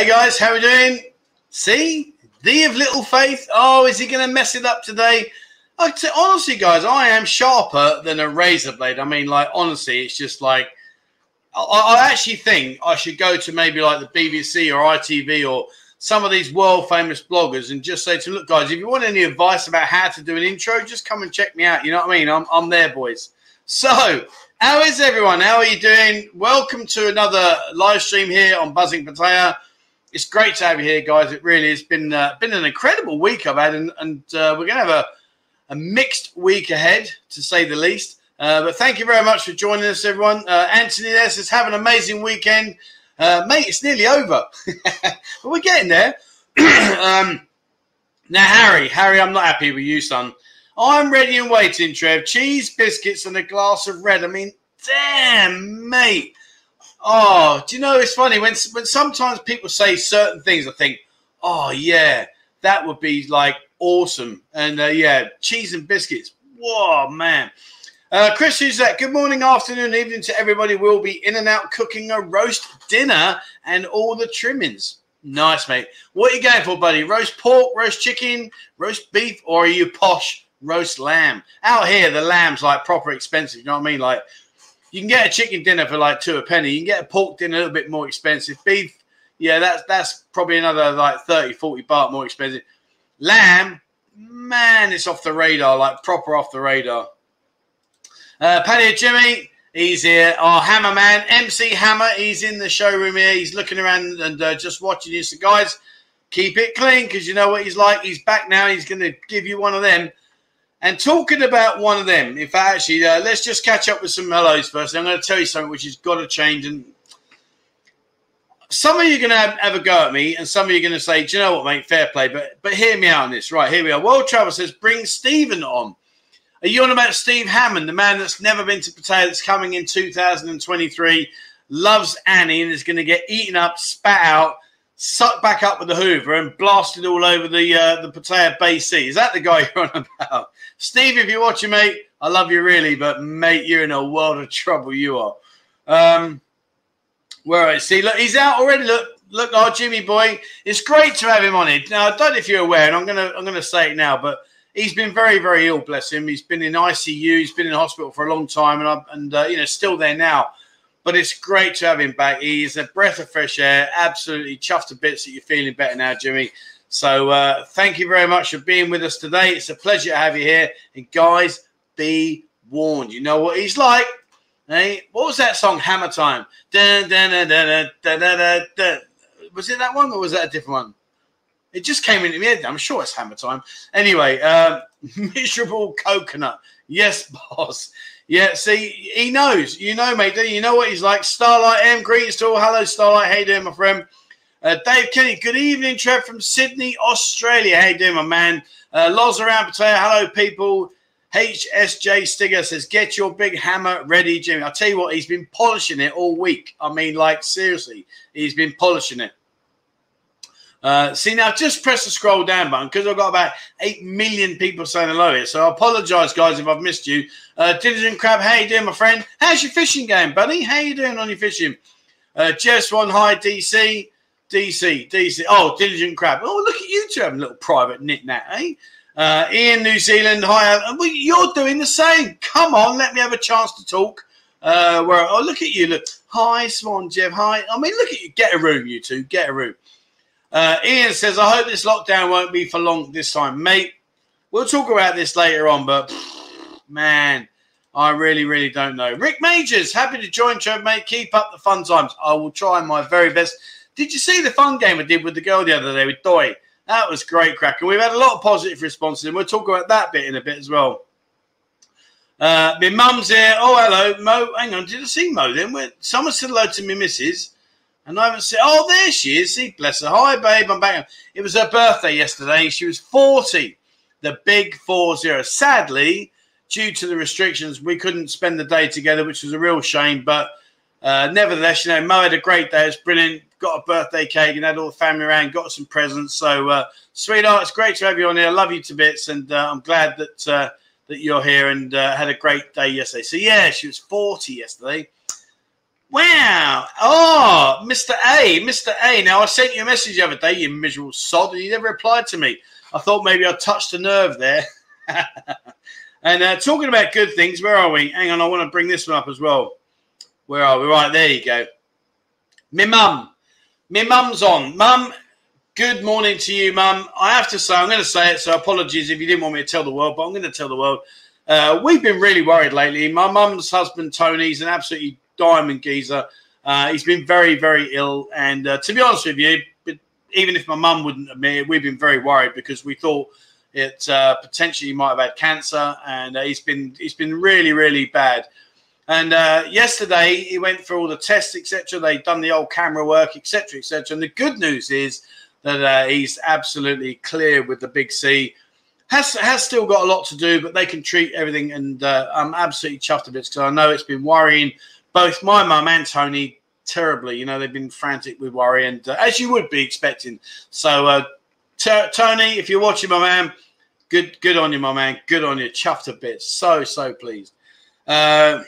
Hey guys, how are we doing? See, thee of little faith. Oh, is he going to mess it up today? I t- honestly, guys, I am sharper than a razor blade. I mean, like honestly, it's just like I, I actually think I should go to maybe like the BBC or ITV or some of these world famous bloggers and just say to them, look, guys, if you want any advice about how to do an intro, just come and check me out. You know what I mean? I'm, I'm there, boys. So, how is everyone? How are you doing? Welcome to another live stream here on Buzzin Pattaya. It's great to have you here, guys. It really has been uh, been an incredible week I've had, and, and uh, we're going to have a, a mixed week ahead, to say the least. Uh, but thank you very much for joining us, everyone. Uh, Anthony there says, have an amazing weekend. Uh, mate, it's nearly over. but we're getting there. um, now, Harry, Harry, I'm not happy with you, son. I'm ready and waiting, Trev. Cheese, biscuits, and a glass of red. I mean, damn, mate. Oh, do you know it's funny when when sometimes people say certain things, I think, oh yeah, that would be like awesome. And uh, yeah, cheese and biscuits. Whoa, man. Uh, Chris who's that? Good morning, afternoon, evening to everybody. We'll be in and out cooking a roast dinner and all the trimmings. Nice, mate. What are you going for, buddy? Roast pork, roast chicken, roast beef, or are you posh roast lamb? Out here, the lamb's like proper expensive. You know what I mean? Like you can get a chicken dinner for like two a penny. You can get a pork dinner a little bit more expensive. Beef, yeah, that's that's probably another like 30, 40 baht more expensive. Lamb, man, it's off the radar, like proper off the radar. Uh, Paddy Jimmy, he's here. Our Hammer Man, MC Hammer, he's in the showroom here. He's looking around and uh, just watching you. So, guys, keep it clean because you know what he's like. He's back now. He's going to give you one of them. And talking about one of them, in fact, actually, uh, let's just catch up with some hellos first. I'm going to tell you something which has got to change. And some of you are going to have, have, a go at me, and some of you are going to say, "Do you know what, mate? Fair play." But but hear me out on this. Right here we are. World Travel says, "Bring Stephen on." Are you on about Steve Hammond, the man that's never been to Pattaya, that's coming in 2023, loves Annie, and is going to get eaten up, spat out, sucked back up with the Hoover, and blasted all over the uh, the Pattaya Bay Sea? Is that the guy you're on about? Steve, if you're watching, mate, I love you really, but mate, you're in a world of trouble. You are. Um, where I see, look, he's out already. Look, look, our Jimmy boy. It's great to have him on it. Now, I don't know if you're aware, and I'm gonna I'm gonna say it now, but he's been very very ill. Bless him. He's been in ICU. He's been in hospital for a long time, and I, and uh, you know still there now. But it's great to have him back. He's a breath of fresh air. Absolutely chuffed to bits that you're feeling better now, Jimmy. So uh, thank you very much for being with us today. It's a pleasure to have you here. And guys, be warned. You know what he's like. Hey, what was that song? Hammer Time. Dun, dun, dun, Was it that one or was that a different one? It just came into head. I'm sure it's Hammer Time. Anyway, uh, miserable coconut. Yes, boss. Yeah, see, he knows. You know, mate. You know what he's like. Starlight M. Greetings to all. Hello, Starlight. Hey there, my friend? Uh, Dave Kenny, good evening, Trev from Sydney, Australia. How you doing, my man? Uh, Loz around Pattaya. Hello, people. HSJ Stigger says, get your big hammer ready, Jimmy. I'll tell you what, he's been polishing it all week. I mean, like, seriously, he's been polishing it. Uh, see, now just press the scroll down button because I've got about 8 million people saying hello here. So I apologize, guys, if I've missed you. Uh, Diligent Crab, how you doing, my friend? How's your fishing game, buddy? How you doing on your fishing? Uh, Jess One, hi, DC. DC, DC. Oh, Diligent Crab. Oh, look at you two having a little private knit nat, eh? Uh, Ian, New Zealand. Hi. Uh, well, you're doing the same. Come on, let me have a chance to talk. Uh, where? Oh, look at you. Look. Hi, Swan Jeff. Hi. I mean, look at you. Get a room, you two. Get a room. Uh, Ian says, I hope this lockdown won't be for long this time, mate. We'll talk about this later on, but man, I really, really don't know. Rick Majors, happy to join, Trev, mate. Keep up the fun times. I will try my very best. Did you see the fun game I did with the girl the other day with Doi? That was great crack. And we've had a lot of positive responses, and we'll talk about that bit in a bit as well. Uh, my mum's here. Oh, hello, Mo. Hang on, did I see Mo then? Someone said hello to me, missus. And I haven't said, oh, there she is. See, bless her. Hi, babe. I'm back. It was her birthday yesterday. She was 40, the big 4 0. Sadly, due to the restrictions, we couldn't spend the day together, which was a real shame. But uh, nevertheless, you know, Mo had a great day. It's brilliant got a birthday cake and had all the family around, got some presents. So, uh, sweetheart, it's great to have you on here. I love you to bits, and uh, I'm glad that uh, that you're here and uh, had a great day yesterday. So, yeah, she was 40 yesterday. Wow. Oh, Mr. A, Mr. A. Now, I sent you a message the other day, you miserable sod, and you never replied to me. I thought maybe I touched a nerve there. and uh, talking about good things, where are we? Hang on, I want to bring this one up as well. Where are we? Right, there you go. My mum. My mum's on. Mum, good morning to you, mum. I have to say, I'm going to say it, so apologies if you didn't want me to tell the world, but I'm going to tell the world. Uh, we've been really worried lately. My mum's husband, Tony, Tony's an absolutely diamond geezer. Uh, he's been very, very ill. And uh, to be honest with you, even if my mum wouldn't admit it, we've been very worried because we thought it uh, potentially might have had cancer, and uh, he's been he's been really, really bad. And uh, yesterday he went through all the tests, etc. They've done the old camera work, etc., etc. And the good news is that uh, he's absolutely clear with the big C. Has has still got a lot to do, but they can treat everything, and I'm absolutely chuffed a bit because I know it's been worrying both my mum and Tony terribly. You know, they've been frantic with worry, and uh, as you would be expecting. So, uh, t- Tony, if you're watching, my man, good, good on you, my man. Good on you. Chuffed a bit. So, so pleased. Uh,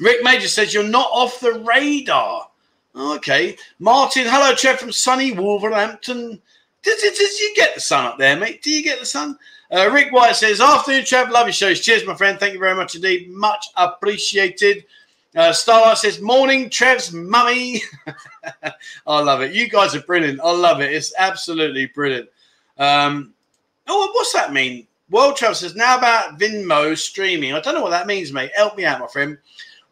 Rick Major says you're not off the radar. Okay, Martin. Hello, Trev from sunny Wolverhampton. Does, does, does you get the sun up there, mate? Do you get the sun? Uh, Rick White says, Afternoon, Trev. Love your shows. Cheers, my friend. Thank you very much indeed. Much appreciated. Uh, Starlight says, Morning, Trev's mummy. I love it. You guys are brilliant. I love it. It's absolutely brilliant. Um, oh, what's that mean? World Trev says, Now about Venmo streaming. I don't know what that means, mate. Help me out, my friend.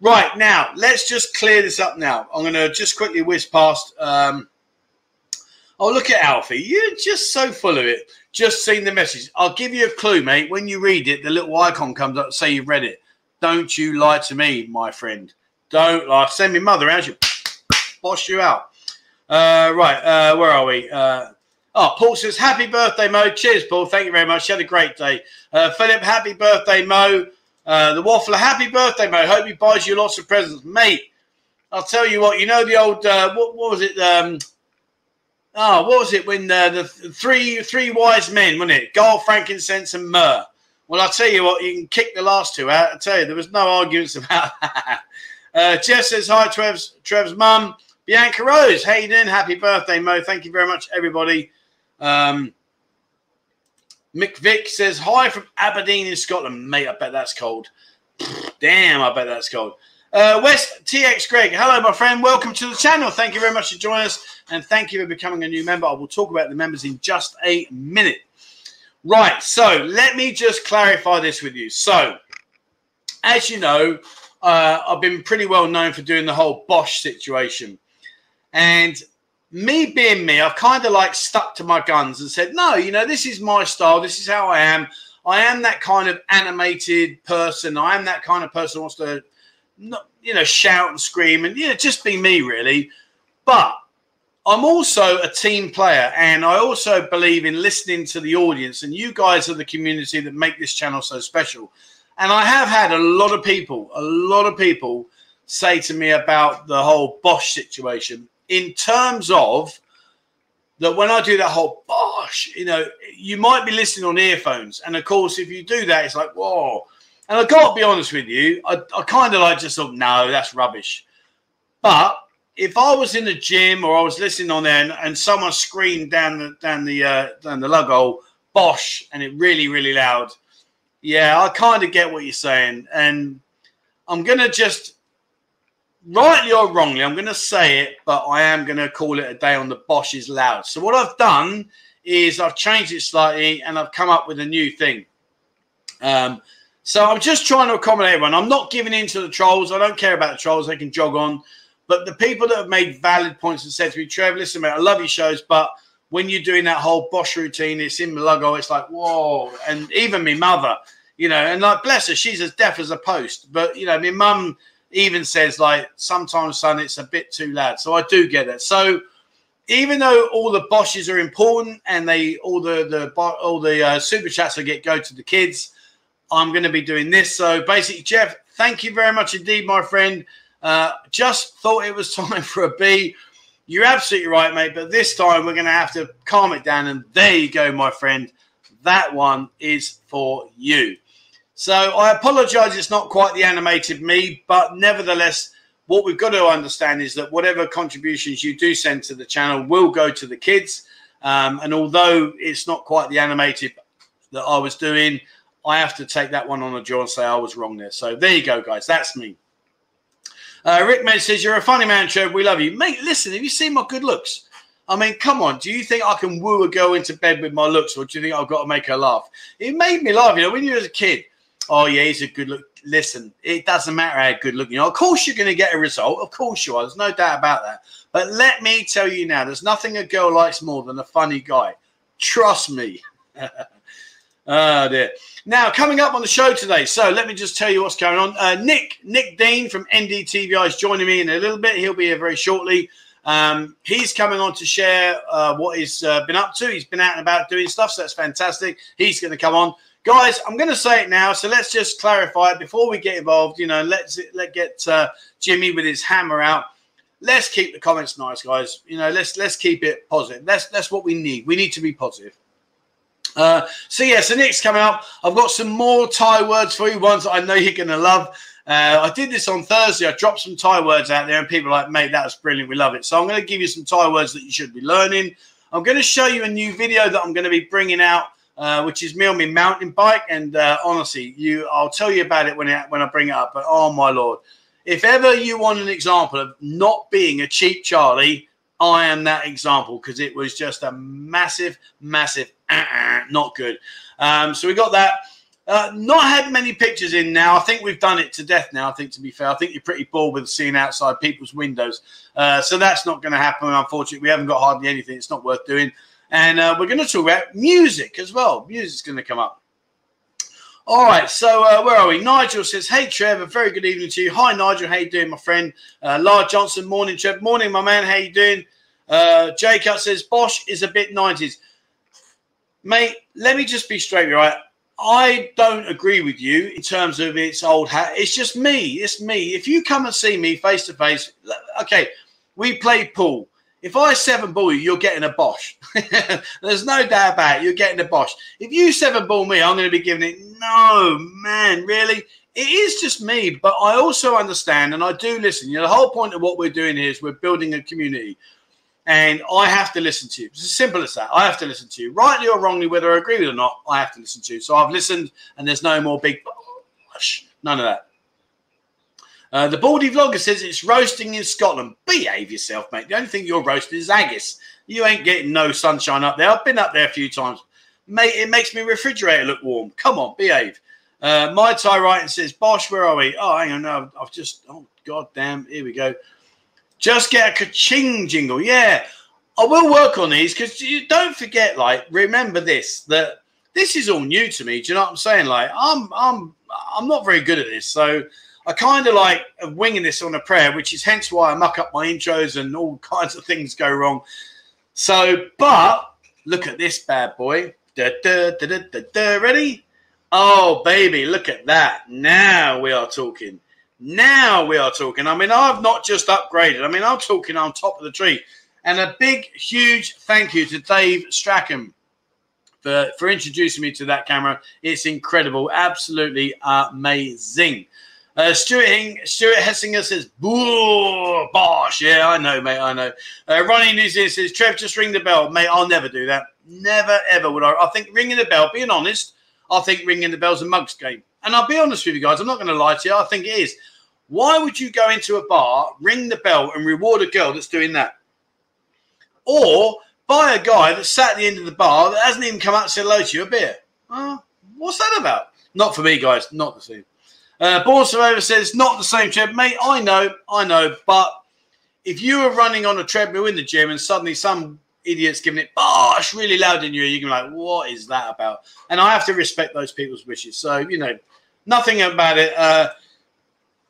Right, now, let's just clear this up now. I'm going to just quickly whiz past. Um, oh, look at Alfie. You're just so full of it. Just seen the message. I'll give you a clue, mate. When you read it, the little icon comes up say you've read it. Don't you lie to me, my friend. Don't lie. Send me mother out. You boss you out. Uh, right. Uh, where are we? Uh, oh, Paul says, Happy birthday, Mo. Cheers, Paul. Thank you very much. You had a great day. Uh, Philip, happy birthday, Mo. Uh, the Waffler, happy birthday, Mo. Hope he buys you lots of presents. Mate, I'll tell you what, you know the old, uh, what, what was it? Um, oh, what was it when uh, the three three wise men, wasn't it? Gold, frankincense, and myrrh. Well, I'll tell you what, you can kick the last two out. I tell you, there was no arguments about that. Uh, Jeff says, Hi, Trev's, Trev's mum. Bianca Rose, how you doing? Happy birthday, Mo. Thank you very much, everybody. Um, Mick Vick says, Hi from Aberdeen in Scotland. Mate, I bet that's cold. Damn, I bet that's cold. Uh, West TX Greg, hello, my friend. Welcome to the channel. Thank you very much for joining us. And thank you for becoming a new member. I will talk about the members in just a minute. Right, so let me just clarify this with you. So, as you know, uh, I've been pretty well known for doing the whole bosh situation. And me being me, I've kind of like stuck to my guns and said, no, you know, this is my style. This is how I am. I am that kind of animated person. I am that kind of person who wants to, you know, shout and scream and, you know, just be me, really. But I'm also a team player and I also believe in listening to the audience. And you guys are the community that make this channel so special. And I have had a lot of people, a lot of people say to me about the whole bosh situation in terms of that when I do that whole bosh, you know, you might be listening on earphones. And of course, if you do that, it's like, whoa. And I to be honest with you, I, I kind of like just thought, no, that's rubbish. But if I was in the gym or I was listening on there and, and someone screamed down the down the uh, down the logo bosh and it really really loud, yeah, I kind of get what you're saying, and I'm gonna just rightly or wrongly, I'm gonna say it, but I am gonna call it a day on the bosh is loud. So what I've done is I've changed it slightly and I've come up with a new thing. Um, so I'm just trying to accommodate everyone. I'm not giving in to the trolls. I don't care about the trolls. They can jog on. But the people that have made valid points and said to me, Trev, listen, mate, I love your shows, but when you're doing that whole bosh routine, it's in logo, it's like, whoa. And even my mother, you know, and like, bless her, she's as deaf as a post. But, you know, my mum even says, like, sometimes, son, it's a bit too loud. So I do get it. So even though all the boshes are important and they all the the all the uh, super chats I get go to the kids, I'm going to be doing this. So basically, Jeff, thank you very much indeed, my friend. Uh, just thought it was time for a B. You're absolutely right, mate. But this time we're going to have to calm it down. And there you go, my friend. That one is for you. So I apologize. It's not quite the animated me, but nevertheless, what we've got to understand is that whatever contributions you do send to the channel will go to the kids. Um, and although it's not quite the animated that I was doing, I have to take that one on a jaw and say I was wrong there. So there you go, guys. That's me. Uh, Rick Med says, You're a funny man, Trev. We love you. Mate, listen, have you seen my good looks? I mean, come on. Do you think I can woo a girl into bed with my looks, or do you think I've got to make her laugh? It made me laugh. You know, when you were a kid, oh, yeah, he's a good look. Listen, it doesn't matter how good looking you are. Of course, you're going to get a result. Of course, you are. There's no doubt about that. But let me tell you now, there's nothing a girl likes more than a funny guy. Trust me. oh, dear. Now, coming up on the show today, so let me just tell you what's going on. Uh, Nick, Nick Dean from NDTVI is joining me in a little bit. He'll be here very shortly. Um, he's coming on to share uh, what he's uh, been up to. He's been out and about doing stuff, so that's fantastic. He's going to come on, guys. I'm going to say it now, so let's just clarify it before we get involved. You know, let's let get uh, Jimmy with his hammer out. Let's keep the comments nice, guys. You know, let's let's keep it positive. That's that's what we need. We need to be positive. Uh, so yeah, so Nick's coming up. I've got some more Thai words for you, ones that I know you're going to love. Uh, I did this on Thursday. I dropped some Thai words out there, and people like, mate, that was brilliant. We love it. So I'm going to give you some Thai words that you should be learning. I'm going to show you a new video that I'm going to be bringing out, uh, which is me on my mountain bike. And uh, honestly, you, I'll tell you about it when it, when I bring it up. But oh my lord, if ever you want an example of not being a cheap Charlie, I am that example because it was just a massive, massive, uh-uh, not good. Um, so we got that. Uh, not had many pictures in now. I think we've done it to death now. I think, to be fair, I think you're pretty bored with seeing outside people's windows. Uh, so that's not going to happen, unfortunately. We haven't got hardly anything. It's not worth doing. And uh, we're going to talk about music as well. Music's going to come up. All right, so uh, where are we? Nigel says, "Hey Trev, a very good evening to you." Hi Nigel, how you doing, my friend? Uh, Johnson, morning Trev, morning, my man. How you doing? Uh, Jacob says, "bosh is a bit nineties, mate." Let me just be straight, right? I don't agree with you in terms of its old hat. It's just me. It's me. If you come and see me face to face, okay, we play pool. If I seven ball you, you're getting a bosh. There's no doubt about it. You're getting a bosh. If you seven ball me, I'm going to be giving it. No, man, really? It is just me, but I also understand and I do listen. You know, the whole point of what we're doing here is we're building a community and I have to listen to you. It's as simple as that. I have to listen to you, rightly or wrongly, whether I agree with it or not. I have to listen to you. So I've listened, and there's no more big none of that. Uh, the Baldy Vlogger says it's roasting in Scotland. Behave yourself, mate. The only thing you're roasting is haggis. You ain't getting no sunshine up there. I've been up there a few times. Mate, it makes my refrigerator look warm. Come on, behave. Uh, my Thai writing says, bosh, where are we? Oh, hang on. No, I've just, oh, god damn. Here we go. Just get a ka-ching jingle. Yeah, I will work on these because you don't forget. Like, remember this that this is all new to me. Do you know what I'm saying? Like, I'm I'm I'm not very good at this, so I kind of like winging this on a prayer, which is hence why I muck up my intros and all kinds of things go wrong. So, but look at this bad boy. Da, da, da. Ready? Oh, baby, look at that. Now we are talking. Now we are talking. I mean, I've not just upgraded. I mean, I'm talking on top of the tree. And a big, huge thank you to Dave Strachan for, for introducing me to that camera. It's incredible. Absolutely amazing. Uh, Stuart, Hing, Stuart Hessinger says, Boo, bosh. Yeah, I know, mate. I know. Uh, Ronnie New says, Trev, just ring the bell. Mate, I'll never do that. Never, ever would I. I think ringing the bell, being honest, I think ringing the bell's a mug's game. And I'll be honest with you guys, I'm not going to lie to you. I think it is. Why would you go into a bar, ring the bell, and reward a girl that's doing that? Or buy a guy that's sat at the end of the bar that hasn't even come out and said hello to you a beer? Uh, what's that about? Not for me, guys. Not the same. Uh, Born Survivor says, not the same, Trev. Mate, I know, I know. But if you were running on a treadmill in the gym and suddenly some idiot's giving it bosh really loud in you, you can be like, what is that about? And I have to respect those people's wishes. So, you know, nothing about it. Uh,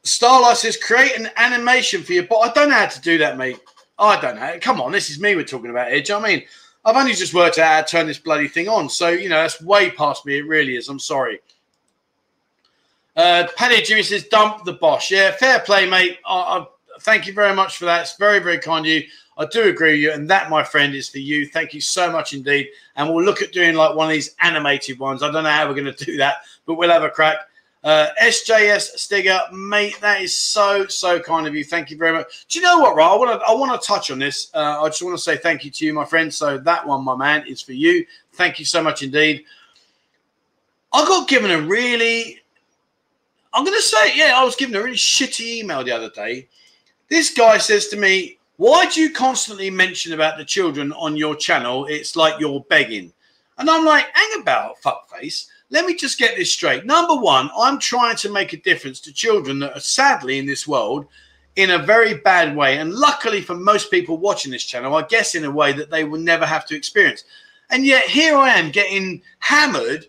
Starlight says, create an animation for you. But I don't know how to do that, mate. I don't know. Come on, this is me we're talking about here. Do you know I mean? I've only just worked out how to turn this bloody thing on. So, you know, that's way past me. It really is. I'm sorry. Uh, Paddy Jimmy says, dump the bosh. Yeah, fair play, mate. I, I, thank you very much for that. It's very, very kind of you. I do agree with you. And that, my friend, is for you. Thank you so much indeed. And we'll look at doing like one of these animated ones. I don't know how we're going to do that, but we'll have a crack. Uh, SJS Stigger, mate, that is so so kind of you. Thank you very much. Do you know what, right? I want to I want to touch on this. Uh, I just want to say thank you to you, my friend. So that one, my man, is for you. Thank you so much indeed. I got given a really, I'm going to say, yeah, I was given a really shitty email the other day. This guy says to me, "Why do you constantly mention about the children on your channel? It's like you're begging." And I'm like, "Hang about, fuckface." let me just get this straight. Number one, I'm trying to make a difference to children that are sadly in this world in a very bad way. And luckily for most people watching this channel, I guess in a way that they will never have to experience. And yet here I am getting hammered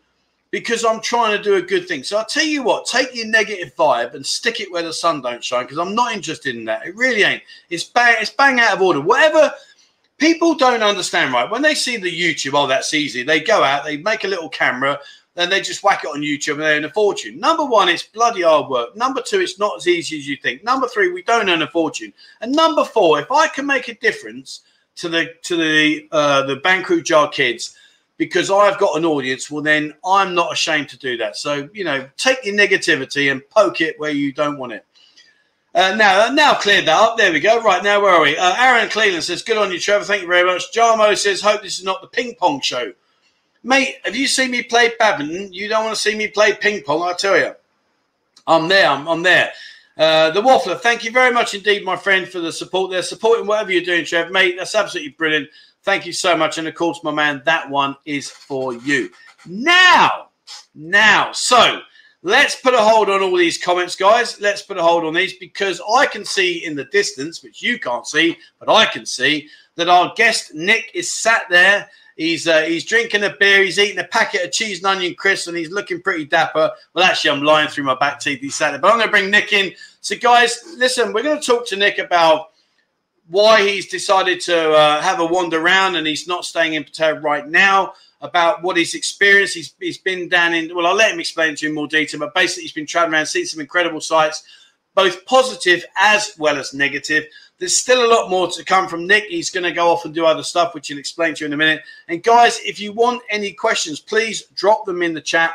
because I'm trying to do a good thing. So I'll tell you what, take your negative vibe and stick it where the sun don't shine because I'm not interested in that. It really ain't. It's bang, it's bang out of order. Whatever people don't understand, right? When they see the YouTube, oh, that's easy. They go out, they make a little camera, then they just whack it on YouTube and they earn a fortune. Number one, it's bloody hard work. Number two, it's not as easy as you think. Number three, we don't earn a fortune. And number four, if I can make a difference to the to the uh, the Bankrupt Jar kids because I've got an audience, well then I'm not ashamed to do that. So you know, take your negativity and poke it where you don't want it. Uh, now, now cleared that up. There we go. Right now, where are we? Uh, Aaron Cleveland says, "Good on you, Trevor. Thank you very much." Jarmo says, "Hope this is not the ping pong show." Mate, have you seen me play badminton? You don't want to see me play ping pong, I tell you. I'm there. I'm, I'm there. Uh, the Waffler, thank you very much indeed, my friend, for the support there. Supporting whatever you're doing, Trev. Mate, that's absolutely brilliant. Thank you so much. And of course, my man, that one is for you. Now, now, so let's put a hold on all these comments, guys. Let's put a hold on these because I can see in the distance, which you can't see, but I can see that our guest Nick is sat there He's uh, he's drinking a beer. He's eating a packet of cheese and onion crisps, and he's looking pretty dapper. Well, actually, I'm lying through my back teeth. He said it, but I'm going to bring Nick in. So, guys, listen, we're going to talk to Nick about why he's decided to uh, have a wander around and he's not staying in Pattaya right now. About what he's experienced. He's, he's been down in, well, I'll let him explain to you in more detail, but basically, he's been traveling around, seen some incredible sights, both positive as well as negative. There's still a lot more to come from Nick. He's going to go off and do other stuff, which he'll explain to you in a minute. And guys, if you want any questions, please drop them in the chat.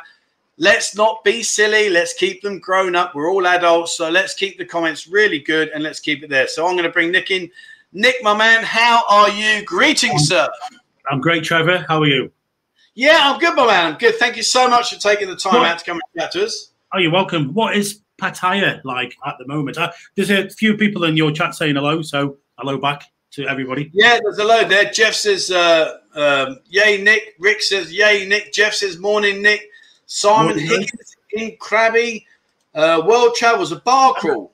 Let's not be silly. Let's keep them grown up. We're all adults. So let's keep the comments really good and let's keep it there. So I'm going to bring Nick in. Nick, my man, how are you? Greetings, sir. I'm great, Trevor. How are you? Yeah, I'm good, my man. I'm good. Thank you so much for taking the time what? out to come and chat to us. Oh, you're welcome. What is Pattaya like at the moment? Uh, there's a few people in your chat saying hello, so hello back to everybody. Yeah, there's hello there. Jeff says, uh, um, "Yay, Nick." Rick says, "Yay, Nick." Jeff says, "Morning, Nick." Simon Morning, Higgins in Crabby. Uh, World travels a bar crawl.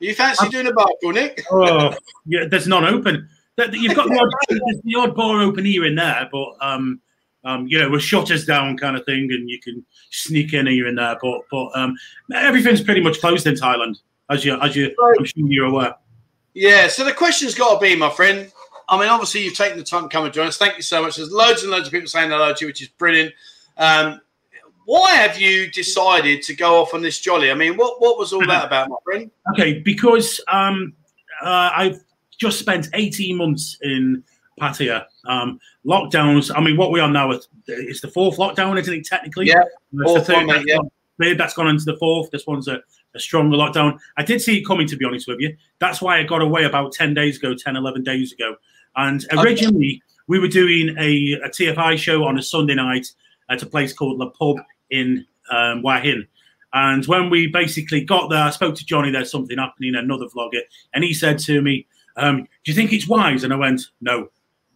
You fancy I'm, doing a bar crawl, Nick? oh, yeah, there's none open. You've got the odd, the odd bar open here and there, but um, um, you know, with shutters down kind of thing, and you can sneak in here and there. But but um, everything's pretty much closed in Thailand, as you as you I'm sure you're aware. Yeah. So the question's got to be, my friend. I mean, obviously you've taken the time to come and join us. Thank you so much. There's loads and loads of people saying hello to you, which is brilliant. Um, why have you decided to go off on this jolly? I mean, what what was all that about, my friend? Okay, because um, uh, I've just spent 18 months in Pattaya. Um, lockdowns. I mean, what we are now is the fourth lockdown, isn't it? Technically, yeah. Fourth third, one, yeah. That's gone into the fourth. This one's a, a, stronger lockdown. I did see it coming, to be honest with you. That's why I got away about 10 days ago, 10, 11 days ago. And originally, okay. we were doing a, a, TFI show on a Sunday night at a place called La Pub in um, Hua Hin. And when we basically got there, I spoke to Johnny. There's something happening, another vlogger, and he said to me, um, "Do you think it's wise?" And I went, "No."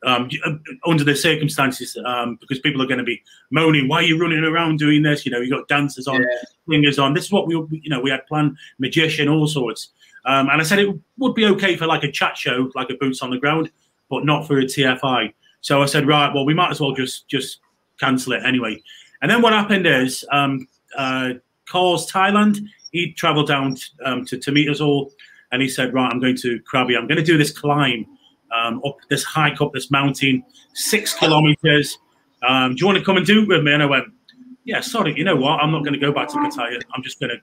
um, uh, under the circumstances, um, because people are going to be moaning, "Why are you running around doing this?" You know, you got dancers on, yeah. singers on. This is what we, you know, we had planned, magician, all sorts. Um, and I said it would be okay for like a chat show, like a boots on the ground, but not for a TFI. So I said, right, well, we might as well just just cancel it anyway. And then what happened is, um, uh, Thailand. He travelled down um, to, to meet us all, and he said, right, I'm going to Krabi. I'm going to do this climb um, up this hike up this mountain, six kilometers. Um, do you want to come and do it with me? And I went, yeah, sorry, you know what? I'm not going to go back to Pattaya. I'm just going to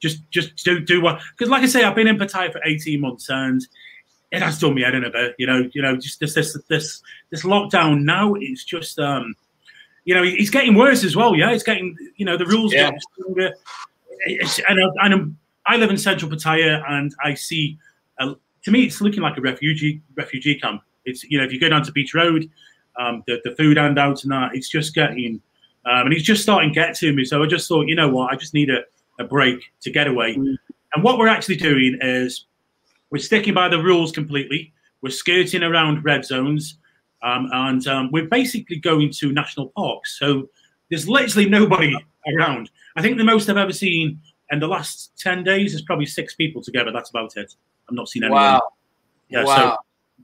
just just do do what because, like I say, I've been in Pattaya for 18 months and it has done me head in a bit. You know, you know, just this this this this lockdown now. It's just um, you know, it's getting worse as well. Yeah, it's getting you know the rules yeah. getting stronger. it's, and, and I live in central Pattaya, and I see. Uh, to me, it's looking like a refugee refugee camp. It's you know if you go down to Beach Road, um, the the food handouts and that, it's just getting, um, and it's just starting to get to me. So I just thought, you know what, I just need a, a break to get away. Mm. And what we're actually doing is we're sticking by the rules completely. We're skirting around red zones, um, and um, we're basically going to national parks. So there's literally nobody around. I think the most I've ever seen in the last ten days is probably six people together. That's about it. I've not seen anyone. Wow. Yeah. Wow. So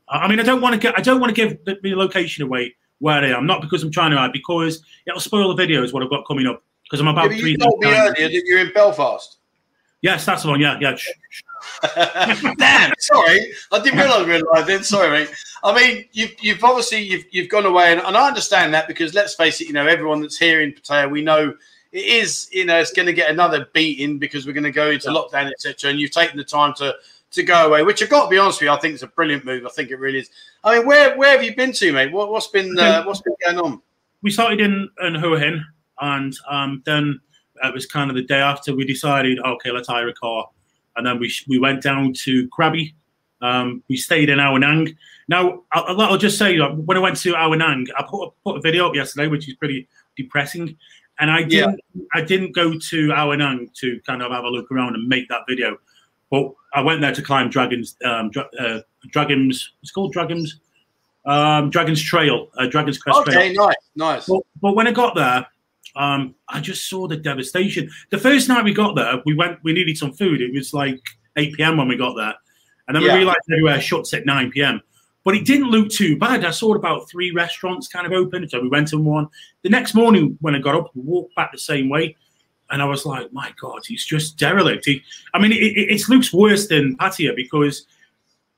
I mean, I don't want to get. I don't want to give the, the location away where I am. Not because I'm trying to hide, because it'll spoil the video. Is what I've got coming up. Because I'm about yeah, three. You told me earlier that you're in Belfast. Yes, that's the one. Yeah, yeah. Damn, sorry, I didn't realise we were live. Then, sorry, mate. I mean, you've you've obviously you've you've gone away, and, and I understand that because let's face it, you know, everyone that's here in Pattaya, we know it is, you know, it's going to get another beating because we're going to go into yeah. lockdown, etc. And you've taken the time to to go away, which I've got to be honest with you, I think it's a brilliant move. I think it really is. I mean, where where have you been to, mate? What, has been uh, what's been going on? We started in in Hua Hin, and um, then it was kind of the day after we decided, okay, let's hire a car, and then we we went down to Krabi. Um, we stayed in Ao Nang. Now, I'll, I'll, just say, when I went to Ao Nang, I put, put a video up yesterday, which is pretty depressing. And I didn't, yeah. I didn't go to Ao Nang to kind of have a look around and make that video. But I went there to climb Dragons, um, uh, Dragons. It's called Dragons, um, Dragons Trail, uh, Dragons Crest okay, Trail. Okay, nice, nice. But, but, when I got there, um, I just saw the devastation. The first night we got there, we went, we needed some food. It was like 8 p.m. when we got there, and then yeah. we realized everywhere shuts at 9 p.m. But it didn't look too bad. I saw about three restaurants kind of open, so we went to one. The next morning when I got up, we walked back the same way. And I was like, my God, he's just derelict. He, I mean, it, it, worse than Pattaya because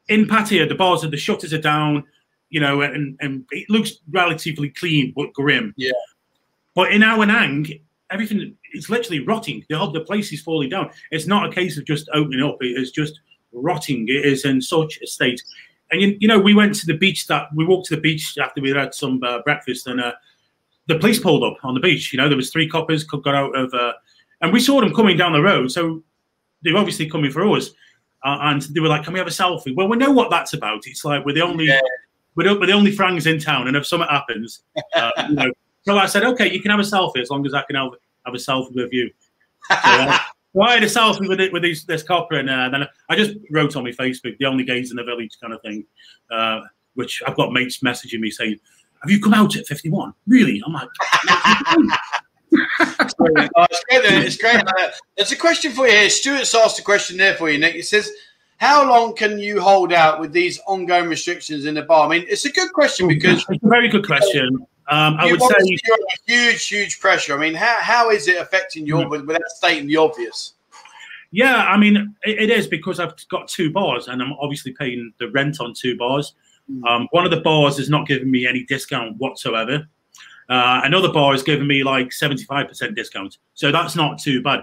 in Pattaya, the bars of the shutters are down, you know, and, and it looks relatively clean but grim. Yeah. But in Ao Nang, everything is literally rotting. The whole the place is falling down. It's not a case of just opening up. It is just rotting. It is in such a state. And you, you know, we went to the beach. That we walked to the beach after we had some uh, breakfast, and uh, the police pulled up on the beach. You know, there was three coppers could got out of, uh, and we saw them coming down the road. So they were obviously coming for us, uh, and they were like, "Can we have a selfie?" Well, we know what that's about. It's like we're the only yeah. we're, we're, the only frangs in town, and if something happens, uh, you know. So I said, "Okay, you can have a selfie as long as I can have, have a selfie with you." So, uh, so I had a selfie with it with these, this copper, and uh, then I just wrote on my Facebook, "The only gays in the village," kind of thing, uh, which I've got mates messaging me saying have you come out at 51? Really? I'm like, it's great. Oh, it's great. It's great. There's a question for you here. Stuart's asked a question there for you, Nick. He says, how long can you hold out with these ongoing restrictions in the bar? I mean, it's a good question because it's a very good question. Um, I would say huge, huge pressure. I mean, how, how is it affecting your mm-hmm. without stating the obvious? Yeah, I mean, it, it is because I've got two bars and I'm obviously paying the rent on two bars. Hmm. Um, one of the bars is not giving me any discount whatsoever. Uh, another bar is giving me like 75% discount. So that's not too bad.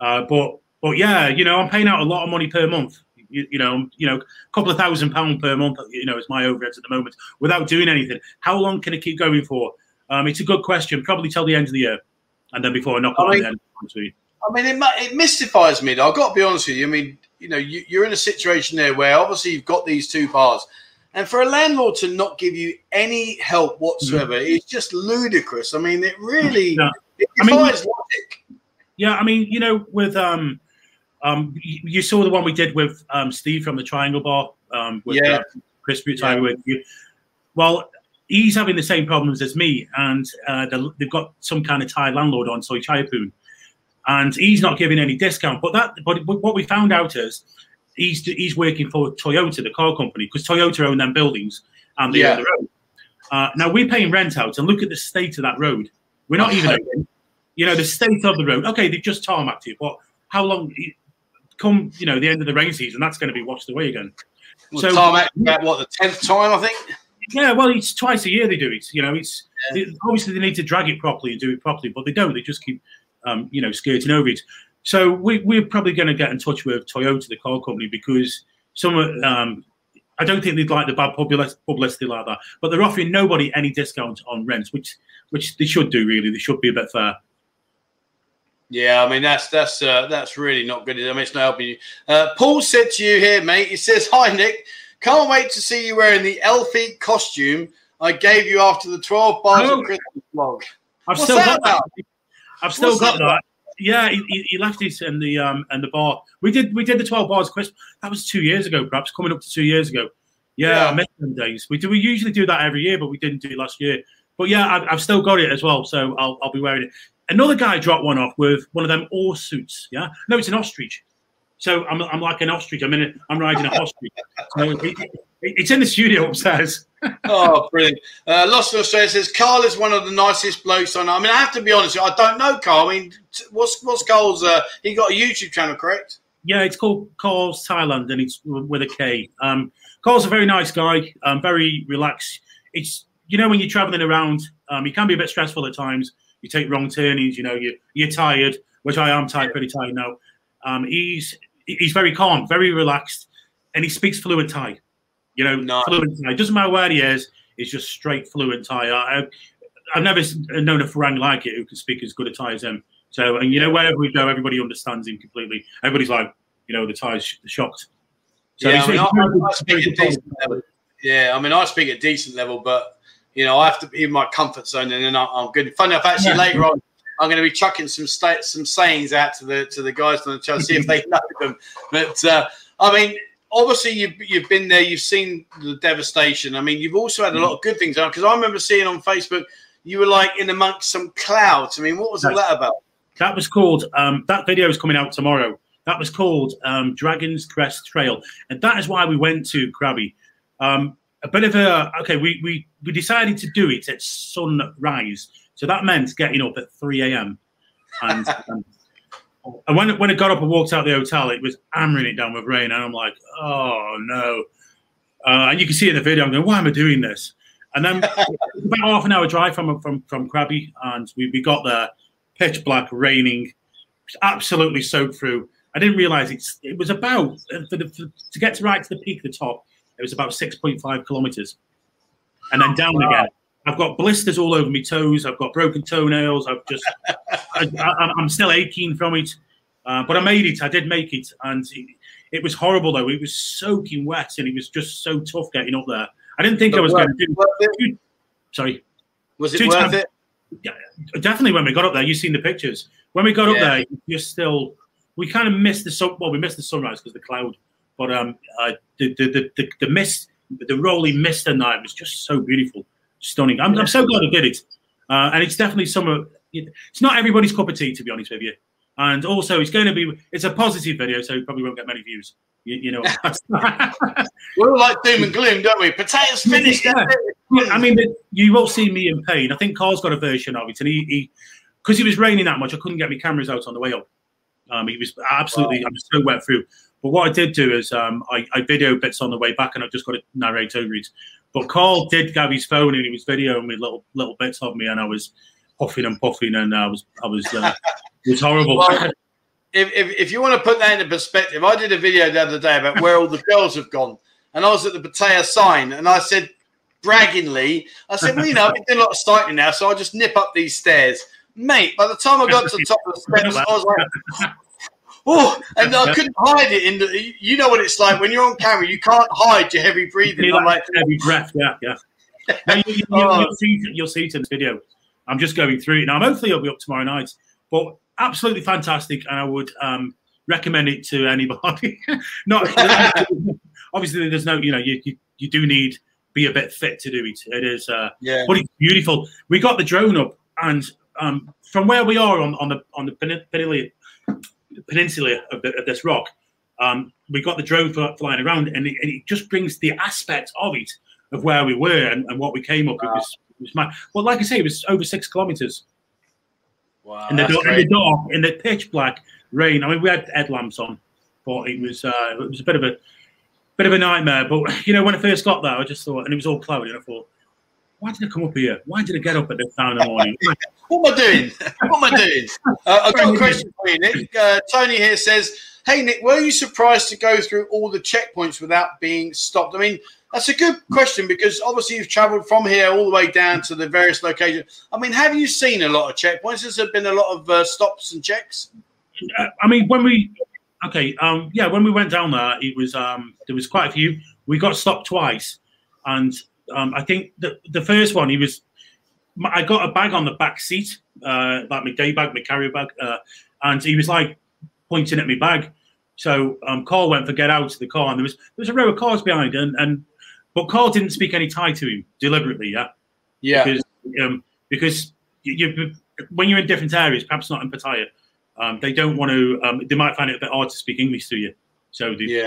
Uh, but but yeah, you know, I'm paying out a lot of money per month. You, you know, you know, a couple of thousand pounds per month. You know, is my overheads at the moment without doing anything. How long can it keep going for? Um, it's a good question. Probably till the end of the year, and then before I knock I on mean, the end. I mean, it, it mystifies me. Though. I've got to be honest with you. I mean, you know, you, you're in a situation there where obviously you've got these two bars and for a landlord to not give you any help whatsoever mm. is just ludicrous. I mean, it really yeah. it defies I mean, logic. Yeah, I mean, you know, with um, um, you, saw the one we did with um, Steve from the Triangle Bar, um, with yeah. uh, Chris yeah. with you. Well, he's having the same problems as me, and uh, they've got some kind of Thai landlord on Soi Chayapun, and he's not giving any discount. But that, but what we found out is he's he's working for Toyota, the car company, because Toyota own them buildings and they yeah. own the road. Uh, now we're paying rent out, and look at the state of that road. We're not even, you know, the state of the road. Okay, they've just tarmacked it, but how long? Come, you know, the end of the rain season, that's going to be washed away again. Well, so tarmac what the tenth time, I think. Yeah, well, it's twice a year they do it. You know, it's yeah. obviously they need to drag it properly and do it properly, but they don't. They just keep, um, you know, skirting over it. So we, we're probably going to get in touch with Toyota, the car company, because some um, I don't think they'd like the bad publicity like that. But they're offering nobody any discount on rent, which which they should do really. They should be a bit fair. Yeah, I mean that's that's uh, that's really not good. I mean it's not helping you. Uh, Paul said to you here, mate. He says, "Hi Nick, can't wait to see you wearing the Elfie costume I gave you after the twelve bars oh, of Christmas vlog." I've What's still got about? that. I've still What's got that. that. Yeah, he, he, left it in the um and the bar. We did we did the twelve bars of Christmas. That was two years ago, perhaps coming up to two years ago. Yeah, yeah. I miss them days. We do we usually do that every year, but we didn't do it last year. But yeah, I've, I've still got it as well, so I'll, I'll be wearing it. Another guy dropped one off with one of them oar suits. Yeah, no, it's an ostrich. So I'm, I'm like an ostrich. I'm in a, I'm riding a ostrich. So it, it, it's in the studio upstairs. oh, brilliant! Uh, Lost in Australia says Karl is one of the nicest blokes I know. I mean, I have to be honest. I don't know Karl. I mean, what's what's Karl's? Uh, he got a YouTube channel, correct? Yeah, it's called Karl's Thailand, and it's with a K. Um, Karl's a very nice guy. Um, very relaxed. It's you know when you're traveling around, um, it can be a bit stressful at times you take wrong turnings, you know, you, you're tired, which I am tired, pretty tired now. Um, he's he's very calm, very relaxed, and he speaks fluent Thai. You know, nice. fluent Thai. Doesn't matter where he is, it's just straight fluent Thai. I, I've never known a Farang like it who can speak as good a Thai as him. So, and you know, wherever we go, everybody understands him completely. Everybody's like, you know, the Thai's shocked. So yeah, I mean, I, I speak at decent level. Yeah, I mean, I speak at decent level, but you know, I have to be in my comfort zone, and then I'm good. Funny enough, actually, yeah. later on, I'm going to be chucking some sta- some sayings out to the to the guys on the channel, see if they know them. But uh, I mean, obviously, you've you've been there, you've seen the devastation. I mean, you've also had a lot of good things on because I remember seeing on Facebook you were like in amongst some clouds. I mean, what was all that about? That was called. Um, that video is coming out tomorrow. That was called um, Dragon's Crest Trail, and that is why we went to Krabi. Um, a bit of a okay. We we we decided to do it at sunrise, so that meant getting up at three a.m. and. um, and when when it got up and walked out the hotel, it was hammering it down with rain, and I'm like, oh no! Uh, and you can see in the video, I'm going, why am I doing this? And then about half an hour drive from from from Krabi, and we, we got there, pitch black, raining, absolutely soaked through. I didn't realize it's it was about for the for, to get to right to the peak of the top. It was about 6.5 kilometers. And then down wow. again. I've got blisters all over my toes. I've got broken toenails. I've just, I, am still aching from it. Uh, but I made it. I did make it. And it, it, was horrible, though. It was soaking wet and it was just so tough getting up there. I didn't think but I was going to do it. Sorry. Was it worth times, it? Yeah, definitely when we got up there. You've seen the pictures. When we got yeah. up there, you're still, we kind of missed the sun. Well, we missed the sunrise because the cloud but um, uh, the, the, the, the mist, the rolling mist at night was just so beautiful, stunning. I'm, I'm so glad I did it. Uh, and it's definitely some of it's not everybody's cup of tea, to be honest with you. And also, it's going to be it's a positive video, so you probably won't get many views. You, you know, we're all like doom and gloom, don't we? Pattaya's finished. Yeah. I mean, you will see me in pain. I think Karl's got a version of it, and he because he, was raining that much, I couldn't get my cameras out on the way up. Um, he was absolutely, wow. I'm so wet through. But what I did do is um, I, I bits on the way back, and I've just got to narrate over it. But Karl did have his phone, and he was videoing me little little bits of me, and I was puffing and puffing, and I was I was uh, it was horrible. Well, if, if, if you want to put that into perspective, I did a video the other day about where all the girls have gone, and I was at the Pattaya sign, and I said braggingly, I said, well, you know, I've been doing a lot of cycling now, so I'll just nip up these stairs. Mate, by the time I got to the top of the steps, I was like, oh, and I couldn't hide it in the. You know what it's like when you're on camera. You can't hide your heavy breathing. I'm like heavy breath. Yeah, yeah. no, you, you, oh. see, you'll see it in this video. I'm just going through it now. Hopefully, it'll be up tomorrow night. But absolutely fantastic, and I would um, recommend it to anybody. Not obviously, there's no, you know, you, you, you do need be a bit fit to do it. It is, uh, yeah, but it's beautiful. We got the drone up, and um, from where we are on, on the on the peninsula of, the, of this rock, um, we got the drone flying around, and it, and it, just brings the aspect of it of where we were and, and what we came up. Wow. It was, it was my, well, like I say, it was over six kilometers. Wow, in the, in the dark, in the pitch black rain. I mean, we had headlamps on, but it was uh, it was a bit of a bit of a nightmare. But you know, when I first got there, I just thought, and it was all cloudy, and I thought, why did I come up here? Why did I get up at this time in the morning? what am I doing? What am I doing? Uh, I've got a question for you, Nick. Uh, Tony here says, Hey, Nick, were you surprised to go through all the checkpoints without being stopped? I mean, that's a good question because obviously you've travelled from here all the way down to the various locations. I mean, have you seen a lot of checkpoints? Has there been a lot of uh, stops and checks? Uh, I mean, when we okay, um, yeah, when we went down there, it was um, there was quite a few. We got stopped twice, and um, I think the the first one he was. I got a bag on the back seat, uh, like my day bag, my carrier bag, uh, and he was like pointing at my bag. So um, Karl went for get out of the car, and there was there was a row of cars behind, and and but Karl didn't speak any Thai to him deliberately, yeah, Yeah. because um, because you, you when you're in different areas, perhaps not in Pattaya, um, they don't want to. Um, they might find it a bit hard to speak English to you. So they, Yeah.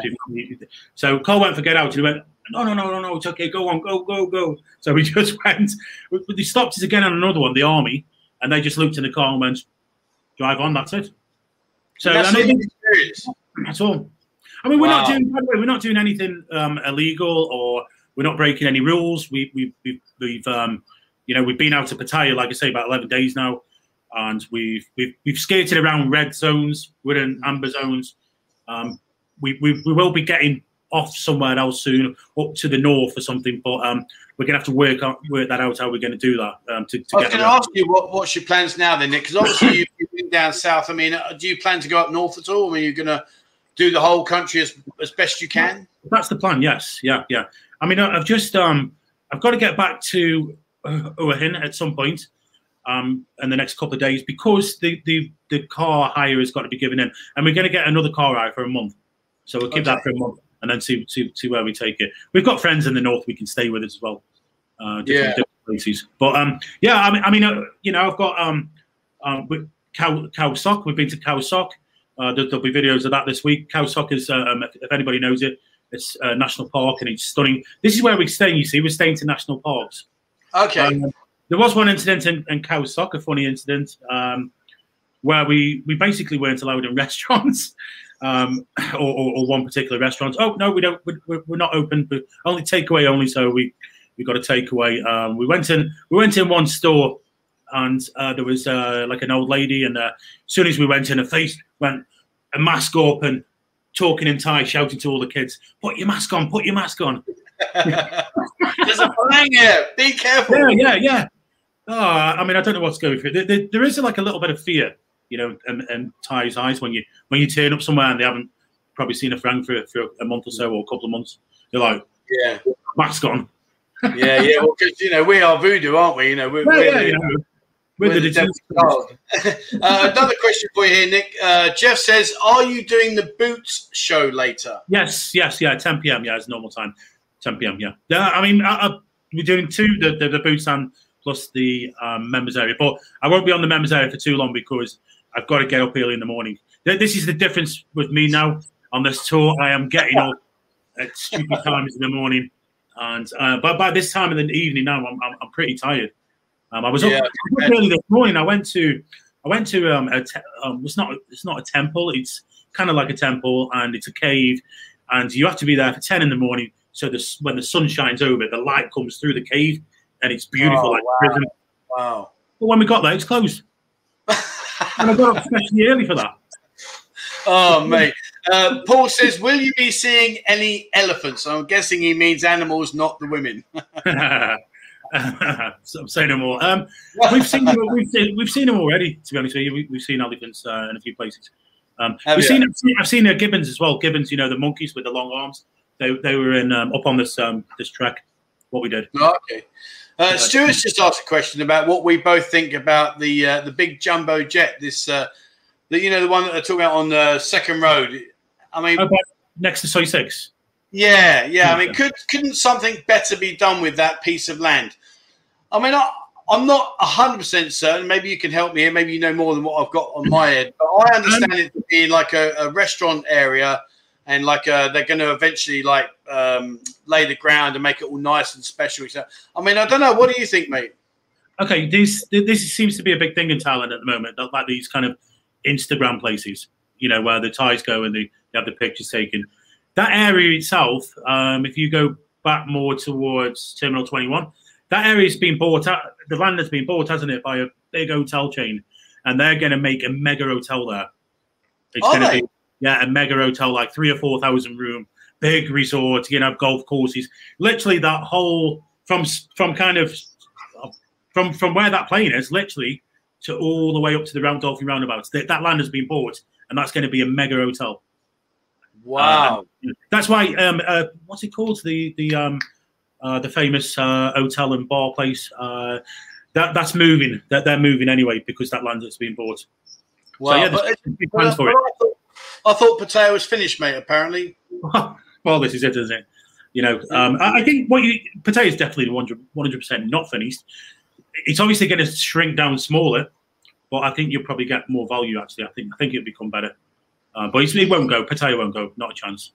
so Karl went for get out, and he went, no, no, no, no, no, it's okay, go on, go, go, go. So we just went. But they stopped us again on another one, the army, and they just looked in the car and went, drive on. That's it. So that's I mean, that's all. I mean, we're not doing. By the way, we're not doing anything um, illegal, or we're not breaking any rules. We, we, we, we've, um, you know, we've been out to Pattaya, like I say, about eleven days now, and we've we've, we've skated around red zones. We're in amber zones. Um, we, we we will be getting off somewhere else soon, up to the north or something. But um, we're gonna have to work out work that out how we're gonna do that um, to, to I was get going to around. ask you what, what's your plans now, then, Nick? Because obviously you've been down south. I mean, uh, do you plan to go up north at all? I mean, you're going to do the whole country as, as best you can. That's the plan. Yes, yeah, yeah. I mean, I've just um, I've got to get back to uh, at some point um, in the next couple of days because the, the the car hire has got to be given in, and we're going to get another car hire for a month. So we'll keep that for a month and then see, see see where we take it. We've got friends in the north we can stay with as well, uh, different, Yeah. different places. But um, yeah, I mean, I mean, uh, you know, I've got um, um, with Khao Khao Sok. We've been to Khao Sok. Uh, there, will be videos of that this week. Khao Sok is, um, if, if anybody knows it, it's a national park and it's stunning. This is where we're staying. You see, we're staying to national parks. Okay. Um, there was one incident in, in Khao Sok, a funny incident, um, where we, we basically weren't allowed in restaurants um, or, or, or one particular restaurant. Oh no, we don't. We're, we're not open, but only takeaway only. So we we got a takeaway. Um, we went in. We went in one store, and uh, there was uh, like an old lady, and uh, as soon as we went in, her face went a mask and talking in Thai, shouting to all the kids, "Put your mask on! Put your mask on!" There's a flying here. Be careful. Yeah, yeah, yeah. Oh, I mean, I don't know what's going through. There, there, there is like a little bit of fear, you know, and, and Thai's eyes when you when you turn up somewhere and they haven't probably seen a friend for, for a month or so or a couple of months. They're like, Yeah. mask on. Yeah, yeah. Well, because, you know, we are voodoo, aren't we? You know, we're, we're yeah, the, you know, we're with the the uh, another question for you here, Nick. Uh, Jeff says, Are you doing the Boots show later? Yes, yes, yeah, 10 p.m. Yeah, it's normal time. 10 p.m. Yeah, yeah. I mean, I, I, we're doing two the the, the boots and plus the um, members area, but I won't be on the members area for too long because I've got to get up early in the morning. This is the difference with me now on this tour. I am getting up at stupid times in the morning, and uh, but by this time in the evening now, I'm I'm, I'm pretty tired. Um, I was up, Yeah, up early this morning. I went to I went to um, a te- um, it's not it's not a temple. It's kind of like a temple, and it's a cave, and you have to be there for ten in the morning. So this when the sun shines over, the light comes through the cave, and it's beautiful Oh, like wow. prison. Wow. But when we got there, it's closed, and I got up especially early for that. oh, mate. Uh, Paul says, Will you be seeing any elephants? I'm guessing he means animals, not the women. so I'm saying no more. Um, we've seen them, we've seen we've seen them already. To be honest with you, we, we've seen elephants uh, in a few places. Um, we've you? seen I've seen, seen uh, gibbons as well. Gibbons, you know, the monkeys with the long arms. They they were in um, up on this um, this track. What we did. Oh, okay. Uh, Stuart's just asked a question about what we both think about the uh, the big jumbo jet. This, uh, the, you know, the one that they're talking about on the second road. I mean, but next to Soi Six. yeah, yeah. I mean, could couldn't something better be done with that piece of land? I mean, I, I'm not hundred percent certain. Maybe you can help me here. Maybe you know more than what I've got on my head. But I understand it to be like a, a restaurant area, and like uh, they're going to eventually like um, lay the ground and make it all nice and special. So, I mean, I don't know. What do you think, mate? Okay, this this seems to be a big thing in Thailand at the moment. Like these kind of Instagram places, you know, where the Thais go and they, they have the pictures taken. That area itself, um, if you go back more towards Terminal 21, that area's been bought out. The land has been bought, hasn't it, by a big hotel chain, and they're going to make a mega hotel there. It's Are going to they? be yeah, a mega hotel like three or four thousand room, big resort. You know, golf courses. Literally, that whole from from kind of from from where that plane is, literally to all the way up to the round dolphin roundabouts. That, that land has been bought, and that's going to be a mega hotel. Wow. Uh, that's why. Um, uh, what's it called? The the um, uh, the famous uh, hotel and bar place. Uh, that that's moving. That they're moving anyway because that land has been bought. Wow. So, yeah, but, plans for it. I thought, Pattaya was finished, mate. Apparently. well, this is it, isn't it? You know, um, I, think what you Pattaya is definitely 100 percent not finished. It's obviously going to shrink down smaller, but I think you'll probably get more value. Actually, I think I think it'll become better. Uh, but it won't go. Pattaya won't go. Not a chance.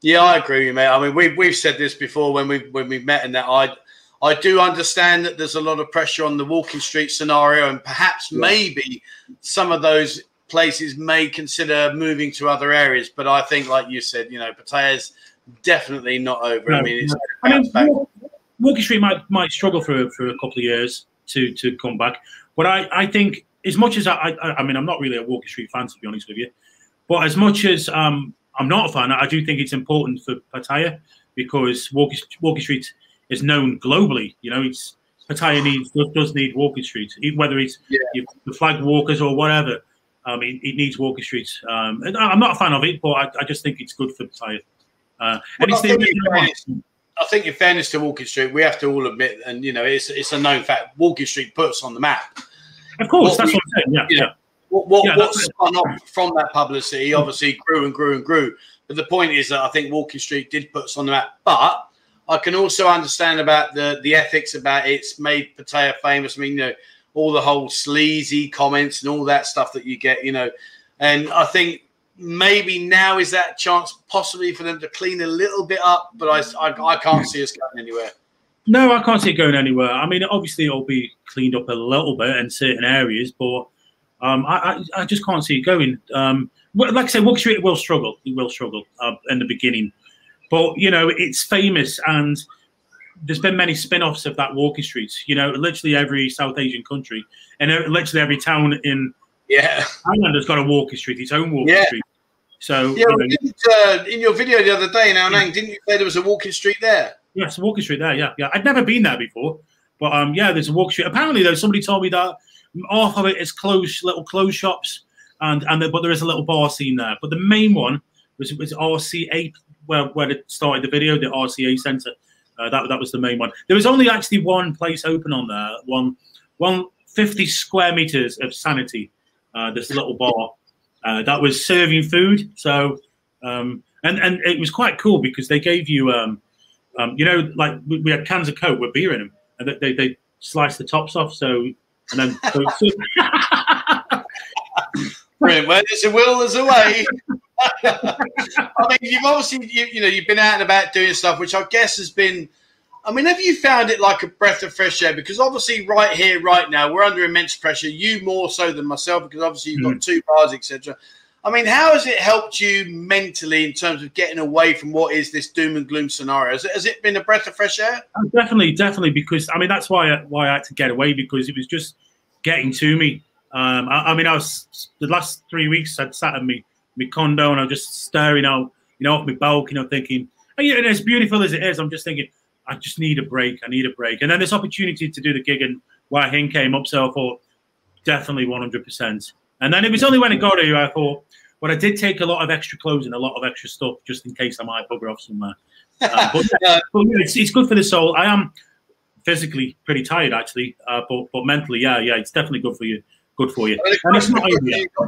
Yeah, I agree with you, mate. I mean, we've we've said this before when we when we met, and that I I do understand that there's a lot of pressure on the Walking Street scenario, and perhaps yeah. maybe some of those places may consider moving to other areas. But I think, like you said, you know, Pattaya's definitely not over. No, I mean, I mean, Walking Street might might struggle for for a couple of years to to come back, but I I think as much as I I, I mean, I'm not really a Walking Street fan to be honest with you. But as much as um, I'm not a fan, I do think it's important for Pattaya because Walking, Walking Street is known globally. You know, it's Pattaya needs does, need Walking Street, whether it's yeah. the flag walkers or whatever. Um, it, it needs Walking Street. Um, I'm not a fan of it, but I, I just think it's good for Pattaya. Uh, well, I, think fairness, I think, in fairness to Walking Street, we have to all admit, and you know, it's it's a known fact. Walking Street puts on the map. Of course, what that's we, what I'm saying. Yeah, yeah. What, what, yeah, what spun off from that publicity obviously grew and grew and grew. But the point is that I think Walking Street did put us on the map. But I can also understand about the the ethics about it's made Pattaya famous. I mean, you know, all the whole sleazy comments and all that stuff that you get, you know. And I think maybe now is that chance possibly for them to clean a little bit up, but I, I, I can't see us going anywhere. No, I can't see it going anywhere. I mean, obviously it'll be cleaned up a little bit in certain areas, but um, I, I, I, just can't see it going. Um, like I said, Walking Street will struggle. It will struggle uh, in the beginning, but you know it's famous, and there's been many spin-offs of that Walking Street. You know, literally every South Asian country, and literally every town in yeah Thailand has got a Walking Street, its own Walking yeah. Street. So yeah, you know, uh, in your video the other day, now, yeah. didn't you say there was a Walking Street there? Yes, a Walking Street there. Yeah, yeah. I'd never been there before, but um, yeah, there's a Walking Street. Apparently, though, somebody told me that half of it is closed little clothes shops, and and the, but there is a little bar scene there. But the main one was was RCA where where it started the video, the RCA Centre. Uh, that that was the main one. There was only actually one place open on there, one one fifty square meters of sanity. Uh, this little bar uh, that was serving food. So um, and and it was quite cool because they gave you um, um, you know like we had cans of coke with beer in them, and they they sliced the tops off so and then Brilliant. Where there's a will, there's a way. I mean, you've obviously, you, you, know, you've been out and about doing stuff, which I guess has been. I mean, have you found it like a breath of fresh air? Because obviously, right here, right now, we're under immense pressure. You more so than myself, because obviously you've got mm. two bars, etc. I mean, how has it helped you mentally in terms of getting away from what is this doom and gloom scenario? Has it, has it been a breath of fresh air? Oh, definitely, definitely. Because I mean, that's why I, why I had to get away because it was just getting to me. Um, I, I, mean, I was the last three weeks I'd sat in me my condo and I was just staring out, you know, off my balcony, you know, thinking, and, you know, as beautiful as it is, I'm just thinking, I just need a break. I need a break. And then this opportunity to do the gig and Hua Hin came up, so I thought definitely 100%. And then it was only when it got here I thought, but I did take a lot of extra clothes and a lot of extra stuff just in case I might bugger off somewhere. Uh, but, uh, but it's, it's good for the soul. I am physically pretty tired actually, uh, but but mentally, yeah, yeah, it's definitely good for you. Good for you.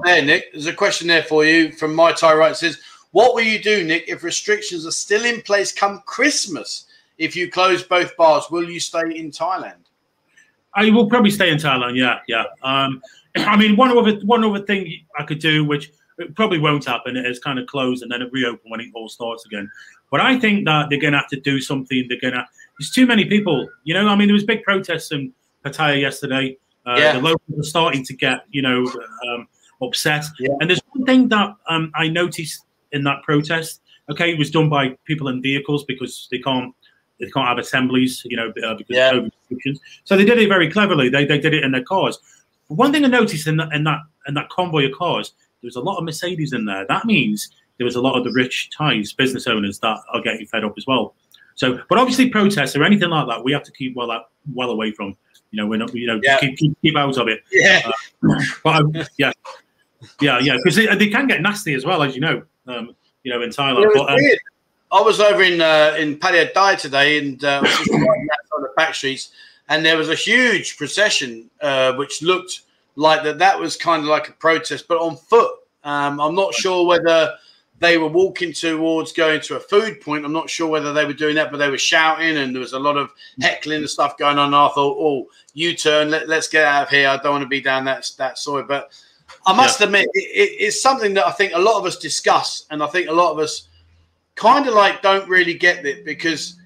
there, Nick. There's a question there for you from my tie right. Says, "What will you do, Nick, if restrictions are still in place come Christmas? If you close both bars, will you stay in Thailand?" I will probably stay in Thailand. Yeah, yeah. Um, I mean, one other one other thing I could do, which it probably won't happen. It's kind of closed and then it reopen when it all starts again. But I think that they're going to have to do something. They're going to. There's too many people. You know, I mean, there was big protests in Pattaya yesterday. Uh, yeah. The locals are starting to get, you know, um, upset. Yeah. And there's one thing that um, I noticed in that protest. Okay, it was done by people in vehicles because they can't they can't have assemblies, you know, uh, because yeah. of restrictions. So they did it very cleverly. They, they did it in their cars. But one thing I noticed in that in that in that convoy of cars, there was a lot of Mercedes in there. That means there was a lot of the rich Thais business owners that are getting fed up as well. So, but obviously, protests or anything like that, we have to keep well well away from. You know, we're not. You know, yeah. keep, keep, keep out of it. Yeah. Uh, but yeah, yeah, yeah, because they, they, can get nasty as well, as you know. Um, you know, in Thailand. Yeah, but, um, I was over in uh, in Pattaya Tai today, and uh, on the back streets, and there was a huge procession uh, which looked like that. That was kind of like a protest, but on foot. Um, I'm not sure whether they were walking towards going to a food point. I'm not sure whether they were doing that, but they were shouting, and there was a lot of heckling and stuff going on. And I thought, oh, U turn, let, us get out of here. I don't want to be down that that soil. But I must yeah. admit, it, it, it's something that I think a lot of us discuss, and I think a lot of us kind of like don't really get it because,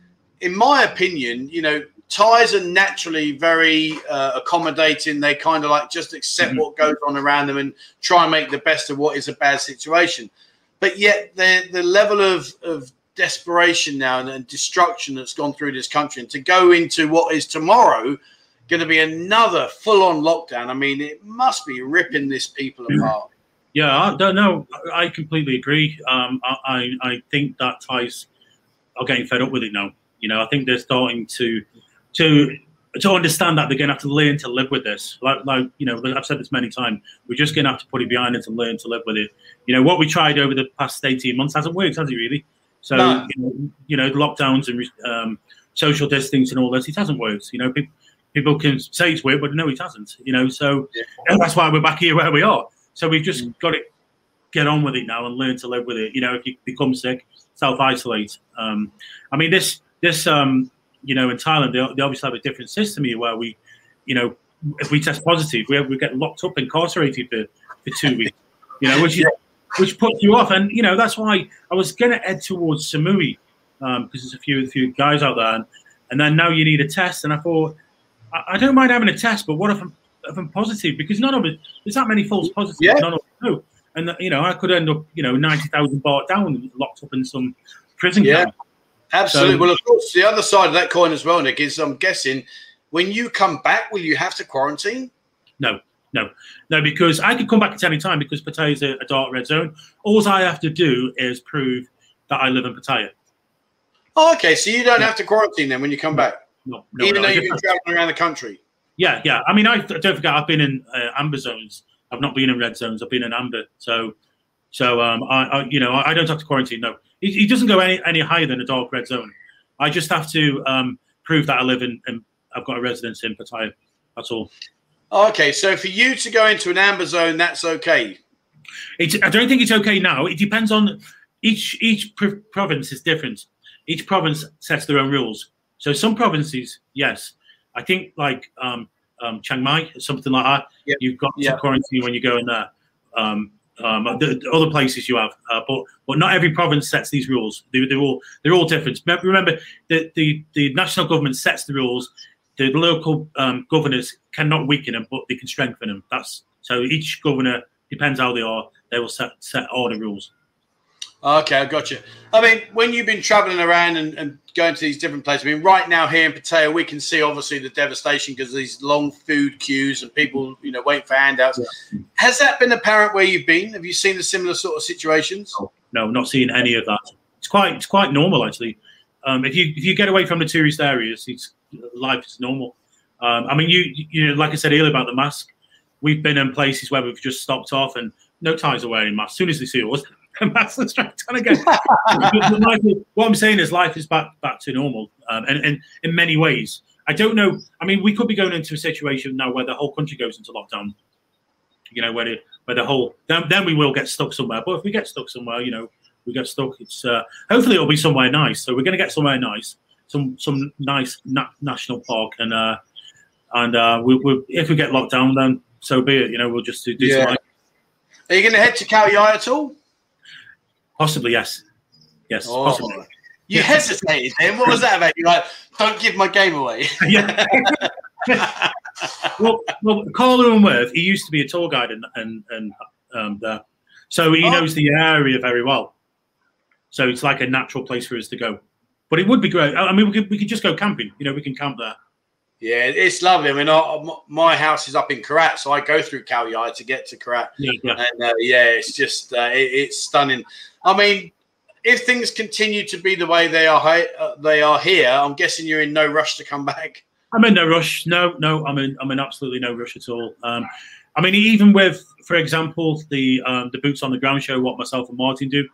in my opinion, you know, Thais are naturally very uh, accommodating. They kind of like just accept mm-hmm. what goes on around them and try and make the best of what is a bad situation. But yet, the the level of of desperation now and, and destruction that's gone through this country, and to go into what is tomorrow going to be another full on lockdown. I mean, it must be ripping this people apart. Yeah, I don't know. I completely agree. Um, I, I think that Thais are getting fed up with it now. You know, I think they're starting to to to understand that they're going to have to learn to live with this. Like, like you know, I've said this many times. We're just going to have to put it behind us and learn to live with it. You know, what we tried over the past eighteen months hasn't worked, has it really? So no. you, know, you know, lockdowns and um, social distancing and all this, it hasn't worked. You know, people people can say it's worked, but no, it hasn't. You know, so yeah. that's why we're back here where we are. So we've just mm. got to get on with it now and learn to live with it. You know, if you become sick, self isolate. Um, I mean, this this um, you know in Thailand they, they obviously have a different system here where we, you know, if we test positive, we, we get locked up, incarcerated for, for two weeks. You know, which is, which puts you off, and you know that's why I was going to head towards Samui because um, there's a few a few guys out there, and, and then now you need a test, and I thought I, I don't mind having a test, but what if I'm of them positive because none of it there's that many false positives yeah. none of them do and you know i could end up you know 90000 baht down locked up in some prison yeah camp. Absolutely so, well of course the other side of that coin as well nick is i'm guessing when you come back will you have to quarantine no no no because i could come back at any time because pattaya is a, a dark red zone all i have to do is prove that i live in pattaya oh, okay so you don't yeah. have to quarantine then when you come back no, no even no, though you've been traveling around the country yeah, yeah. I mean, I don't forget I've been in uh, amber zones. I've not been in red zones. I've been in amber. So, so um, I, I you know, I don't have to quarantine. No, he, he, doesn't go any any higher than a dark red zone. I just have to um, prove that I live in, and I've got a residence in Pattaya. That's all. Okay, so for you to go into an amber zone, that's okay. It's, I don't think it's okay now. It depends on each each pr- province is different. Each province sets their own rules. So some provinces, yes, I think like um, um, Chiang Mai, something like that. Yep. You've got yep. to quarantine when you go in there. Um, um, the, the other places you have, uh, but but not every province sets these rules. They, are all they're all different. Remember, the, the the national government sets the rules. The local um, governors cannot weaken them, but they can strengthen them. That's so each governor depends how they are. They will set set all the rules. Okay, I got you. I mean, when you've been traveling around and, and, going to these different places, I mean, right now here in Pattaya, we can see obviously the devastation because these long food queues and people, you know, waiting for handouts. Yeah. Has that been apparent where you've been? Have you seen the similar sort of situations? No, no not seeing any of that. It's quite, it's quite normal actually. Um, if you if you get away from the tourist areas, it's life is normal. Um, I mean, you you know, like I said earlier about the mask, we've been in places where we've just stopped off and no Thais are wearing masks. As soon as they see us, and that's the again. what I'm saying is life is back back to normal, um, and, and in many ways. I don't know. I mean, we could be going into a situation now where the whole country goes into lockdown. You know, where the where the whole then, then we will get stuck somewhere. But if we get stuck somewhere, you know, we get stuck. It's uh, hopefully it'll be somewhere nice. So we're going to get somewhere nice, some some nice na- national park, and uh, and uh, we, we, if we get locked down, then so be it. You know, we'll just do, do yeah. Some, Are you going to head to Khao Yai at all? Possibly, yes. Yes, oh. possibly. You hesitated then. What was that about? You're like, don't give my game away. yeah. well, well, Karl Worth, he used to be a tour guide and and and um, there, so he oh. knows the area very well. So it's like a natural place for us to go. But it would be great. I mean, we could we could just go camping. You know, we can camp there. Yeah, it's lovely. I mean, I, my house is up in Korat, so I go through Khao to get to Korat. Yeah, yeah. And uh, yeah, it's just uh, it, it's stunning. I mean, if things continue to be the way they are, uh, they are here. I'm guessing you're in no rush to come back. I'm in no rush. No, no, I'm in. I'm in absolutely no rush at all. Um, I mean, even with, for example, the um, the boots on the ground show, what myself and Martin do,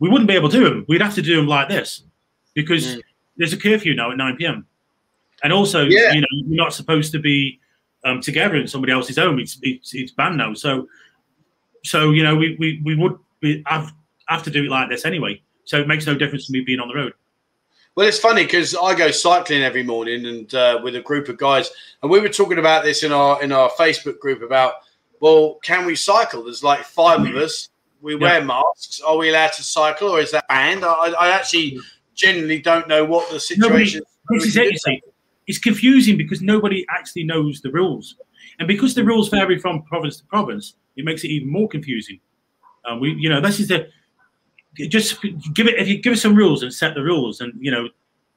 we wouldn't be able to do them. We'd have to do them like this because mm. there's a curfew now at 9 p.m. And also, yeah. you know, you're not supposed to be um, together in somebody else's home. It's, it's, it's banned now. So, so you know, we we, we would be, have have to do it like this anyway. So it makes no difference to me being on the road. Well, it's funny because I go cycling every morning and uh, with a group of guys, and we were talking about this in our in our Facebook group about, well, can we cycle? There's like five of us. We yeah. wear masks. Are we allowed to cycle, or is that banned? I, I actually genuinely don't know what the situation. Nobody, this is it, it's confusing because nobody actually knows the rules, and because the rules vary from province to province, it makes it even more confusing. Uh, we, you know, this is the just give it if you give us some rules and set the rules, and you know,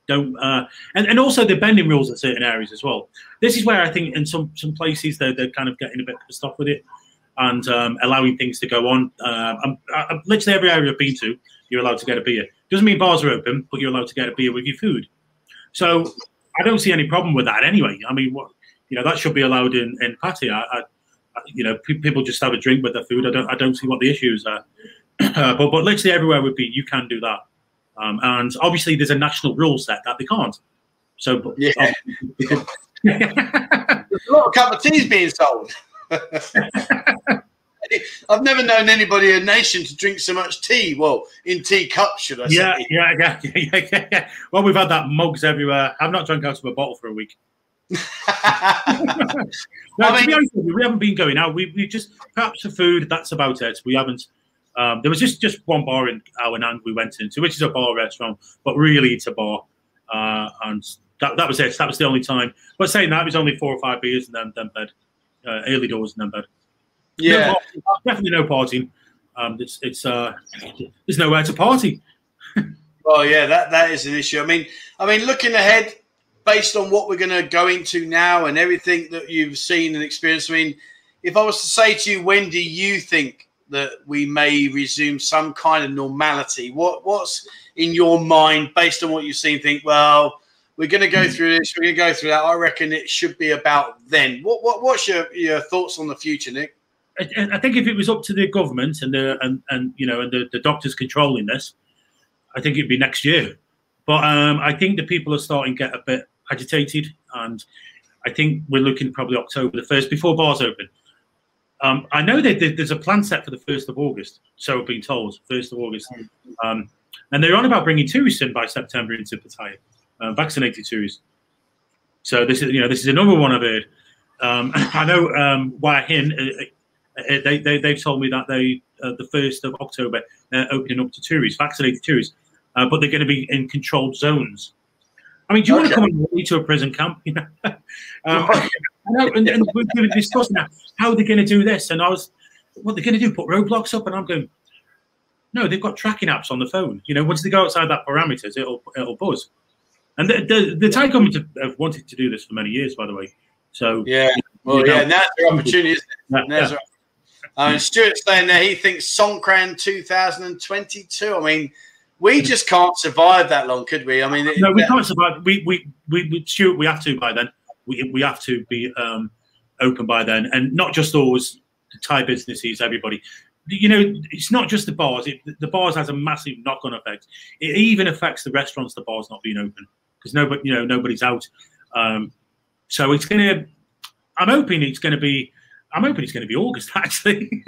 don't uh, and and also the bending rules in certain areas as well. This is where I think in some some places they're they're kind of getting a bit pissed off with it and um, allowing things to go on. Uh, I'm, I'm, literally every area I've been to, you're allowed to get a beer. Doesn't mean bars are open, but you're allowed to get a beer with your food. So I don't see any problem with that anyway. I mean, what you know that should be allowed in in Pattaya. I, I, you know, people just have a drink with their food. I don't I don't see what the issues are. Uh, but but literally everywhere would be you can do that. Um, and obviously there's a national rule set that they can't. So yeah. Um, there's a lot of cup of teas being sold. I've never known anybody in a nation to drink so much tea. Well, in tea cups, should I say? Yeah, yeah, yeah, yeah, yeah, yeah. Well, we've had that mugs everywhere. I've not drunk out of a bottle for a week. no, I mean, honest, we haven't been going out. We we just perhaps for food. That's about it. We haven't. Um, there was just just one bar in Ao Nang we went into, which is a bar restaurant, but really it's a bar, uh, and that, that was it. That was the only time. But saying that, it was only four or five beers and then then bed, uh, early doors and then bed. Yeah, no definitely no partying. Um, it's it's uh, there's nowhere to party. oh yeah, that that is an issue. I mean, I mean, looking ahead, based on what we're going to go into now and everything that you've seen and experienced. I mean, if I was to say to you, when do you think that we may resume some kind of normality? What what's in your mind based on what you've seen? Think well. We're going to go hmm. through this. We're going to go through that. I reckon it should be about then. What, what what's your, your thoughts on the future, Nick? I, think if it was up to the government and the and, and you know and the, the doctors controlling this, I think it'd be next year. But um, I think the people are starting to get a bit agitated, and I think we're looking probably October the first before bars open. Um, I know that there's a plan set for the first of August, so I've been told first of August, um, and they're on about bringing tourists in by September into Pattaya, uh, vaccinated tourists. So this is you know this is another one I've heard. Um, I know um, Hua Hin uh, uh, they, they, they've told me that they uh, the first of October they're opening up to tourists, vaccinated tourists, uh, but they're going to be in controlled zones. I mean, do you okay. want to come and to a prison camp? You know, um, and, and we were discussing that. How they're they going to do this? And I was, what they're going to do? Put roadblocks up? And I'm going, no, they've got tracking apps on the phone. You know, once they go outside that parameters, it'll it'll buzz. And the the, the Thai government have wanted to do this for many years, by the way. So yeah, well, yeah, now's their opportunity. Isn't it? Yeah. Uh, and Stuart's saying there he thinks Songkran 2022. I mean, we just can't survive that long, could we? I mean, no, we can't survive. We, we, we, we, Stuart, we have to by then. We, we have to be um, open by then, and not just those Thai businesses, everybody. You know, it's not just the bars. It, the bars has a massive knock-on effect. It even affects the restaurants. The bars not being open because nobody, you know, nobody's out. Um, so it's going to. I'm hoping it's going to be I'm hoping it's going to be August actually,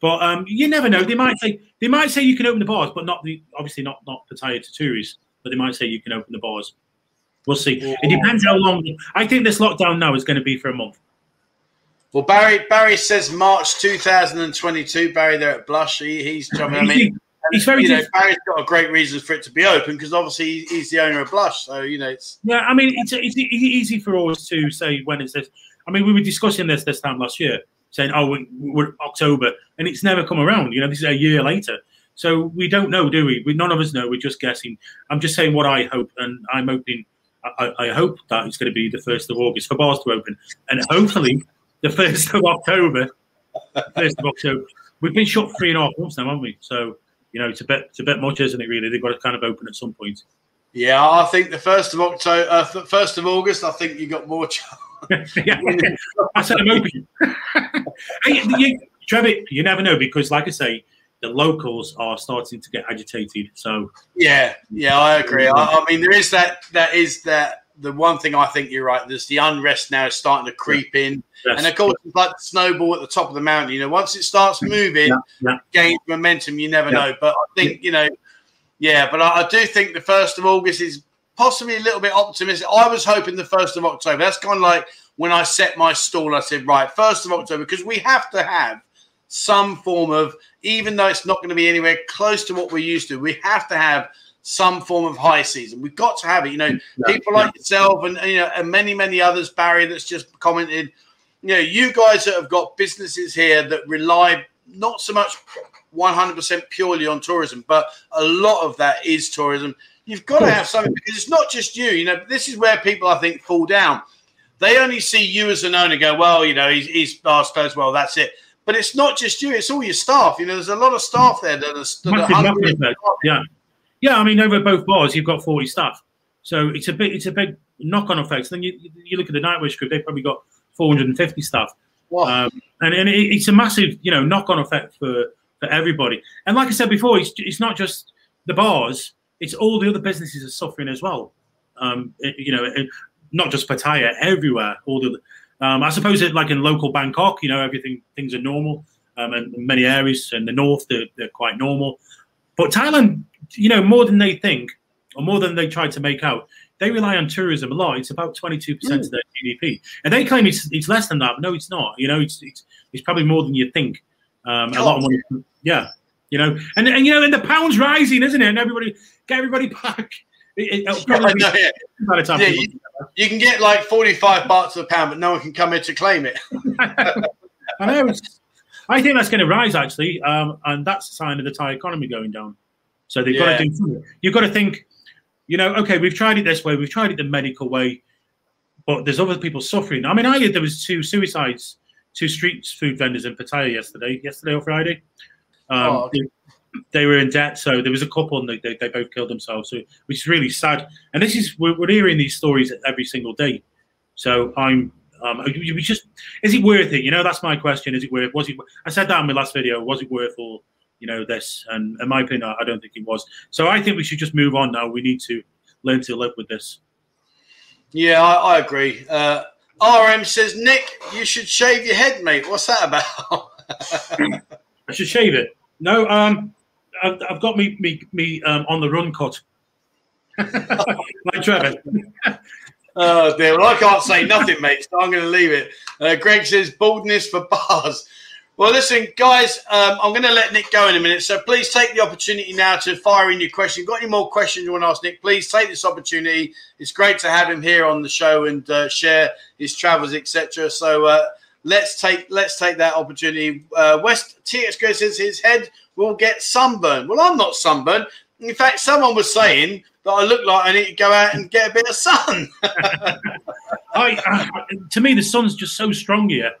but um, you never know. They might say they might say you can open the bars, but not the obviously not not Pattaya to tourists. But they might say you can open the bars. We'll see. It depends how long. I think this lockdown now is going to be for a month. Well, Barry Barry says March 2022. Barry there at Blush. He, he's I mean, he's very. You know, Barry's got a great reason for it to be open because obviously he's the owner of Blush. So you know, it's yeah. I mean, it's it's easy for us to say when it says I mean, we were discussing this this time last year, saying, "Oh, we're, we're October," and it's never come around. You know, this is a year later, so we don't know, do we? we? None of us know. We're just guessing. I'm just saying what I hope, and I'm hoping I, I hope that it's going to be the first of August for bars to open, and hopefully the first of October. First of October. We've been shut three and a half months now, haven't we? So you know, it's a bit it's a bit much, isn't it? Really, they've got to kind of open at some point. Yeah, I think the first of October, uh, first of August. I think you got more chance. yeah, I said I'm hoping. hey, you, Trevor, you never know because, like I say, the locals are starting to get agitated. So yeah, yeah, I agree. I, I mean, there is that. That is that. The one thing I think you're right. There's the unrest now is starting to creep in, yes. and of course, it's like the snowball at the top of the mountain. You know, once it starts moving, yeah, yeah. gains momentum. You never yeah. know. But I think you know, yeah. But I, I do think the first of August is possibly a little bit optimistic. I was hoping the first of October. That's kind of like when I set my stall. I said, right, first of October, because we have to have some form of, even though it's not going to be anywhere close to what we're used to, we have to have some form of high season. We've got to have it. You know, yeah, people like yourself and you know, and many many others. Barry, that's just commented. You know, you guys that have got businesses here that rely not so much 100% purely on tourism, but a lot of that is tourism. You've got to have something because it's not just you. You know, this is where people I think fall down. They only see you as an owner, go, well, you know, he's, he's bar's closed. Well, that's it. But it's not just you; it's all your staff. You know, there's a lot of staff there that are, that are hungry. Yeah, yeah. I mean, over both bars, you've got 40 staff, so it's a big, it's a big knock-on effect. then you, you look at the Nightwish group; they've probably got 450 staff, wow. um, and, and it, it's a massive, you know, knock-on effect for for everybody. And like I said before, it's it's not just the bars; it's all the other businesses are suffering as well. Um, it, you know, it, not just Pattaya, everywhere. All the um, I suppose it like in local Bangkok, you know, everything things are normal. Um, and many areas in the north, they're, they're quite normal. But Thailand, you know, more than they think, or more than they try to make out, they rely on tourism a lot. It's about 22% mm. of their GDP. And they claim it's, it's less than that. But no, it's not. You know, it's, it's, it's probably more than you think. Um, a lot of money. Yeah. You know, and, and, you know, and the pound's rising, isn't it? And everybody, get everybody back. It, yeah, yeah. yeah you, you, can get like 45 baht to the pound, but no one can come here to claim it. I know. I think that's going to rise actually, um, and that's a sign of the Thai economy going down. So they've yeah. got to do. Something. You've got to think. You know, okay, we've tried it this way, we've tried it the medical way, but there's other people suffering. I mean, I heard there was two suicides, two street food vendors in Pattaya yesterday, yesterday or Friday. Um, oh, okay they were in debt, so there was a couple, and they, they, they, both killed themselves, so, which is really sad. And this is we're, we're hearing these stories every single day. So I'm um, we just is it worth it? You know, that's my question. Is it worth? Was it? I said that in my last video. Was it worth all? You know this, and in my opinion, I don't think it was. So I think we should just move on now. We need to learn to live with this. Yeah, I, I agree. Uh, RM says, Nick, you should shave your head, mate. What's that about? I should shave it. No, um, I've, I've got me me me um, on the run cut. like Trevor. oh dear. Well, I can't say nothing, mate. So I'm going to leave it. Uh, Greg says baldness for bars. Well, listen, guys, um, I'm going to let Nick go in a minute. So please take the opportunity now to fire in your question. Got any more questions you want to ask Nick? Please take this opportunity. It's great to have him here on the show and uh, share his travels, etc. So uh, let's take let's take that opportunity. Uh, West TX says his head will get sunburned. Well, I'm not sunburned. In fact, someone was saying that I look like I need to go out and get a bit of sun. I, uh, to me, the sun's just so strong here.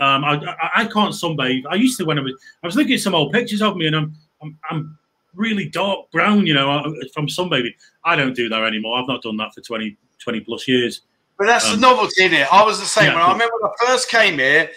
Um, I, I, I, can't sunbathe. I used to when I was I was looking at some old pictures of me, and I'm I'm, I'm really dark brown, you know, from sunbathing. I don't do that anymore. I've not done that for 20, 20 plus years. But that's um, the novelty in it. I was the same yeah, when I remember when I first came here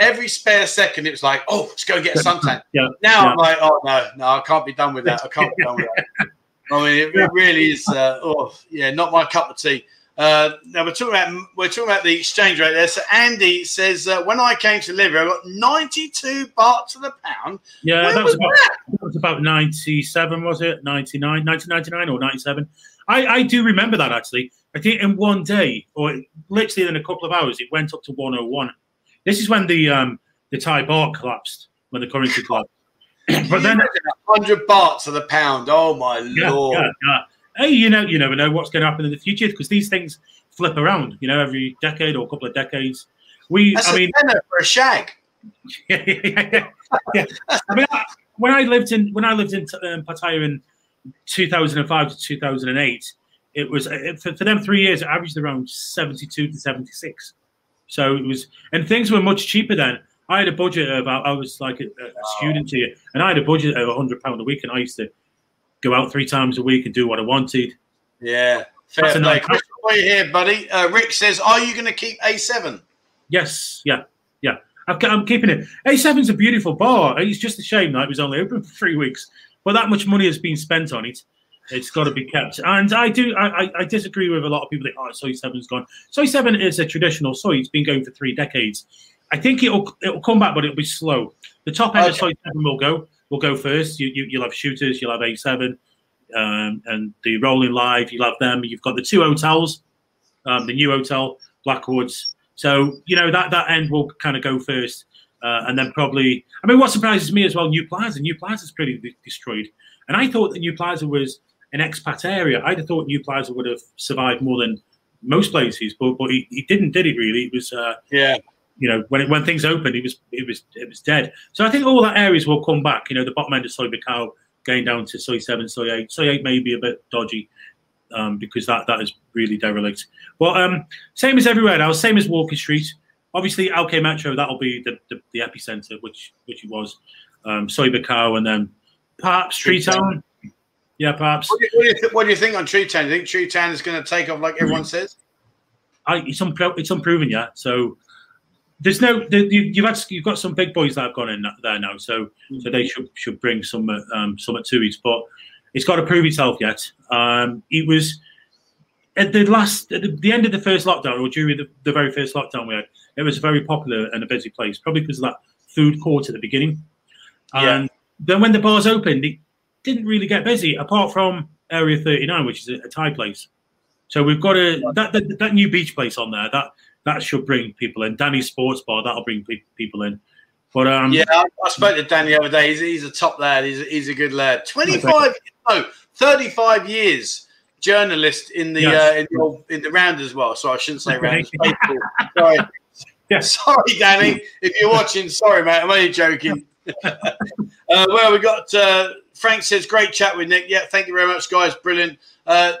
every spare second, it was like, oh, let's go get a suntan. Yeah. Now yeah. I'm like, oh no, no, I can't be done with that. I can't be done with that. I mean, it, it really is. Uh, oh, yeah, not my cup of tea. Uh, now we're talking about we're talking about the exchange rate there. So Andy says uh, when I came to live here, I got 92 baht to the pound. Yeah, that was, was, about, that? that was about 97, was it? 99, 1999 or 97. I, I do remember that actually. I think in one day, or literally in a couple of hours, it went up to 101. This is when the um, the Thai baht collapsed, when the currency collapsed. but then hundred bahts to the pound. Oh my yeah, lord! Yeah, yeah. Hey, you know, you never know what's going to happen in the future because these things flip around. You know, every decade or a couple of decades. We, That's I mean, for a shag. yeah, yeah, yeah. I mean, I, when I lived in when I lived in um, Pattaya in 2005 to 2008, it was for, for them three years. It averaged around seventy-two to seventy-six. So it was, and things were much cheaper then. I had a budget of I was like a, a student here, and I had a budget of hundred pound a week, and I used to go out three times a week and do what I wanted. Yeah, fair play. Chris, what you here, buddy? Uh, Rick says, "Are you going to keep A7?" Yes, yeah, yeah. I'm keeping it. A7's a beautiful bar. It's just a shame that it was only open for three weeks, but that much money has been spent on it. It's got to be kept. And I do, I, I disagree with a lot of people that, oh, Soi 7's gone. Soi 7 is a traditional soi. It's been going for three decades. I think it'll it'll come back, but it'll be slow. The top end okay. of Soi 7 will go will go first. You, you, will have shooters, you'll have A7, um, and the Rolling Live, you'll have them. You've got the two hotels, um, the new hotel, Blackwoods, so you know that that end will kind of go first, uh, and then probably. I mean, what surprises me as well, New Plaza. New Plaza is pretty destroyed, and I thought that New Plaza was an expat area. I'd have thought New Plaza would have survived more than most places, but but he, he didn't, did he? Really, it was uh, yeah. You know, when it, when things opened, it was it was it was dead. So I think all that areas will come back. You know, the bottom end of Buakhao going down to Soi Seven, Soi Eight. Soi Eight may be a bit dodgy, um, because that that is really derelict. Well, um, same as everywhere now, same as Walking Street. Obviously, LK Metro that'll be the, the, the epicenter, which which it was. Um, Buakhao, and then perhaps Tree Town. Yeah, perhaps. What do, you, what, do you th- what do you think on Tree Town? Do you think Tree Town is going to take off like everyone says? I, it's, unpro- it's unproven yet. So there's no the, you, have had you've got some big boys that have gone in there now. So mm-hmm. so they should should bring some um, some to it, but it's got to prove itself yet. Um, it was at the last, at the, the, end of the first lockdown, or during the, the, very first lockdown we had, it was a very popular and a busy place, probably because of that food court at the beginning. And yeah. then when the bars opened, it didn't really get busy, apart from Area 39, which is a, a Thai place. So we've got a that, that, that new beach place on there that that should bring people in. Danny's Sports Bar that'll bring pe- people in. But um, yeah, I, I, spoke to Danny the other day. He's, he's a top lad. He's, he's a good lad. Twenty five, no, thirty five years journalist in the yes. uh, in, the, in the round as well. So I shouldn't say round. sorry, yes. sorry, Danny. If you're watching, sorry, mate. I'm only joking. uh, well, we got uh, Frank says great chat with Nick. Yeah, thank you very much, guys. Brilliant. Uh,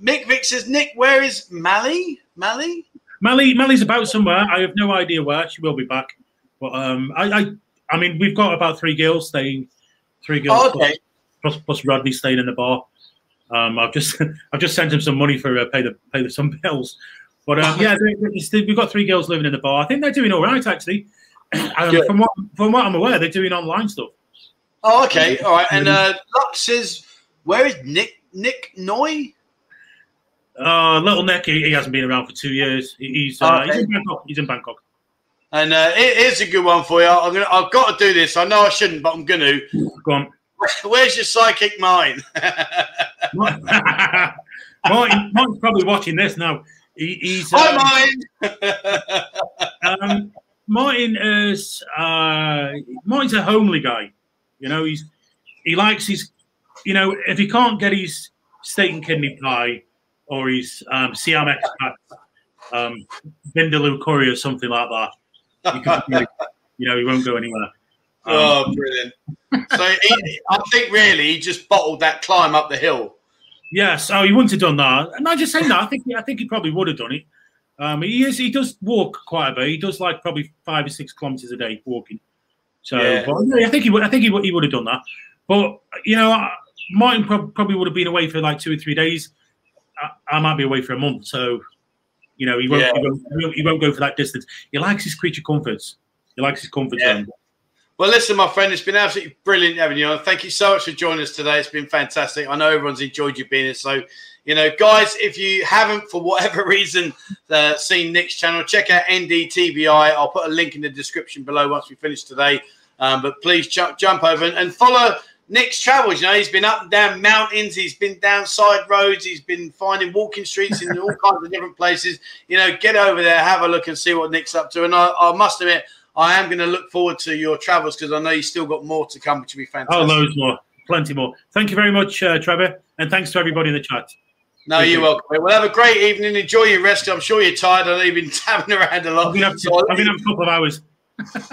Mick Vick says Nick, where is Mally? Mally? Mally, Mally's about somewhere. I have no idea where. She will be back. But um, I, I, I mean, we've got about three girls staying, three girls oh, okay. plus, plus, plus Rodney staying in the bar. Um, I've just I've just sent him some money for uh, pay the pay the some bills. But um, yeah, we've got three girls living in the bar. I think they're doing all right actually. Um, from what from what I'm aware, they're doing online stuff. Oh, okay, all right. And uh, Lux says, "Where is Nick Nick Noy?" Uh, little Nick, he, he, hasn't been around for two years. He's uh, okay. he's in Bangkok. He's in Bangkok. And uh, here's a good one for you. I'm gonna, I've got to do this. I know I shouldn't, but I'm going to. Go on. Where's your psychic mind? Martin, Martin's probably watching this now. He, he's Hi, um, Martin. um, Martin is uh, Martin's a homely guy. You know, he's he likes his. You know, if he can't get his steak and kidney pie or his um, expat, um, Vindaloo curry or something like that, you, you know, he won't go anywhere. Um, oh, brilliant! so he, I think really he just bottled that climb up the hill. Yes. Oh, he wouldn't have done that. And I just saying that. I think I think he probably would have done it. Um, he is. He does walk quite a bit. He does like probably five or six kilometers a day walking. So yeah. I think he would. I think he would. He would have done that. But you know, Martin probably would have been away for like two or three days. I, I might be away for a month. So you know, he won't, yeah. he won't, he won't, go for that distance. He likes his creature comforts. He likes his comfort yeah. zone. Well, listen, my friend, it's been absolutely brilliant having you on. Thank you so much for joining us today. It's been fantastic. I know everyone's enjoyed you being here. So, you know, guys, if you haven't, for whatever reason, uh, seen Nick's channel, check out NDTVI. I'll put a link in the description below once we finish today. Um, but please jump, jump over and, and follow Nick's travels. You know, he's been up and down mountains, he's been down side roads, he's been finding walking streets in all kinds of different places. You know, get over there, have a look, and see what Nick's up to. And I, I must admit, I am going to look forward to your travels because I know you've still got more to come, which will be fantastic. Oh, loads more, plenty more. Thank you very much, uh, Trevor, and thanks to everybody in the chat. No, you're you. welcome. Well, have a great evening. Enjoy your rest. I'm sure you're tired. I know you've been tapping around a lot. I've been up, I've been up a couple of hours.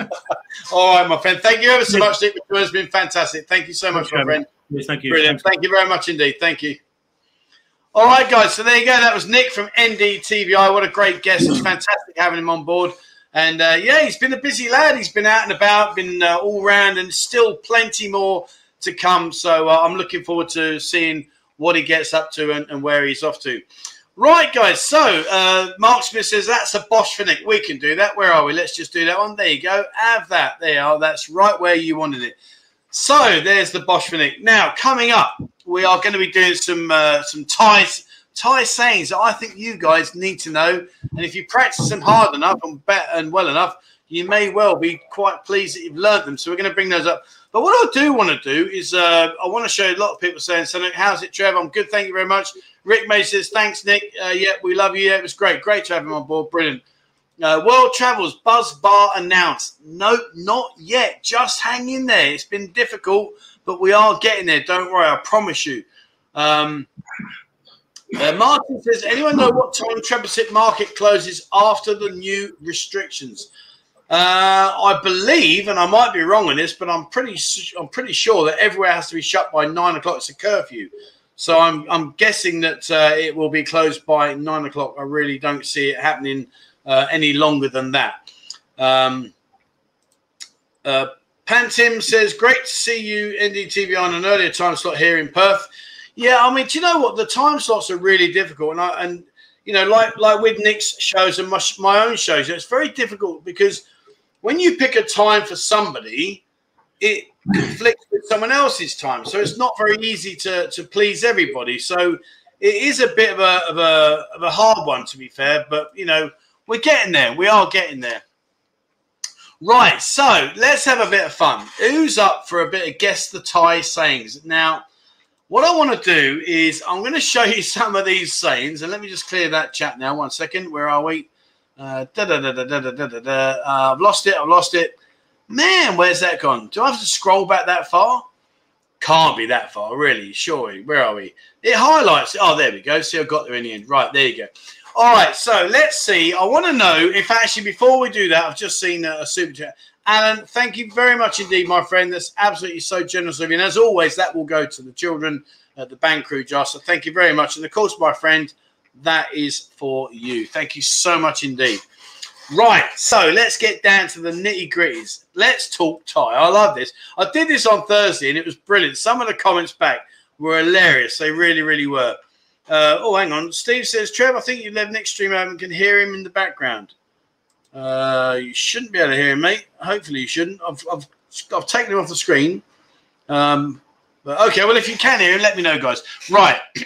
All right, my friend. Thank you ever so much, Nick. It's been fantastic. Thank you so much, my friend. Yes, thank you. Brilliant. Thank you very much indeed. Thank you. All right, guys. So there you go. That was Nick from NDTVI. What a great guest. It's fantastic having him on board. And uh, yeah, he's been a busy lad. He's been out and about, been uh, all round, and still plenty more to come. So uh, I'm looking forward to seeing what he gets up to and, and where he's off to. Right, guys. So uh, Mark Smith says that's a bosh Nick. We can do that. Where are we? Let's just do that one. There you go. Have that. There you are. That's right where you wanted it. So there's the bosh Nick. Now coming up, we are going to be doing some uh, some ties Thai sayings that I think you guys need to know. And if you practice them hard enough and bet and well enough, you may well be quite pleased that you've learned them. So we're going to bring those up. But what I do want to do is uh, I want to show a lot of people saying something. How's it, Trev? I'm good. Thank you very much. Rick May says, thanks, Nick. Uh, yeah, we love you. Yeah, it was great. Great to have him on board. Brilliant. Uh, World Travels Buzz Bar announced. No, not yet. Just hang in there. It's been difficult, but we are getting there. Don't worry. I promise you. Um, uh, Martin says, anyone know what time Thepprasit Market closes after the new restrictions? Uh, I believe, and I might be wrong on this, but I'm pretty I'm pretty sure that everywhere has to be shut by nine o'clock. It's a curfew, so I'm I'm guessing that uh, it will be closed by nine o'clock. I really don't see it happening uh, any longer than that. Um, uh, Pantim says, "Great to see you, NDTV, on an earlier time slot here in Perth." Yeah, I mean, do you know what? The time slots are really difficult, and I and you know, like like with Nick's shows and my, my own shows, it's very difficult because when you pick a time for somebody, it conflicts with someone else's time, so it's not very easy to to please everybody. So it is a bit of a of a of a hard one, to be fair. But you know, we're getting there. We are getting there. Right, so let's have a bit of fun. Who's up for a bit of guess the Thai sayings? Now, what I want to do is I'm going to show you some of these sayings, and let me just clear that chat now. One second. Where are we? Uh, da, da, da, da, da, da, da. Uh, I've lost it. I've lost it. Man, where's that gone? Do I have to scroll back that far? Can't be that far, really. Surely. Where are we? It highlights. Oh, there we go. See, I got there in the end. Right, there you go. All right, so let's see. I want to know if actually before we do that, I've just seen a, a super chat. Alan, thank you very much indeed, my friend. That's absolutely so generous of you. And as always, that will go to the children at the Bank Crew Josh. So thank you very much. And of course, my friend, that is for you. Thank you so much indeed. Right, so let's get down to the nitty gritties. Let's talk Thai. I love this. I did this on Thursday and it was brilliant. Some of the comments back were hilarious. They really, really were. Uh, oh, hang on. Steve says, Trev, I think you left Nick stream and can hear him in the background. Uh, you shouldn't be able to hear him, mate. Hopefully, you shouldn't. I've, I've, I've taken him off the screen. Um, but okay, well, if you can hear him, let me know, guys. Right.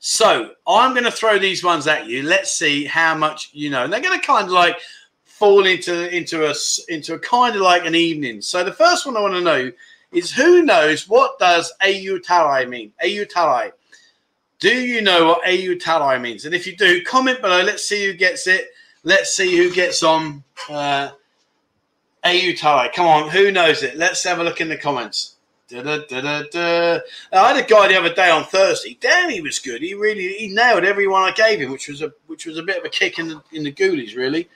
so I'm going to throw these ones at you. Let's see how much you know. And they're going to kind of like fall into into a into a kind of like an evening. So the first one I want to know is who knows what does Ayutthaya mean? Ayutthaya. Do you know what Ayutthaya means? And if you do, comment below. Let's see who gets it. Let's see who gets on uh, Ayutthaya. Come on, who knows it? Let's have a look in the comments. Da, da, da, I had a guy the other day on Thursday. Damn, he was good. He really he nailed everyone I gave him, which was a which was a bit of a kick in the in the ghoulies, really.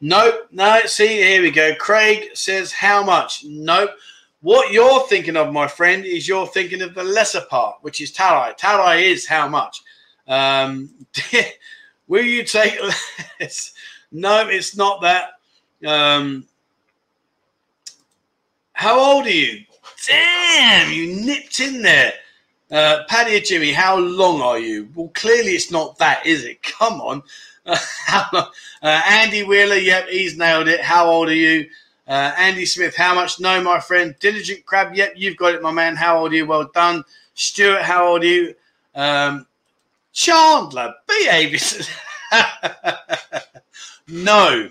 Nope, no. See, here we go. Craig says how much? Nope. What you're thinking of, my friend, is you're thinking of the lesser part, which is Tarai. Tarai is how much. Um, Will you take less? no, it's not that. Um, how old are you? Damn, you nipped in there. Uh, Paddy or Jimmy, how long are you? Well, clearly it's not that, is it? Come on. Uh, Andy Wheeler, yep, he's nailed it. How old are you? Uh, Andy Smith, how much? No, my friend. Diligent Crab, yep, you've got it, my man. How old are you? Well done. Stuart, how old are you? Um, Chandler, behave no.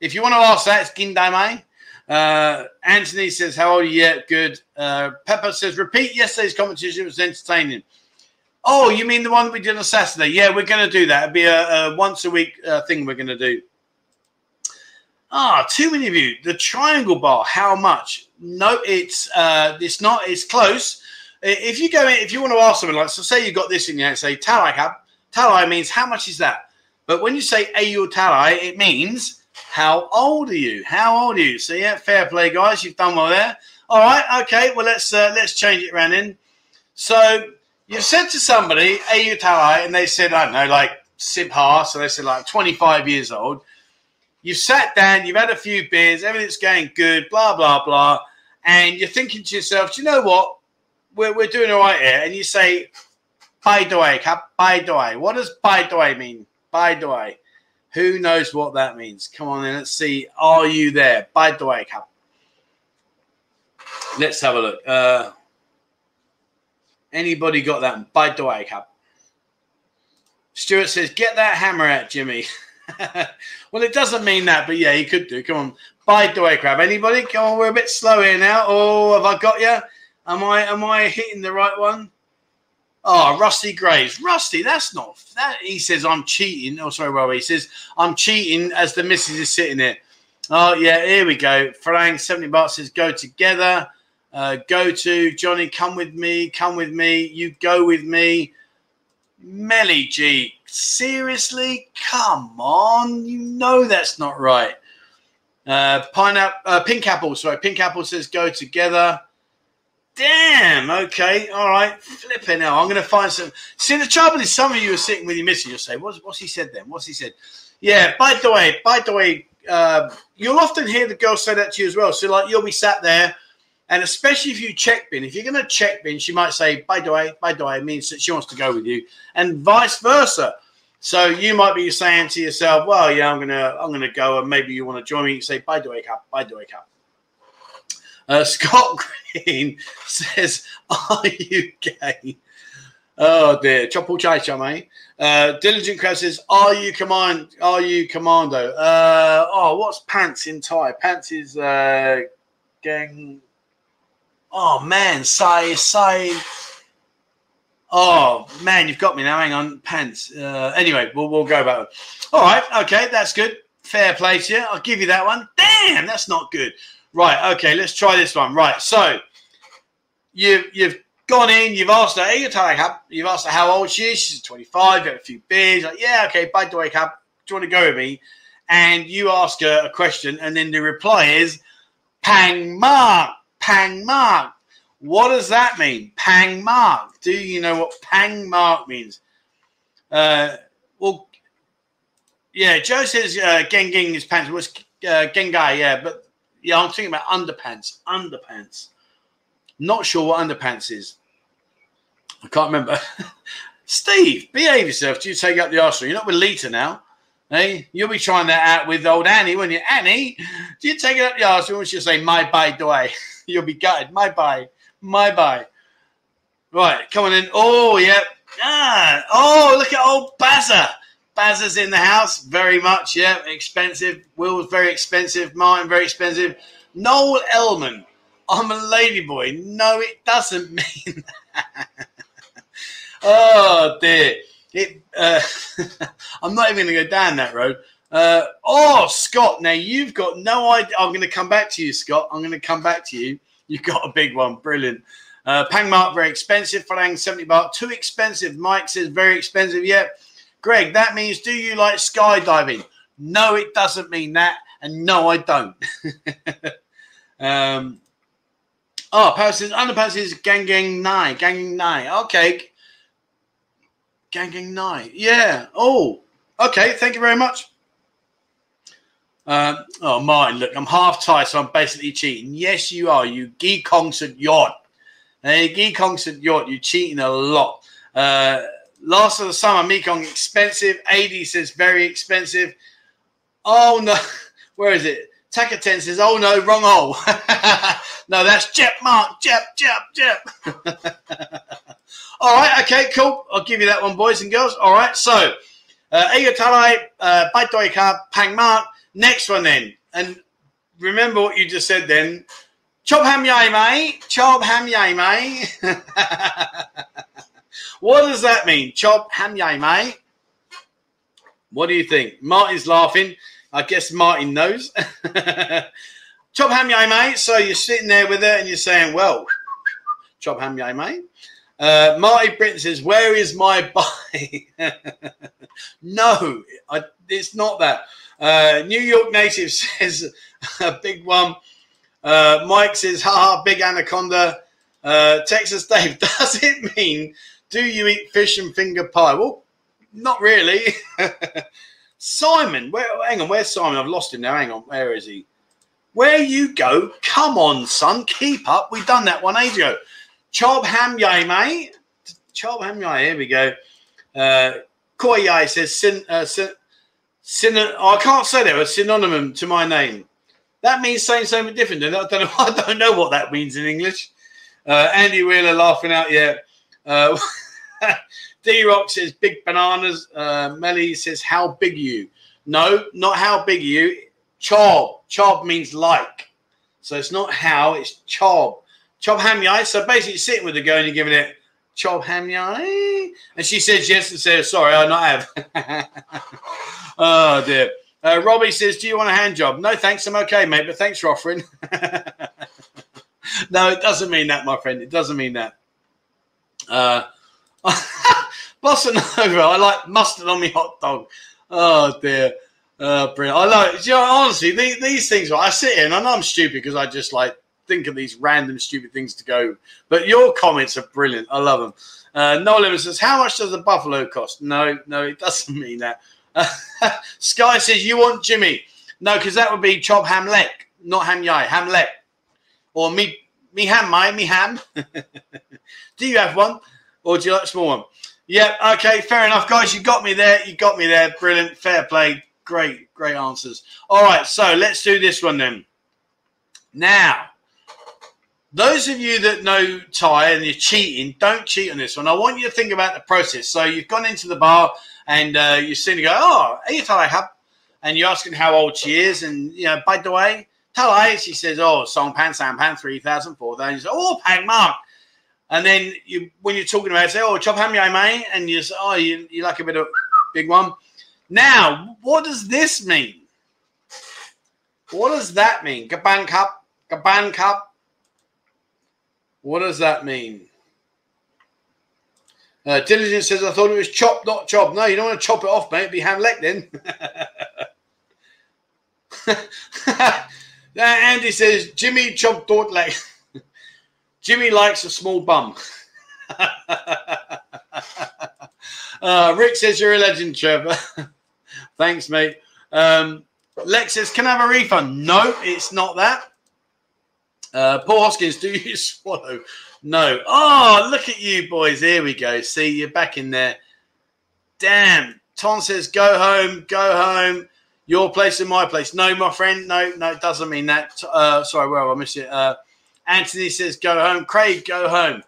If you want to ask that, it's Gindame. Uh, Anthony says, How old are you? yet? good. Uh, Pepper says, Repeat yesterday's competition. It was entertaining. Oh, you mean the one we did on Saturday? Yeah, we're going to do that. It'll be a, a once a week uh, thing we're going to do. Ah, too many of you. The triangle bar, how much? No, it's uh, it's not. It's close. If you go in, if you want to ask someone like, so say you got this in your hand, say talai have. Talai means how much is that? But when you say ayutthaya, it means how old are you? How old are you? So yeah, fair play, guys. You've done well there. All right, okay. Well, let's uh, let's change it around in. So You've said to somebody, Ayutthaya, and they said, I don't know, like Sibha, so they said like 25 years old. You've sat down, you've had a few beers, everything's going good, blah, blah, blah. And you're thinking to yourself, do you know what? We're, we're doing all right here. And you say, by the way, by the way. What does by the way mean? By the way. Who knows what that means? Come on then, let's see. Are you there? By the way, Cap. Let's have a look. Uh, anybody got that? By the way, Cap. Stuart says, get that hammer out, Jimmy. well, it doesn't mean that, but yeah, you could do. Come on. By the way, crab. Anybody? Come on, we're a bit slow here now. Oh, have I got you? Am I am I hitting the right one? Oh, Rusty Graves. Rusty, that's not that. He says I'm cheating. Oh, sorry, Robbie. He says I'm cheating as the missus is sitting there. Oh, yeah, here we go. Frank, 70 bucks says go together. Uh, go to Johnny, come with me, come with me. You go with me. Melly G, seriously? Come on. You know that's not right. Uh, pineapple, uh, pink apple. Sorry, pink apple says go together. Damn. Okay. All right. Flipping now. I'm going to find some. See, the trouble is, some of you are sitting with your missus. You'll say, "What's what's he said then? What's he said?" Yeah. By the way, by the way, uh, you'll often hear the girl say that to you as well. So, like, you'll be sat there, and especially if you check bin, if you're going to check bin, she might say, "By the way, by the way," it means that she wants to go with you, and vice versa. So you might be saying to yourself, "Well, yeah, I'm gonna, I'm gonna go, and maybe you want to join me." You say, "By the way, cap, by the way, cap." Uh, Scott Green says, "Are you gay?" Oh dear, Chopple Chai mate. Uh, Diligent Crab says, "Are you command? Are you commando?" Uh, oh, what's pants in Thai? Pants is uh, gang. Oh man, say say Oh man, you've got me now. Hang on, pants. Uh, anyway, we'll we'll go back. All right, okay, that's good. Fair play to you. I'll give you that one. Damn, that's not good. Right, okay, let's try this one. Right, so you you've gone in, you've asked her, hey, you've asked her how old she is. She's 25, got a few beers. Like, yeah, okay, by the way, Cap, do you want to go with me? And you ask her a question, and then the reply is, Pang Mark, Pang Mark. What does that mean? Pang mark. Do you know what pang mark means? Uh, well, yeah, Joe says uh, is pants. Was uh, gengai? Yeah, but yeah, I'm thinking about underpants. Underpants. Not sure what underpants is. I can't remember. Steve, behave yourself. Do you take up the arsenal? You're not with Lita now. Hey, you'll be trying that out with old Annie, when you? Annie, do you take it up the arsenal when she'll say, my bye, do I? You'll be gutted. My bye my bye. Right, coming in. Oh, yep. Ah, oh, look at old Bazza. Bazza's in the house, very much. Yeah, expensive. Will's very expensive. Martin, very expensive. Noel Elman. I'm a ladyboy. No, it doesn't mean that. oh, dear. It, uh, I'm not even going to go down that road. Uh, oh, Scott, now you've got no idea. I'm going to come back to you, Scott. I'm going to come back to you. You've got a big one. Brilliant. Uh, Pang Mark, very expensive. Falang, 70 baht. Too expensive. Mike says, very expensive. Yeah. Greg, that means do you like skydiving? No, it doesn't mean that. And no, I don't. um, oh, underpants is gang gang nine. Gang nine. Okay. Gang gang nine. Yeah. Oh, okay. Thank you very much. Um, oh, Martin, look, I'm half Thai, so I'm basically cheating. Yes, you are. You geek concert yacht. Hey, geek concert yacht, you're cheating a lot. Uh, last of the summer, Mekong expensive. 80 says very expensive. Oh, no. Where is it? Takaten says, oh, no, wrong hole. no, that's Jep, Mark. Jep, Jep, Jep. All right, okay, cool. I'll give you that one, boys and girls. All right, so uh, Egotalai, uh, Baitoika, Pang Mark. Next one then. And remember what you just said then. Chop ham yay, mate. Chop ham yay, mate. What does that mean? Chop ham yay, mate. What do you think? Martin's laughing. I guess Martin knows. chop ham yay, mate. So you're sitting there with it and you're saying, well, chop ham yay, mate. Uh, Marty Britton says, where is my buy? no, I, it's not that. Uh, New York native says a big one. Uh, Mike says, haha, big anaconda. Uh, Texas Dave, does it mean Do you eat fish and finger pie? Well, not really. Simon, where, hang on, where's Simon? I've lost him now. Hang on, where is he? Where you go? Come on, son, keep up. We've done that one age ago. Chob ham yai, mate. Chob ham yai. Here we go. Uh, Koyai says sin, uh, sin, sin, oh, I can't say that. A synonym to my name. That means saying something different. I don't know. I don't know what that means in English. Uh, Andy Wheeler laughing out. Yeah. Uh, D Rock says big bananas. Uh, Melly says how big you? No, not how big you. Chob. Chob means like. So it's not how, it's chob. Chob ham yai. So basically, sitting with the girl and you're giving it chob ham yai. And she says yes and says, sorry, I not have. oh, dear. Uh, Robbie says, do you want a hand job? No, thanks. I'm okay, mate, but thanks for offering. no, it doesn't mean that, my friend. It doesn't mean that. Uh, Bossa I like mustard on my hot dog. Oh, dear. Uh, brilliant. I like, you know, honestly, these, these things, I sit here and I know I'm stupid because I just like think of these random stupid things to go. But your comments are brilliant. I love them. Uh, Nolan says, How much does a buffalo cost? No, no, it doesn't mean that. Sky says, You want Jimmy? No, because that would be chop ham leg, not ham yai, ham leg. Or me, me ham, my, me ham. do you have one? Or do you like a small one? Yeah, okay, fair enough, guys. You got me there. You got me there. Brilliant. Fair play. Great, great answers. All right, so let's do this one then. Now, those of you that know Thai and you're cheating, don't cheat on this one. I want you to think about the process. So you've gone into the bar and uh, you've seen her go, oh, are you Thai? And you're asking how old she is. And, you know, by the way, Thai, she says, oh, Song Pan, Sam Pan, 3,000, 4,000. You say, oh, Pang Mark. And then you, when you're talking about it, say, oh, chop ham yai, mate. And you say, oh, you, you like a bit of big one. Now, what does this mean? What does that mean? Gaban cup, Gaban cup. What does that mean? Uh, Diligence says, I thought it was chop, not chop. No, you don't want to chop it off, mate. It'd be ham leg then. Andy says, Jimmy chop thought. Jimmy likes a small bum. uh, Rick says, You're a legend, Trevor. Thanks, mate. Um, Lex says, Can I have a refund? No, it's not that. Uh, Paul Hoskins, do you swallow? No. Oh, look at you, boys. Here we go. See, you're back in there. Damn. Tom says, Go home, go home. Your place and my place. No, my friend. No, no, it doesn't mean that. Uh, sorry, well, I missed it. Uh, Anthony says, Go home. Craig, go home.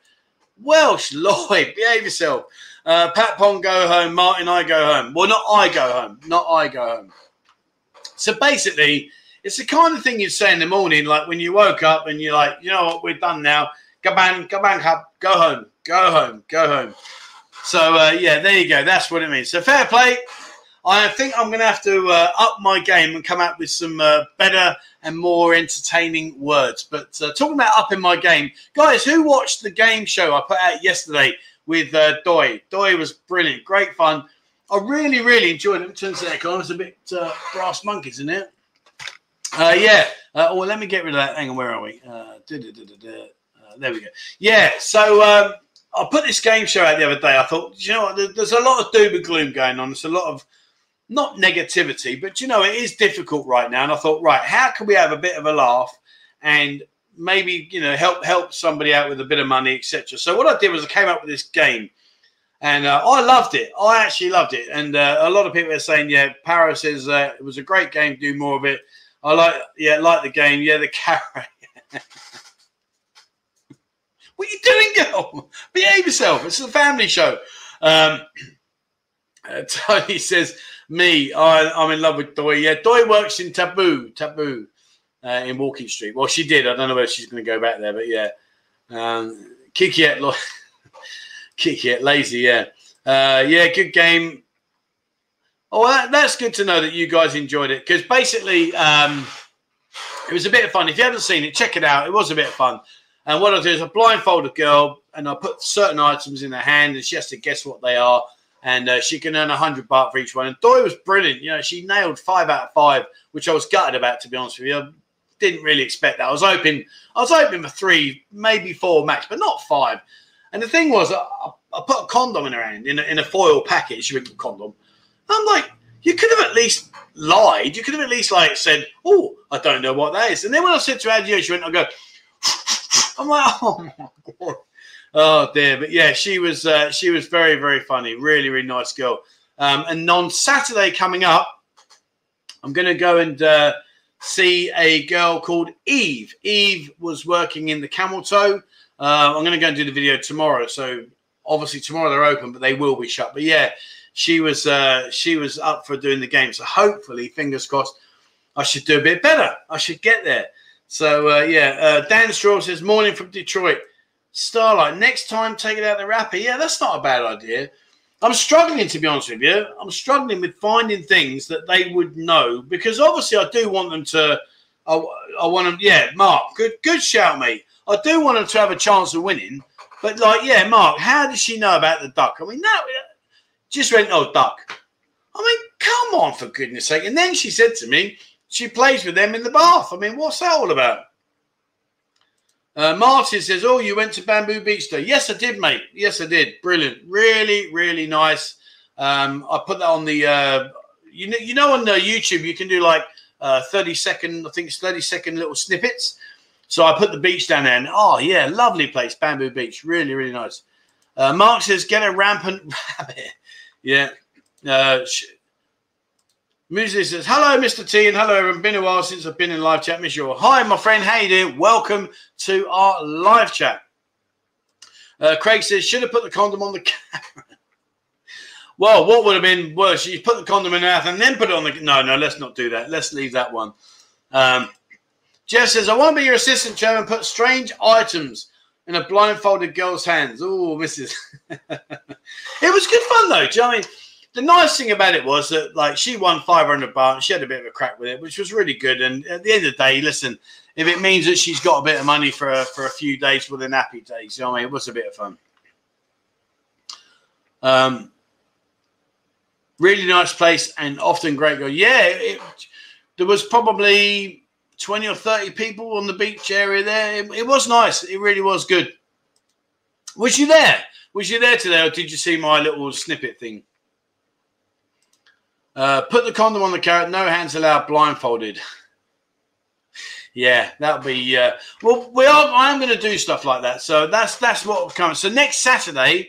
Welsh, Lloyd, behave yourself. Uh, Pat Pong, go home. Martin, I go home. Well, not I go home. Not I go home. So basically, it's the kind of thing you'd say in the morning, like when you woke up and you're like, you know what, we're done now. Go back, go up, go home, go home, go home. So uh, yeah, there you go. That's what it means. So fair play. I think I'm going to have to uh, up my game and come out with some uh, better and more entertaining words. But uh, talking about upping my game, guys, who watched the game show I put out yesterday with uh, Doi? Doi was brilliant, great fun. I really, really enjoyed it. Turns out it was a bit uh, brass monkeys in it. Uh, yeah. Uh, oh, let me get rid of that. Hang on, where are we? There we go. Yeah. So um, I put this game show out the other day. I thought, you know what? There's a lot of doom and gloom going on. There's a lot of not negativity, but you know, it is difficult right now. And I thought, right, how can we have a bit of a laugh and maybe you know help help somebody out with a bit of money, etc. So what I did was I came up with this game, and uh, I loved it. I actually loved it, and uh, a lot of people are saying, yeah, Paris is uh, it was a great game. Do more of it. I like, yeah, like the game. Yeah, the carrot. what are you doing, girl? Behave yourself. It's a family show. Um, Tony says, me, I, am in love with Doi. Yeah, Doi works in Taboo, Taboo, uh, in Walking Street. Well, she did. I don't know whether she's going to go back there, but yeah. Um, Kiki at Kiki at lazy. Yeah, uh, yeah. Good game. Oh, that, that's good to know that you guys enjoyed it because basically um, it was a bit of fun. If you haven't seen it, check it out. It was a bit of fun. And what I do is I blindfold a girl and I put certain items in her hand and she has to guess what they are. And uh, she can earn a hundred baht for each one. And Doi was brilliant. You know, she nailed five out of five, which I was gutted about, to be honest with you. I didn't really expect that. I was hoping, I was hoping for three, maybe four max, but not five. And the thing was, I, I put a condom in her hand in a, in a foil. She went, condom. I'm like, you could have at least lied. You could have at least like said, oh, I don't know what that is. And then when I said to her, she went, I go, I'm like, oh my god. Oh dear, but yeah, she was uh, she was very very funny, really really nice girl. Um, and on Saturday coming up, I'm going to go and uh, see a girl called Eve. Eve was working in the Camel Toe. Uh, I'm going to go and do the video tomorrow. So obviously tomorrow they're open, but they will be shut. But yeah, she was uh, she was up for doing the game. So hopefully, fingers crossed, I should do a bit better. I should get there. So uh, yeah, uh, Dan Straw says morning from Detroit. Starlight, next time take it out the wrapper. Yeah, that's not a bad idea. I'm struggling to be honest with you. I'm struggling with finding things that they would know because obviously I do want them to. I, I want them. Yeah, Mark, good good shout, mate. I do want them to have a chance of winning, but like, yeah, Mark, how does she know about the duck? I mean, that just went, oh, duck. I mean, come on, for goodness sake. And then she said to me, she plays with them in the bath. I mean, what's that all about? Uh, Martin says, "Oh, you went to Bamboo Beach Day? Yes, I did, mate. Yes, I did. Brilliant. Really, really nice. Um, I put that on the, uh, you know, you know, on the YouTube, you can do like uh, thirty second. I think it's thirty second little snippets. So I put the beach down there, and oh yeah, lovely place, Bamboo Beach. Really, really nice. Uh, Mark says, "Get a rampant rabbit." yeah. Uh, Muesli says, hello, Mr. T, and hello, everyone. Been a while since I've been in live chat. Miss you all. Hi, my friend. How you doing? Welcome to our live chat. Uh, Craig says, should have put the condom on the camera. well, what would have been worse? You put the condom in the mouth and then put it on the... No, no, let's not do that. Let's leave that one. Um, Jeff says, I want to be your assistant, chairman. Put strange items in a blindfolded girl's hands. Oh, Mrs. it was good fun, though. Do you know I mean? The nice thing about it was that like she won 500 bucks she had a bit of a crack with it which was really good and at the end of the day listen if it means that she's got a bit of money for a, for a few days for the nappy days you know what I mean? It was a bit of fun. Um really nice place and often great girl. Yeah it, there was probably 20 or 30 people on the beach area there. It, it was nice. It really was good. Was you there? Was you there today or did you see my little snippet thing uh, put the condom on the carrot. No hands allowed. Blindfolded. yeah, that'll be. Uh, well, we are. I'm going to do stuff like that. So that's that's what comes. So next Saturday,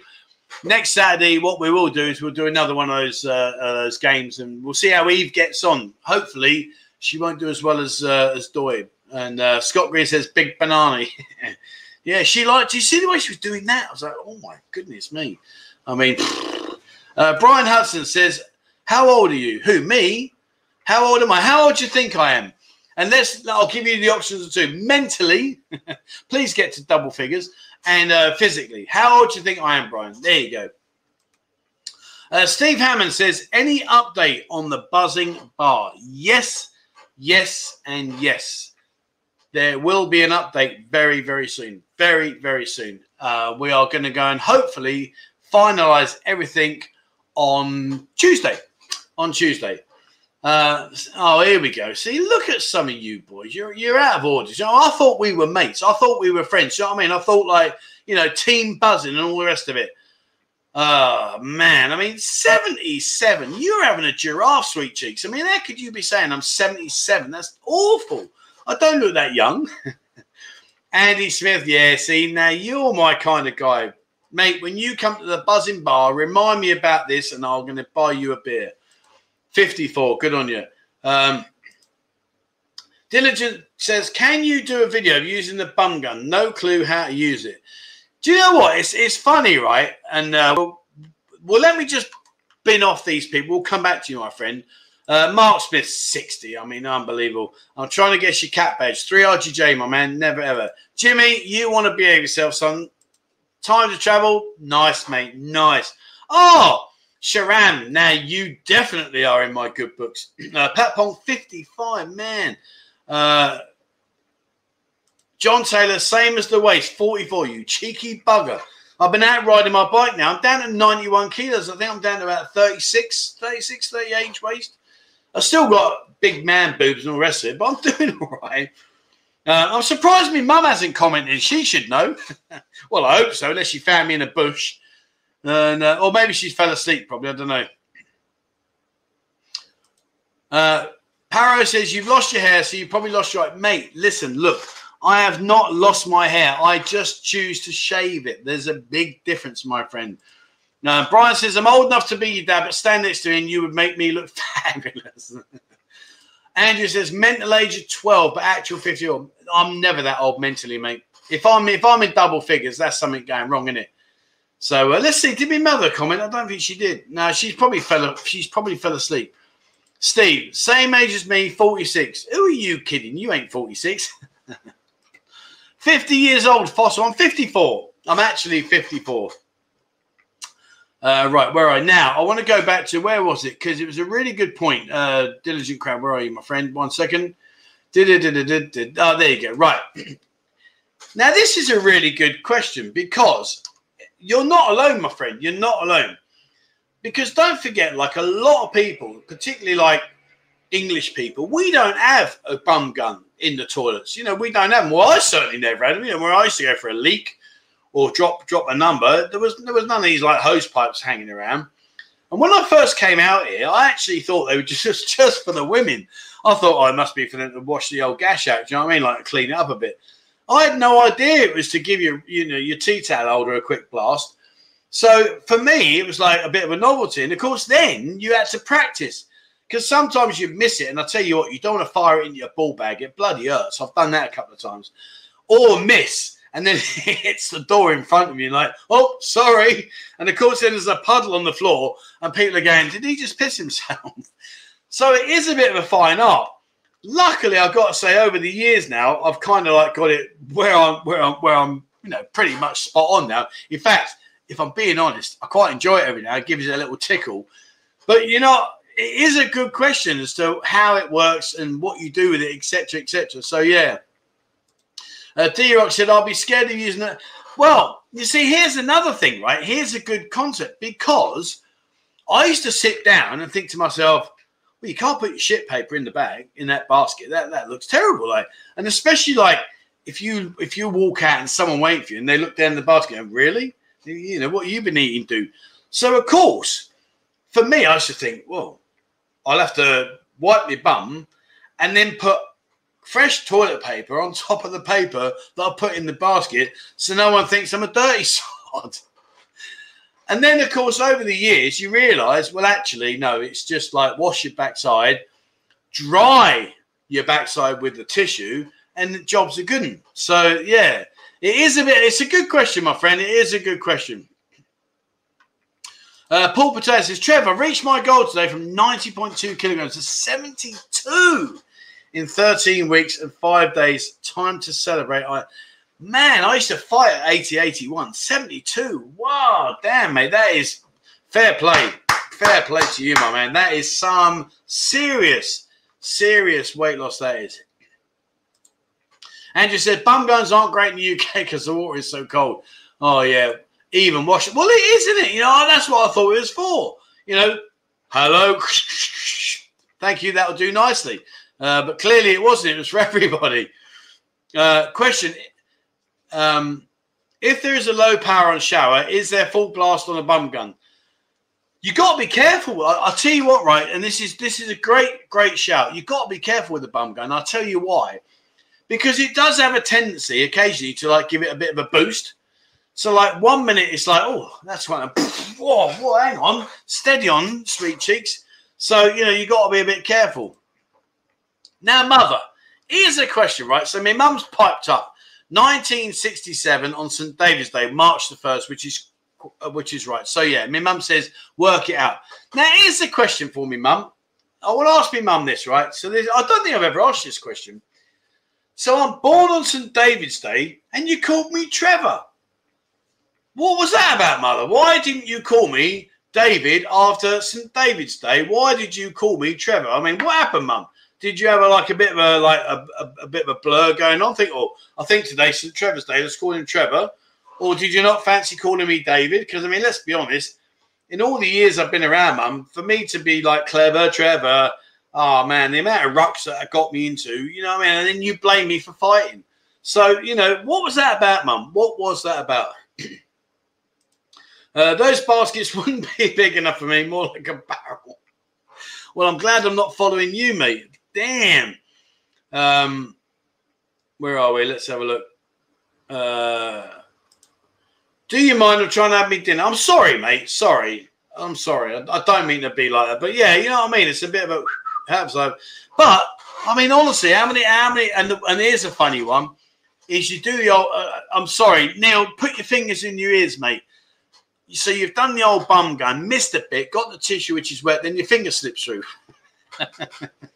next Saturday, what we will do is we'll do another one of those uh, uh, those games, and we'll see how Eve gets on. Hopefully, she won't do as well as uh, as Doi. And uh, Scott Green says big banana. yeah, she liked. Do you see the way she was doing that? I was like, oh my goodness me. I mean, uh, Brian Hudson says how old are you? Who? Me? How old am I? How old do you think I am? And let's, I'll give you the options of two. Mentally, please get to double figures. And uh, physically, how old do you think I am, Brian? There you go. Uh, Steve Hammond says, any update on the buzzing bar? Yes, yes, and yes. There will be an update very, very soon. Very, very soon. Uh, we are going to go and hopefully finalize everything on Tuesday on Tuesday. Uh, oh, here we go. See, look at some of you boys. You're you're out of order. You know, I thought we were mates. I thought we were friends. You know what I mean? I thought like you know, team buzzing and all the rest of it. Oh man, I mean, 77. You're having a giraffe, sweet cheeks. I mean, how could you be saying I'm 77? That's awful. I don't look that young. Andy Smith, yeah, see, now you're my kind of guy. Mate, when you come to the buzzing bar, remind me about this and I'm going to buy you a beer. 54. Good on you. Um, Diligent says, Can you do a video of using the bum gun? No clue how to use it. Do you know what? It's, it's funny, right? And uh, well, well, let me just bin off these people. We'll come back to you, my friend. Uh, Mark Smith, 60. I mean, unbelievable. I'm trying to get your cat badge. 3 RGJ, my man. Never ever. Jimmy, you want to behave yourself, son. Time to travel. Nice, mate. Nice. Oh, Sharam, now you definitely are in my good books. Uh, Pat Pong, 55, man. Uh, John Taylor, same as the waist, 44, you cheeky bugger. I've been out riding my bike now. I'm down to 91 kilos. I think I'm down to about 36, 36, 38 inch waist. I've still got big man boobs and all the rest of it, but I'm doing all right. Uh, I'm surprised my mum hasn't commented. She should know. well, I hope so, unless she found me in a bush And, uh, or maybe she fell asleep, probably. I don't know. Uh, Paro says, You've lost your hair, so you probably lost your. Mate, listen, look, I have not lost my hair. I just choose to shave it. There's a big difference, my friend. Now, Brian says, I'm old enough to be your dad, but stand next to me and you would make me look fabulous. Andrew says, mental age of 12, but actual 50. I'm never that old mentally, mate. If I'm if I'm in double figures, that's something going wrong, isn't it? So uh, let's see. Did my mother comment? I don't think she did. No, she's probably fell. She's probably fell asleep. Steve, same age as me, 46. Who are you kidding? You ain't 46. 50 years old, Fossil. I'm 54. I'm actually 54. Uh, right, where are I now? I want to go back to where was it? Because it was a really good point. Uh, Diligent Crowd, where are you, my friend? One second. Oh, there you go. Right. Now, this is a really good question because you're not alone, my friend. You're not alone. Because don't forget, like a lot of people, particularly like English people, we don't have a bum gun in the toilets. You know, we don't have them. Well, I certainly never had them. You know, where I used to go for a leak or drop drop a number, there was there was none of these like hose pipes hanging around. And when I first came out here, I actually thought they were just just for the women. I thought, oh, it must be for them to wash the old gash out. Do you know what I mean? Like clean it up a bit. I had no idea it was to give you, you know, your tea towel holder a quick blast. So for me, it was like a bit of a novelty. And of course, then you had to practice because sometimes you miss it. And I tell you what, you don't want to fire it into your ball bag. It bloody hurts. I've done that a couple of times. Or miss and then it hits the door in front of you, like, oh, sorry. And of course, then there's a puddle on the floor, and people are going, did he just piss himself? so it is a bit of a fine art. Luckily, I've got to say, over the years now, I've kind of like got it where I'm, where I'm, where I'm, you know, pretty much spot on now. In fact, if I'm being honest, I quite enjoy it every now. It gives you a little tickle. But you know, it is a good question as to how it works and what you do with it, etc., etc. So yeah. Uh, D Rock said, I'll be scared of using it. Well, you see, here's another thing, right? Here's a good concept because I used to sit down and think to myself, well, you can't put your shit paper in the bag in that basket. That that looks terrible. Like, and especially like if you if you walk out and someone waits for you and they look down the basket and really, you know, what you've been eating do. So of course, for me, I to think, well, I'll have to wipe my bum and then put fresh toilet paper on top of the paper that I put in the basket so no one thinks I'm a dirty sod. And then, of course, over the years, you realize, well, actually, no, it's just like wash your backside, dry your backside with the tissue, and the job's a good. So, yeah, it is a bit, it's a good question, my friend. It is a good question. Uh, Paul Patel says, Trevor, reached my goal today from 90.2 kilograms to 72 in 13 weeks and five days. Time to celebrate. I, man, I used to fight at 80, 81, 72. Wow, damn, mate. That is fair play. Fair play to you, my man. That is some serious, serious weight loss. That is. Andrew said, bum guns aren't great in the UK because the water is so cold. Oh, yeah. Even wash it. Well, it is, isn't it? You know, that's what I thought it was for. You know, hello. Thank you. That'll do nicely. Uh, but clearly it wasn't. It was for everybody. Uh, question: um, If there is a low power on shower, is there full blast on a bum gun? You got to be careful. I, will tell you what, right? And this is this is a great great shout. You got to be careful with the bum gun. I'll tell you why. Because it does have a tendency occasionally to like give it a bit of a boost. So like one minute it's like, oh, that's one. Whoa, whoa, hang on, steady on, sweet cheeks. So you know you got to be a bit careful. Now, mother, here's a question, right? So my mum's piped up 1967 on St. David's Day, March the 1st, which is uh, which is right. So yeah, my mum says, work it out. Now, here's a question for me, mum. I to ask my mum this, right? So this, I don't think I've ever asked this question. So I'm born on St. David's Day, and you called me Trevor. What was that about, mother? Why didn't you call me David after St. David's Day? Why did you call me Trevor? I mean, what happened, mum? Did you have a, like a bit of a like a, a, a bit of a blur going on? I think, oh, I think today St Trevor's Day. Let's call him Trevor. Or did you not fancy calling me David? Because I mean, let's be honest. In all the years I've been around, mum, for me to be like clever Trevor, oh man, the amount of rucks that I got me into, you know what I mean? And then you blame me for fighting. So, you know, what was that about, mum? What was that about? Uh, those baskets wouldn't be big enough for me, more like a barrel. Well, I'm glad I'm not following you, mate. Damn. Um, where are we? Let's have a look. Uh, do you mind of trying to have me dinner? I'm sorry, mate. Sorry. I'm sorry. I, I, don't mean to be like that, but yeah, you know what I mean. It's a bit of a episode. But I mean, honestly, how many? How many? And the, and here's a funny one: is you do the old. Uh, I'm sorry, Neil. Put your fingers in your ears, mate. So you've done the old bum gun, missed a bit, got the tissue which is wet, then your finger slips through.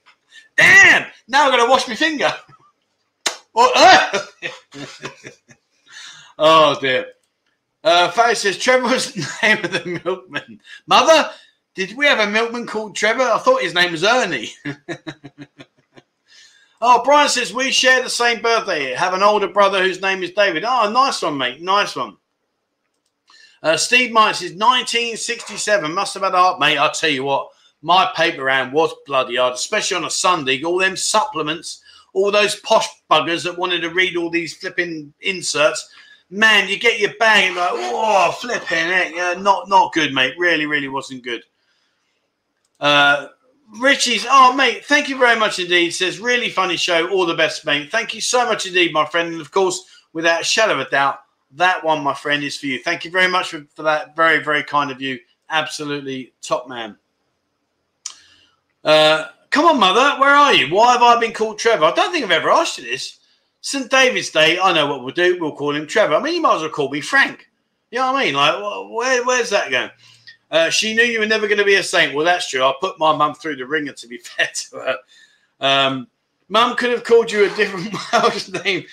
Damn! Now I'm gonna wash my finger. oh, oh dear. Uh, Faye says Trevor was the name of the milkman. Mother, did we have a milkman called Trevor? I thought his name was Ernie. oh, Brian says we share the same birthday. Have an older brother whose name is David. Oh, nice one, mate. Nice one. Uh, Steve Mike says 1967. Must have had art, mate. I'll tell you what, my paper round was bloody hard, especially on a Sunday. All them supplements, all those posh buggers that wanted to read all these flipping inserts man, you get your bag and like, oh, flipping it. Yeah, not not good, mate. Really, really wasn't good. Uh, Richie's, oh, mate, thank you very much indeed. Says, really funny show. All the best, mate. Thank you so much indeed, my friend. And of course, without a shadow of a doubt, that one, my friend, is for you. Thank you very much for, for that. Very, very kind of you. Absolutely top man. Uh, come on, mother. Where are you? Why have I been called Trevor? I don't think I've ever asked you this. St. David's Day, I know what we'll do. We'll call him Trevor. I mean, you might as well call me Frank. You know what I mean? Like, where, where's that going? Uh, she knew you were never going to be a saint. Well, that's true. I put my mum through the ringer, to be fair to her. Um, mum could have called you a different Welsh name,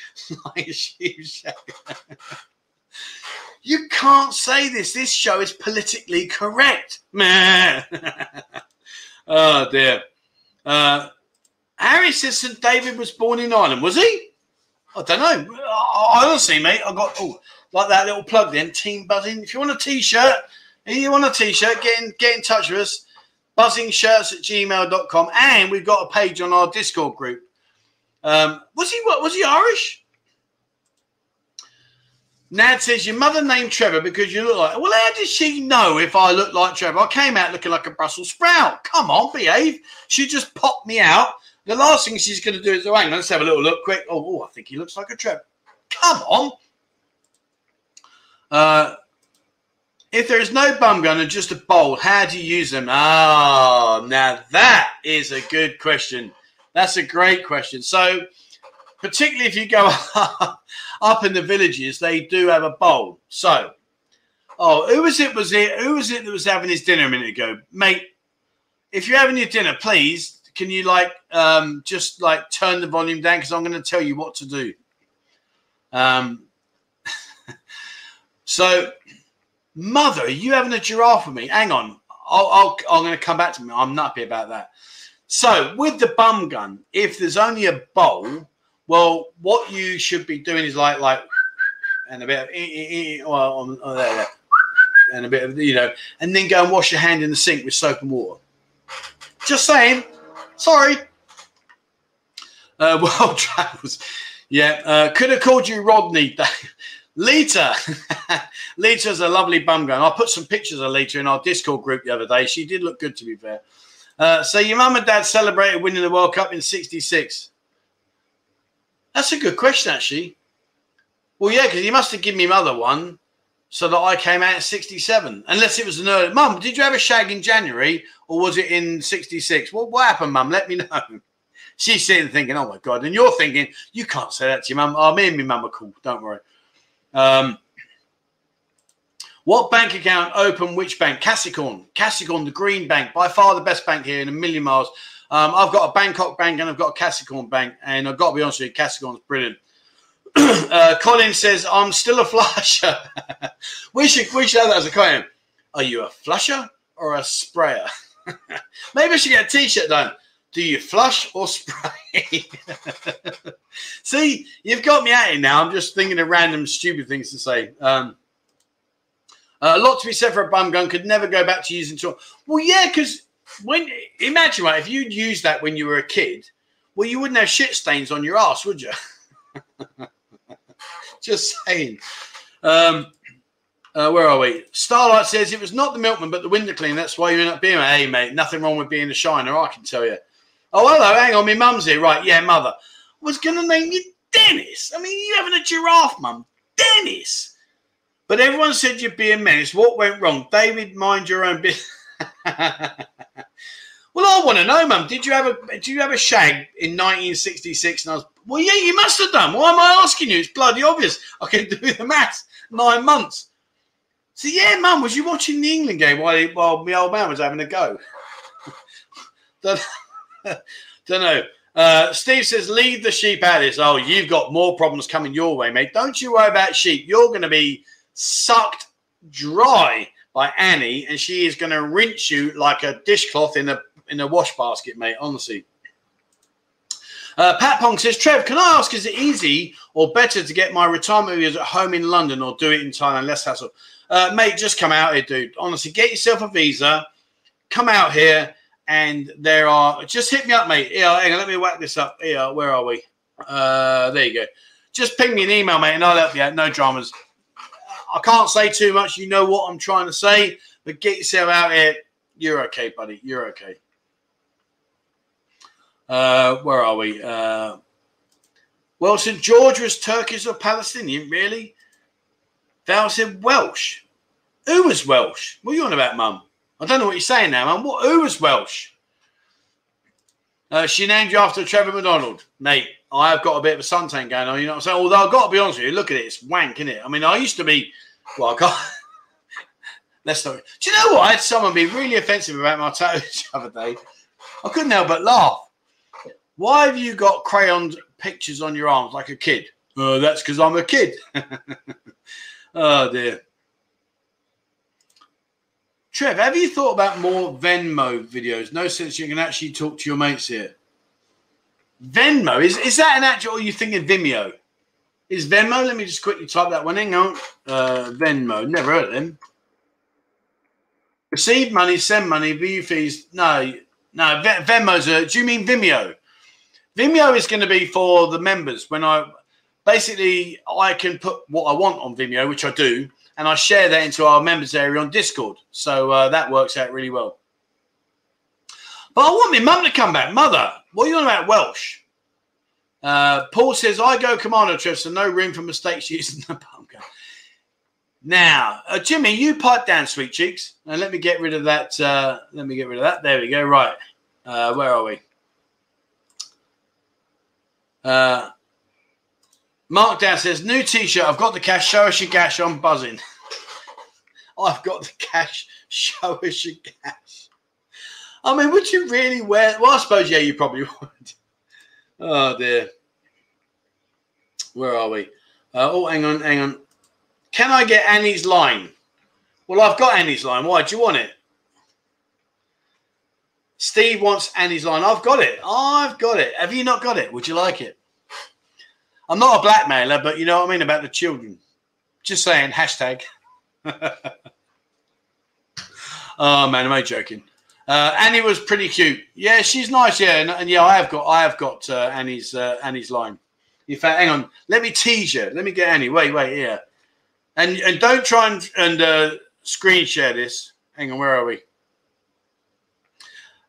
like she You can't say this. This show is politically correct. Man. Oh, dear. Uh, Harry says St. David was born in Ireland. Was he? I don't know. I, honestly, mate, I got oh, like that little plug then, team buzzing. If you want a t-shirt, if you want a t-shirt, get in get in touch with us. Buzzinshirts at gmail.com. And we've got a page on our Discord group. Um, was he what was he Irish? Nad says your mother named Trevor because you look like. Well, how did she know if I look like Trevor? I came out looking like a Brussels sprout. Come on, behave. She just popped me out the last thing she's going to do is, oh, hang on, let's have a little look quick. Oh, oh I think he looks like a Trevor. Come on. Uh, if there is no bum gun and just a bowl, how do you use them? Oh, now that is a good question. That's a great question. So, particularly if you go up in the villages, they do have a bowl. So, oh, who was it? Was it who was it that was having his dinner a minute ago, mate? If you're having your dinner, please can you like um, just like turn the volume down because I'm going to tell you what to do. Um, so, mother, you having a giraffe with me? Hang on, I'll, i am going to come back to me. I'm not happy about that. So, with the bum gun, if there's only a bowl, well, what you should be doing is like like and a bit of well, oh, there, there, and a bit of you know, and then go and wash your hand in the sink with soap and water. Just saying. Sorry. Uh, well, travels. Yeah, uh, could have called you Rodney. Lita. Lita's a lovely bum gun. I put some pictures of Lita in our Discord group the other day. She did look good, to be fair. Uh, so your mum and dad celebrated winning the World Cup in 66. That's a good question, actually. Well, yeah, because you must have given me mother one so that I came out in 67. Unless it was an early. Mum, did you have a shag in January or was it in 66? Well, what happened, Mum? Let me know. She's sitting thinking, oh my God. And you're thinking, you can't say that to your mum. Oh, me and my mum are cool. Don't worry. Um, what bank account open which bank? Kasikorn. Kasikorn, the green bank, by far the best bank here in a million miles. Um, I've got a Bangkok bank and I've got a Kasikorn bank. And I've got to be honest with you, Kasikorn's brilliant. uh, Colin says, I'm still a flusher. we, should, we should have that as a comment. Are you a flusher or a sprayer? Maybe I should get a t shirt done. Do you flush or spray? See, you've got me at it now. I'm just thinking of random stupid things to say. Um, uh, a lot to be said for a bum gun. Could never go back to using tool. Well, yeah, because when imagine right, if you'd used that when you were a kid, well, you wouldn't have shit stains on your ass, would you? Just saying. Um, Uh, where are we? Starlight says it was not the milkman, but the window cleaner. That's why you end up being a hey, mate. Nothing wrong with being a shiner, I can tell you. Oh, hello. Hang on. My mum's here. Right. Yeah, mother. Was to name you Dennis. I mean, you having a giraffe, mum. Dennis. But everyone said you'd be a menace. What went wrong? David, mind your own business. well, I want to know, mum. Did you have a did you have a shag in 1966? And I was, well, yeah, you must have done. Why am I asking you? It's bloody obvious. I can do the maths. Nine months. So yeah, mum, was you watching the England game while while my old man was having a go? don't, don't know. Uh, Steve says, leave the sheep out of this. Oh, you've got more problems coming your way, mate. Don't you worry about sheep. You're going to be sucked dry by Annie, and she is going to rinse you like a dishcloth in a in a wash basket, mate. Honestly. Uh, Pat Pong says, Trev, can I ask, is it easy or better to get my retirement videos at home in London or do it in Thailand? Less hassle. Uh, mate, just come out here, dude. Honestly, get yourself a visa, come out here, and there are just hit me up, mate. Yeah, hang on, let me whack this up. Yeah, where are we? Uh, there you go. Just ping me an email, mate, and I'll help you out. No dramas. I can't say too much. You know what I'm trying to say, but get yourself out here. You're okay, buddy. You're okay. Uh, where are we? Uh, well, St. George was Turkish or Palestinian, really? Val said Welsh. Who was Welsh? What are you on about, Mum? I don't know what you're saying now, Mum. What? Who was Welsh? Uh, she named you after Trevor McDonald, mate. I've got a bit of a suntan going on. You know what I'm saying? Although I've got to be honest with you, look at it, it's wank, isn't it? I mean, I used to be. Well, I can't. Let's not. Do you know what? I had someone be really offensive about my toes the other day. I couldn't help but laugh. Why have you got crayoned pictures on your arms like a kid? Uh, that's because I'm a kid. oh dear. Trev, have you thought about more Venmo videos? No sense you can actually talk to your mates here. Venmo is is that an actual? Or you thinking Vimeo? Is Venmo? Let me just quickly type that one. Hang on. Uh, Venmo. Never heard of them. Receive money, send money, view fees. No, no. Venmo's a. Do you mean Vimeo? Vimeo is going to be for the members. When I basically I can put what I want on Vimeo, which I do, and I share that into our members area on Discord. So uh, that works out really well. But I want my mum to come back. Mother, what are you on about Welsh? Uh, Paul says, I go commando trips, so no room for mistakes using the bunker. Now, uh, Jimmy, you pipe down, sweet cheeks, and let me get rid of that. Uh, let me get rid of that. There we go. Right. Uh, where are we? Uh, Mark Down says, new t-shirt. I've got the cash. Show us your cash. I'm buzzing. I've got the cash. Show us your cash. I mean, would you really wear? Well, I suppose yeah, you probably would. Oh dear. Where are we? Uh, oh, hang on, hang on. Can I get Annie's line? Well, I've got Annie's line. Why do you want it? Steve wants Annie's line. I've got it. I've got it. Have you not got it? Would you like it? I'm not a blackmailer, but you know what I mean about the children. Just saying. Hashtag. oh man, am I joking? Uh, Annie was pretty cute. Yeah, she's nice. Yeah, and, and yeah, I have got I have got uh, Annie's uh, Annie's line. In fact, hang on. Let me tease you. Let me get Annie. Wait, wait, yeah. And and don't try and and uh, screen share this. Hang on, where are we?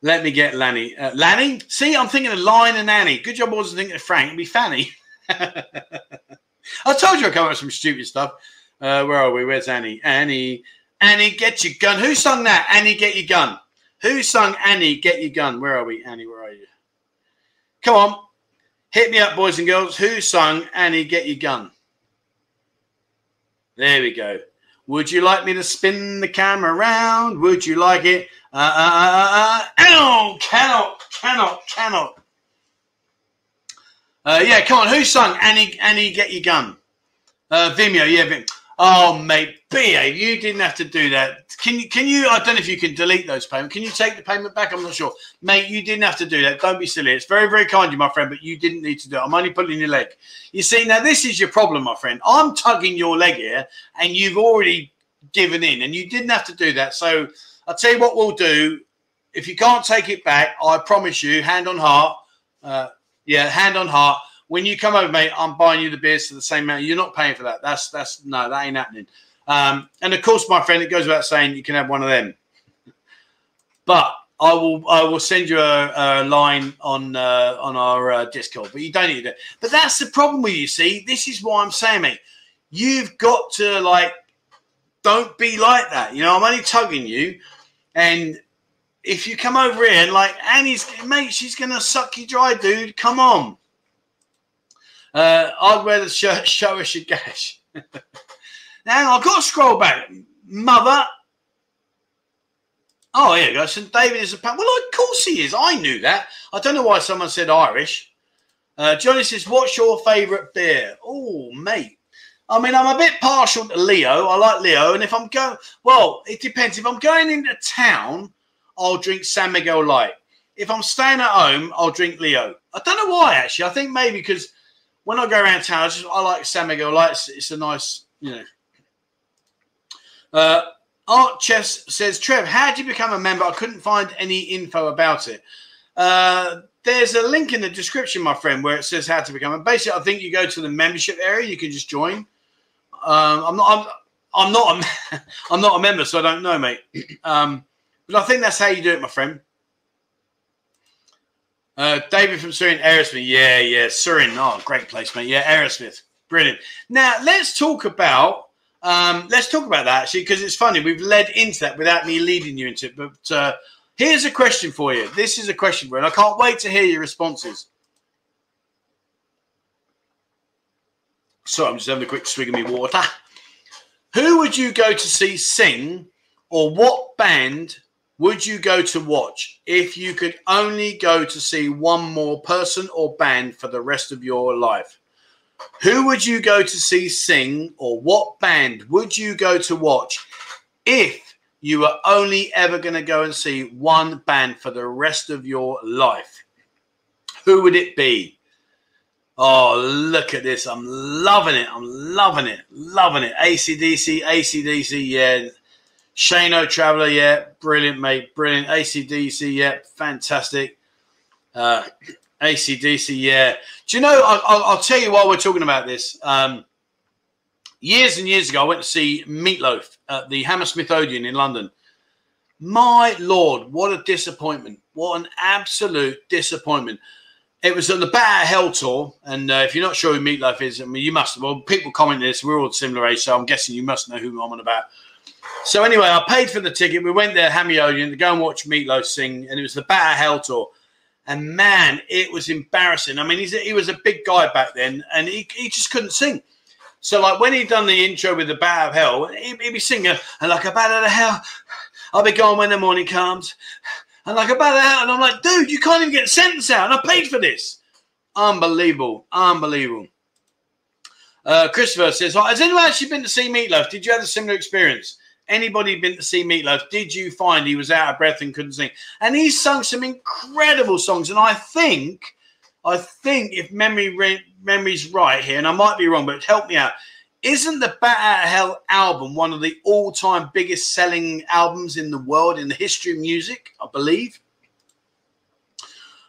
Let me get Lanny. Uh, Lanny? See, I'm thinking of Line and Annie. Good job I wasn't thinking of Frank. It'd be Fanny. I told you I'd come up with some stupid stuff. Uh, where are we? Where's Annie? Annie. Annie, get your gun. Who sung that? Annie, get your gun. Who sung Annie, get your gun? Where are we? Annie, where are you? Come on. Hit me up, boys and girls. Who sung Annie, get your gun? There we go. Would you like me to spin the camera around? Would you like it? Uh, uh, uh, uh, uh, cannot, cannot, cannot. Uh, yeah, come on. Who sung Annie, Annie, get your gun? Uh, Vimeo, yeah. Vim- Oh, mate, BA, you didn't have to do that. Can you? Can you? I don't know if you can delete those payments. Can you take the payment back? I'm not sure, mate. You didn't have to do that. Don't be silly. It's very, very kind of you, my friend, but you didn't need to do it. I'm only pulling your leg. You see, now this is your problem, my friend. I'm tugging your leg here, and you've already given in, and you didn't have to do that. So I'll tell you what we'll do. If you can't take it back, I promise you, hand on heart, uh, yeah, hand on heart when you come over, mate, I'm buying you the beers for the same amount. You're not paying for that. That's that's no, that ain't happening. Um, and of course, my friend, it goes without saying you can have one of them. But I will I will send you a, a line on uh, on our uh, Discord, but you don't need it. But that's the problem with you. See, this is why I'm saying, mate. You've got to like, don't be like that. You know, I'm only tugging you, and if you come over here and like Annie's mate, she's gonna suck you dry, dude. Come on. Uh, I'd wear the shirt, show us your gash. now I've got to scroll back. Mother. Oh, here you go. St. David is a Well, of course he is. I knew that. I don't know why someone said Irish. Uh, Johnny says, What's your favourite beer? Oh, mate. I mean, I'm a bit partial to Leo. I like Leo. And if I'm going, well, it depends. If I'm going into town, I'll drink San Miguel Light. If I'm staying at home, I'll drink Leo. I don't know why, actually. I think maybe because when I go around town, I, just, I like San Light. It's, it's a nice, you know. Uh, Art Chess says, Trev, how did you become a member? I couldn't find any info about it. Uh, there's a link in the description, my friend, where it says how to become. And basically, I think you go to the membership area. You can just join. Um, I'm not. I'm, I'm not. A, I'm not a member, so I don't know, mate. Um, but I think that's how you do it, my friend. Uh, David from Surin, Aerosmith. Yeah, yeah, Surin. Oh, great place, mate. Yeah, Aerosmith. Brilliant. Now let's talk about um, let's talk about that actually because it's funny. We've led into that without me leading you into it. But uh, here's a question for you. This is a question for you, and I can't wait to hear your responses. So I'm just having a quick swig of me water. Who would you go to see sing, or what band would you go to watch if you could only go to see one more person or band for the rest of your life? Who would you go to see sing, or what band would you go to watch if you were only ever going to go and see one band for the rest of your life? Who would it be? Oh, look at this. I'm loving it. I'm loving it. Loving it. ACDC, ACDC, yeah. Shano Traveller, yeah, brilliant, mate, brilliant. ACDC, yeah, fantastic. Uh, ACDC, yeah. Do you know? I, will tell you while we're talking about this. Um, years and years ago, I went to see Meatloaf at the Hammersmith Odeon in London. My lord, what a disappointment! What an absolute disappointment! It was on the Bat Hell tour, and uh, if you're not sure who Meatloaf is, I mean, you must. Well, people comment this. We're all similar age, so I'm guessing you must know who I'm on about. So anyway, I paid for the ticket. We went there, Hammy to go and watch Meatloaf sing, and it was the Bat of Hell tour. And man, it was embarrassing. I mean, he was a big guy back then, and he, he just couldn't sing. So like when he'd done the intro with the Bat of Hell, he'd, he'd be singing, and like a bat of hell, I'll be gone when the morning comes. And like a bat of hell, and I'm like, dude, you can't even get a sentence out, and I paid for this. Unbelievable, unbelievable. Uh, Christopher says, Has anyone actually been to see Meatloaf? Did you have a similar experience? Anybody been to see Meatloaf? Did you find he was out of breath and couldn't sing? And he sung some incredible songs. And I think, I think if memory re- memory's right here, and I might be wrong, but help me out. Isn't the Bat Out of Hell album one of the all-time biggest selling albums in the world in the history of music? I believe.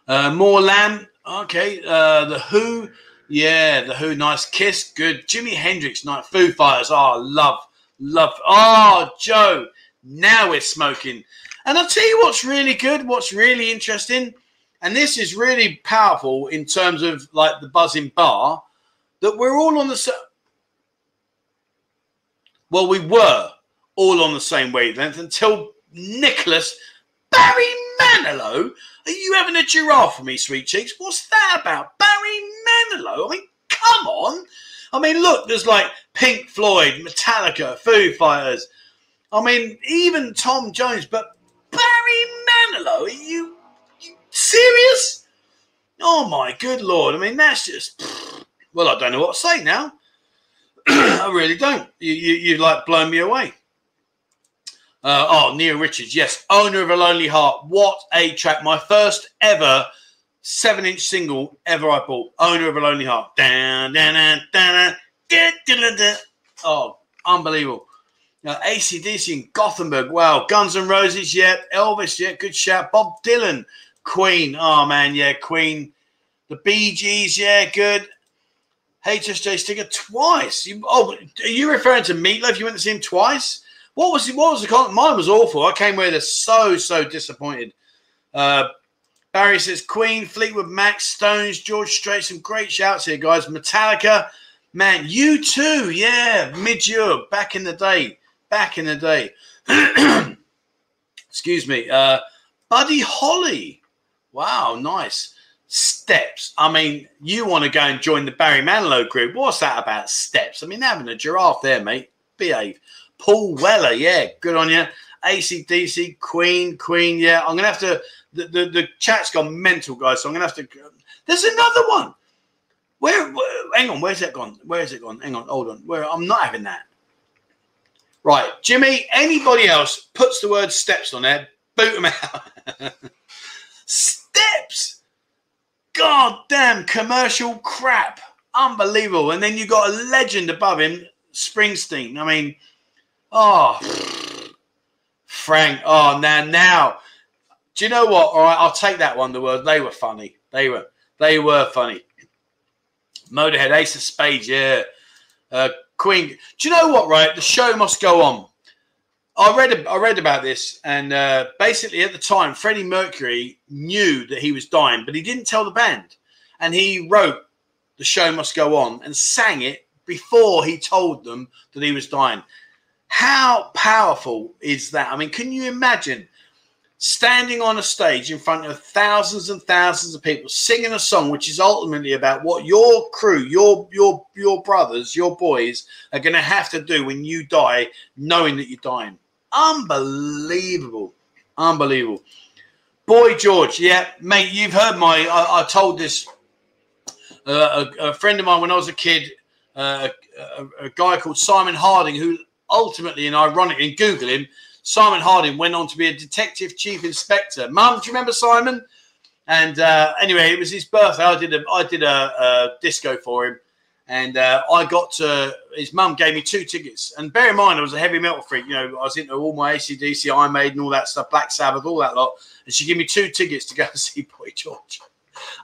Uh, More Lamb, okay. Uh, the Who, yeah, the Who, nice kiss, good. Jimi Hendrix, night. Foo Fighters, oh, love Love. Oh, Joe, now we're smoking. And I'll tell you what's really good, what's really interesting, and this is really powerful in terms of like the buzzing bar, that we're all on the same. Well, we were all on the same wavelength until Nicholas Barry Manilow. Are you having a giraffe for me, sweet cheeks? What's that about? Barry Manilow? I mean, come on. I mean, look, there's like Pink Floyd, Metallica, Foo Fighters. I mean, even Tom Jones, but Barry Manilow, are you, you serious? Oh my good lord! I mean, that's just well, I don't know what to say now. I really don't. You, you, you like blown me away. Uh, oh, Neil Richards, yes, owner of a lonely heart. What a track! My first ever seven inch single ever I bought. Owner of a Lonely Heart. Down, down, down, down, Oh, unbelievable. Now, ACDC in Gothenburg. Wow. Guns N' Roses, yeah. Elvis, yeah. Good shout. Bob Dylan. Queen. Oh, man, yeah. Queen. The Bee Gees, yeah. Good. HSJ sticker twice. You, oh, are you referring to Meatloaf? You went to see him twice? What was it? What was the con? Mine was awful. I came away there so so disappointed. Uh, Barry says Queen, Fleetwood Mac, Stones, George Strait. Some great shouts here, guys. Metallica, man, U2. Yeah, mid Europe, back in the day. Back in the day. Excuse me. Uh, Buddy Holly. Wow, nice. Steps. I mean, you want to go and join the Barry Manilow group. What's that about steps? I mean, having a giraffe there, mate. Behave. Paul Weller, yeah, good on you. ACDC, Queen, Queen, yeah. I'm gonna have to. The, the, the chat's gone mental, guys. So I'm gonna have to. There's another one. Where, where? Hang on. Where's that gone? Where is it gone? Hang on. Hold on. Where? I'm not having that. Right, Jimmy. Anybody else puts the word steps on there? Boot them out. steps. God damn commercial crap. Unbelievable. And then you got a legend above him, Springsteen. I mean, Oh, Frank. Oh, now, now. Do you know what? All right, I'll take that one. The word they were funny. They were, they were funny. Motorhead, Ace of Spades, yeah. Uh, Queen. Do you know what? Right, the show must go on. I read, I read about this, and uh, basically at the time, Freddie Mercury knew that he was dying, but he didn't tell the band, and he wrote "The Show Must Go On" and sang it before he told them that he was dying. How powerful is that? I mean, can you imagine standing on a stage in front of thousands and thousands of people singing a song which is ultimately about what your crew, your your your brothers, your boys are going to have to do when you die, knowing that you're dying. Unbelievable, unbelievable. Boy George, yeah, mate, you've heard my. I, I told this uh, a, a, friend of mine when I was a kid, uh, a, a guy called Simon Harding, who ultimately and ironically, and Google him, Simon Harding went on to be a detective chief inspector. Mum, do you remember Simon? And uh, anyway, it was his birthday. I did a I did a, a disco for him, and uh, I got to his mum gave me two tickets. And bear in mind, I was a heavy metal freak. You know, I was into all my ACDC, Iron Maiden, all that stuff, Black Sabbath, all that lot. And she gave me two tickets to go and see Boy George.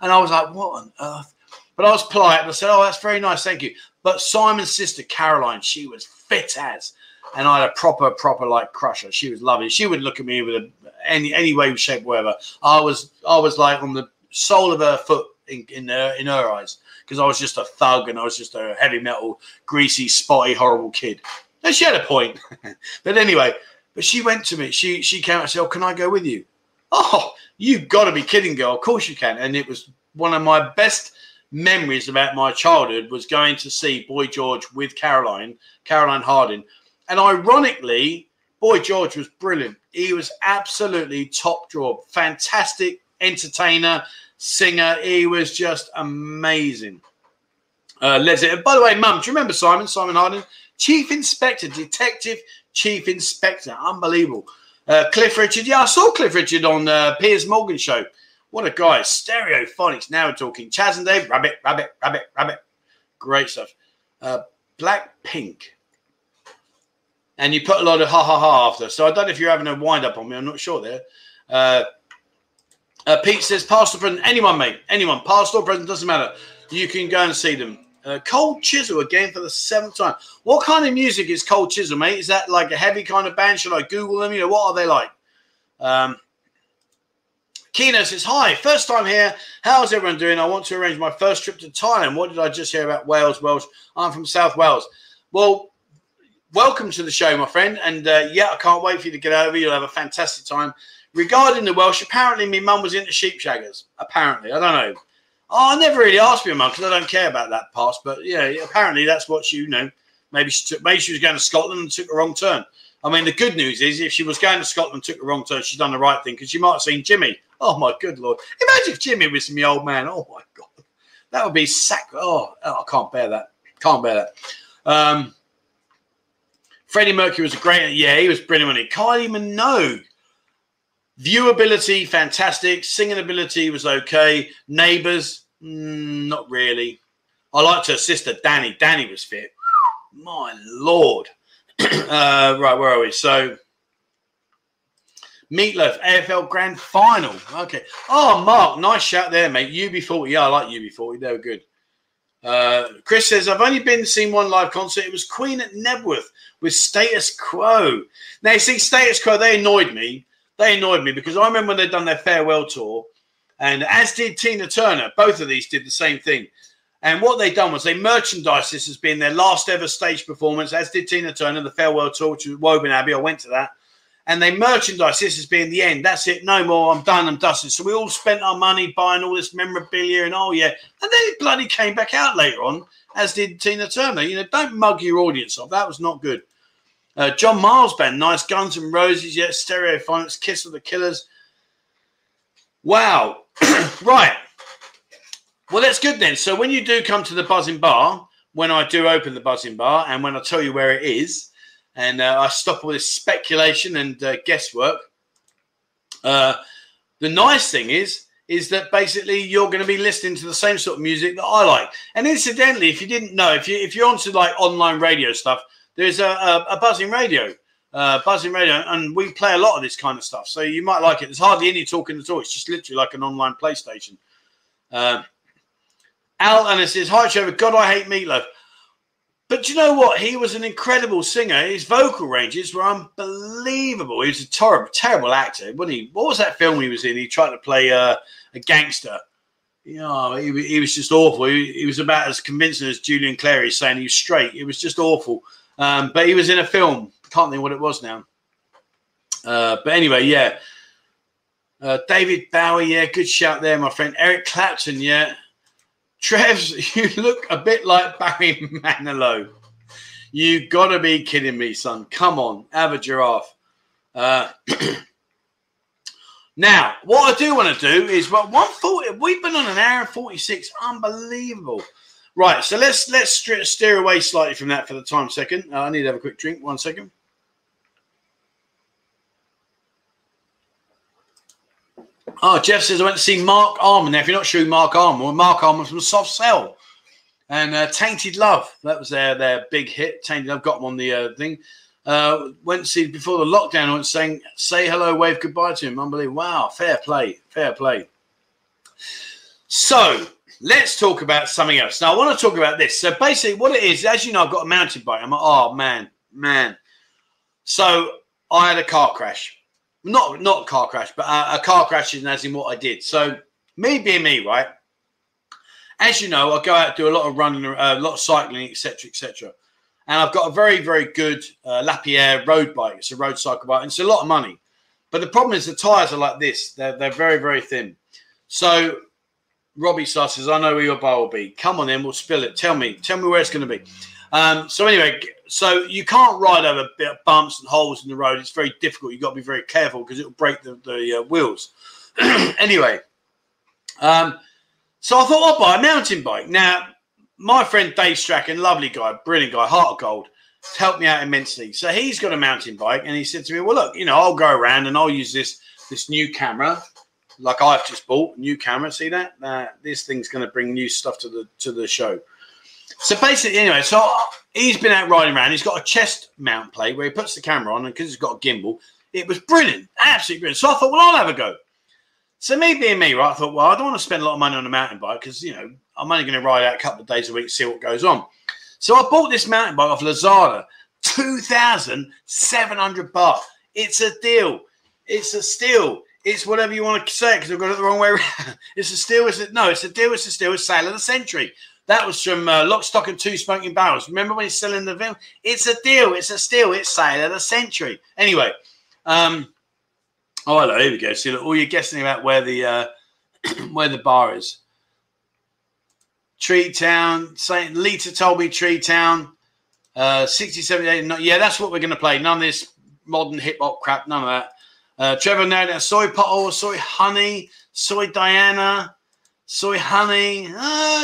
And I was like, what on earth? But I was polite and I said, oh, that's very nice, thank you. But Simon's sister Caroline, she was fit as, and I had a proper, proper like crusher. She was lovely. She would look at me with a, any any way, shape, whatever. I was I was like on the sole of her foot in in her, in her eyes because I was just a thug and I was just a heavy metal, greasy, spotty, horrible kid. And she had a point. but anyway, but she went to me. She she came and said, "Oh, can I go with you?" Oh, you've got to be kidding, girl. Of course you can. And it was one of my best memories about my childhood was going to see Boy George with Caroline, Caroline Harding. And ironically, Boy George was brilliant. He was absolutely top draw, fantastic entertainer, singer. He was just amazing. Uh, Leslie, by the way, Mum, do you remember Simon? Simon Harding, Chief Inspector, Detective Chief Inspector, unbelievable. Uh, Cliff Richard, yeah, I saw Cliff Richard on uh, Piers Morgan show. What a guy. Stereophonics. Now we're talking. Chas and Dave. Rabbit, rabbit, rabbit, rabbit. Great stuff. Uh, Black Pink. And you put a lot of ha ha ha after. So I don't know if you're having a wind up on me. I'm not sure there. Uh, uh, Pete says, pastor present. Anyone, mate. Anyone. Pastor or present. Doesn't matter. You can go and see them. Uh, Cold Chisel again for the seventh time. What kind of music is Cold Chisel, mate? Is that like a heavy kind of band? Should I Google them? You know, what are they like? Um, Kino says, Hi, first time here. How's everyone doing? I want to arrange my first trip to Thailand. What did I just hear about Wales? Welsh. I'm from South Wales. Well, welcome to the show, my friend. And uh, yeah, I can't wait for you to get over. You'll have a fantastic time. Regarding the Welsh, apparently my mum was into sheep shaggers. Apparently. I don't know. Oh, I never really asked my mum because I don't care about that past. But yeah, apparently that's what she, you know, maybe she, took, maybe she was going to Scotland and took the wrong turn. I mean, the good news is if she was going to Scotland and took the wrong turn, she's done the right thing because she might have seen Jimmy. Oh, my good Lord. Imagine if Jimmy was my old man. Oh, my God. That would be sack. Oh, oh, I can't bear that. Can't bear that. Um, Freddie Mercury was a great. Yeah, he was brilliant. It. Kylie Minogue. Viewability, fantastic. Singing ability was okay. Neighbours, mm, not really. I liked her sister, Dannii. Dannii was fit. My Lord. uh, right, where are we? So, Meatloaf AFL Grand Final. Okay. Oh, Mark, nice shout there, mate. UB40. Yeah, I like UB40. They were good. Uh, Chris says, I've only been seen one live concert. It was Queen at Knebworth with Status Quo. Now, you see, Status Quo, they annoyed me. They annoyed me because I remember when they'd done their farewell tour, and as did Tina Turner. Both of these did the same thing. And what they done was they merchandised this as being their last ever stage performance, as did Tina Turner, the farewell tour, which was Woburn Abbey. I went to that. And they merchandised this as being the end. That's it. No more. I'm done. I'm dusted. So we all spent our money buying all this memorabilia and oh, yeah. And then it bloody came back out later on, as did Tina Turner. You know, don't mug your audience off. That was not good. Uh, John Miles band, nice Guns and Roses, yeah, Stereophonics, Kiss of the Killers. Wow. right. Well, that's good then. So when you do come to the Buzzing Bar, when I do open the Buzzing Bar, and when I tell you where it is, and uh, I stop all this speculation and uh, guesswork, uh, the nice thing is, is that basically you're going to be listening to the same sort of music that I like. And incidentally, if you didn't know, if you if you're onto like online radio stuff, there's a, a, a Buzzin Radio. Uh, Buzzin Radio, and we play a lot of this kind of stuff. So you might like it. There's hardly any talking at all. It's just literally like an online PlayStation. Uh, Al and it says, Hi Trevor, God I hate meatloaf. But you know what? He was an incredible singer. His vocal ranges were unbelievable. He was a terrible, terrible actor, wasn't he? What was that film he was in? He tried to play uh, a gangster. You know, he, he was just awful. He, he, was about as convincing as Julian Clary saying he was straight. It was just awful. Um, but he was in a film. Can't think what it was now. Uh, but anyway, yeah. Uh, David Bowie, yeah, good shout there, my friend. Eric Clapton, yeah. Trevs, you look a bit like Barry Manilow. You gotta be kidding me, son. Come on, have a giraffe. Uh, now, what I do want to do is well, 140. We've been on an hour and 46. Unbelievable. Right, so let's let's steer away slightly from that for the time second. Uh, I need to have a quick drink. One second. Oh, Jeff says I went to see Marc Almond. Now, if you're not sure Marc Almond, Marc Almond from Soft Cell and uh, Tainted Love. That was their their big hit. Tainted Love got them on the uh, thing. Uh, went to see before the lockdown. I went saying say hello, wave goodbye to him. Unbelievable. Wow, fair play, fair play. So let's talk about something else. Now I want to talk about this. So basically, what it is, as you know, I've got a mountain bike. I'm like, oh man, man. So I had a car crash not not car crash, but a, a car crash is as in what I did. So me being me, right? As you know, I go out do a lot of running, uh, a lot of cycling, etc., etc. And I've got a very very good uh, Lapierre road bike. It's a road cycle bike. And it's a lot of money, but the problem is the tires are like this. They're they're very very thin. So Robbie says, "I know where your bar will be. Come on, then we'll spill it. Tell me, tell me where it's going to be." Um, so anyway, so you can't ride over bumps and holes in the road. It's very difficult. You've got to be very careful because it will break the, the uh, wheels. anyway, um, so I thought I'll buy a mountain bike. Now, my friend Dave Strachan, lovely guy, brilliant guy, heart of gold, helped me out immensely. So he's got a mountain bike, and he said to me, "Well, look, you know, I'll go around and I'll use this this new camera, like I've just bought, new camera. See that? Uh, this thing's going to bring new stuff to the to the show." So basically, anyway, so he's been out riding around. He's got a chest mount plate where he puts the camera on, and because he's got a gimbal, it was brilliant, absolutely brilliant. So I thought, well, I'll have a go. So me being me, right? I thought, well, I don't want to spend a lot of money on a mountain bike because you know I'm only going to ride out a couple of days a week, see what goes on. So I bought this mountain bike off Lazada, two thousand seven hundred baht. It's a deal. It's a steal. It's whatever you want to say because I've got it the wrong way around. It's a steal. It's a, no, it's a deal. It's a steal. It's sale of the century. That was from uh, Lock, Stock, and Two Smoking Barrels. Remember when he's selling the film? It's a deal. It's a steal. It's sale of the century. Anyway, um, oh hello, here we go. See, look, all you're guessing about where the uh, where the bar is. Tree Town. Saint Lita told me Tree Town. Uh, 60, 78. yeah, that's what we're going to play. None of this modern hip hop crap. None of that. Uh, Trevor now soi pothole, Soi Honey, Soi Diana Soi Honey.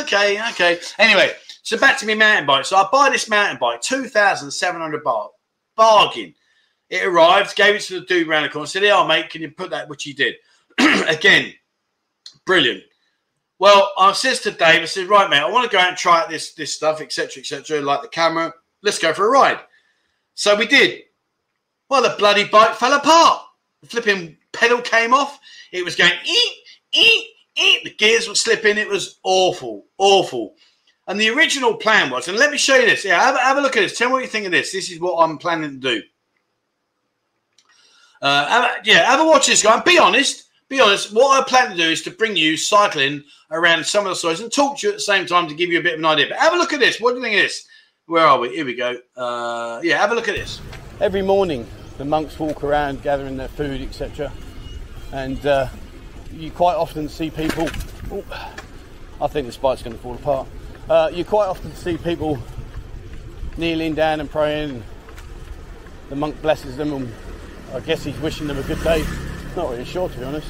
Okay, okay. Anyway, so back to my mountain bike. So I buy this mountain bike, 2,700 baht. Bargain. It arrived, gave it to the dude around the corner, said, Yeah, mate, can you put that? Which he did. Again, brilliant. Well, I says to Dave, I said, Right, mate, I want to go out and try out this, this stuff, etc., etc., like the camera. Let's go for a ride. So we did. Well, the bloody bike fell apart. The flipping pedal came off. It was going eat, eat, the gears were slipping. It was awful, awful. And the original plan was, and let me show you this. Yeah, have, have a look at this. Tell me what you think of this. This is what I'm planning to do. Uh, have yeah, have a watch this guy. And be honest. Be honest. What I plan to do is to bring you cycling around some of the sites and talk to you at the same time to give you a bit of an idea. But have a look at this. What do you think of this? Where are we? Here we go. Uh, yeah, have a look at this. Every morning, the monks walk around gathering their food, etc. And uh, you quite often see people. Oh, I think the spike's going to fall apart. Uh, you quite often see people kneeling down and praying. The monk blesses them, and I guess he's wishing them a good day. Not really sure, to be honest.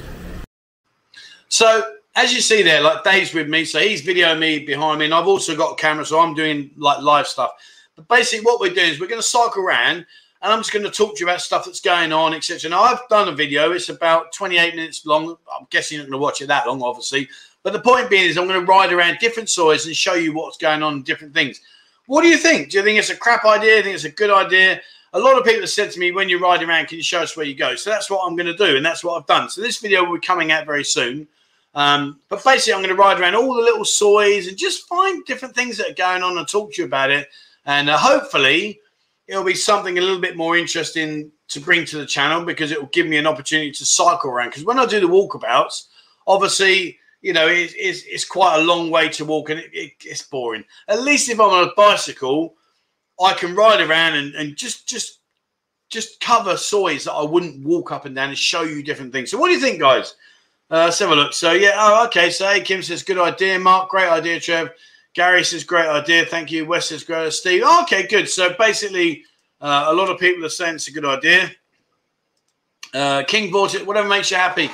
So as you see there, like Dave's with me, so he's videoing me behind me, and I've also got a camera, so I'm doing like live stuff. But basically, what we're doing is we're going to cycle around, and I'm just going to talk to you about stuff that's going on, etc. Now, I've done a video; it's about 28 minutes long. I'm guessing you're not going to watch it that long, obviously. But the point being is, I'm going to ride around different soils and show you what's going on in different things. What do you think? Do you think it's a crap idea? Do you think it's a good idea? A lot of people have said to me, when you're riding around, can you show us where you go? So that's what I'm going to do, and that's what I've done. So this video will be coming out very soon. Um, but basically, I'm going to ride around all the little sois and just find different things that are going on and talk to you about it. And uh, hopefully, it'll be something a little bit more interesting to bring to the channel because it will give me an opportunity to cycle around. Because when I do the walkabouts, obviously, you know, it, it's, it's quite a long way to walk and it, it, it's boring. At least if I'm on a bicycle, I can ride around and, and just just just cover sois that I wouldn't walk up and down and show you different things. So what do you think, guys? Uh, let's have a look. So yeah, oh, okay. So hey, Kim says good idea. Mark, great idea. Trev, Gary says great idea. Thank you. Wes says great. Steve, oh, okay, good. So basically, uh, a lot of people are saying it's a good idea. Uh, King bought it. Whatever makes you happy.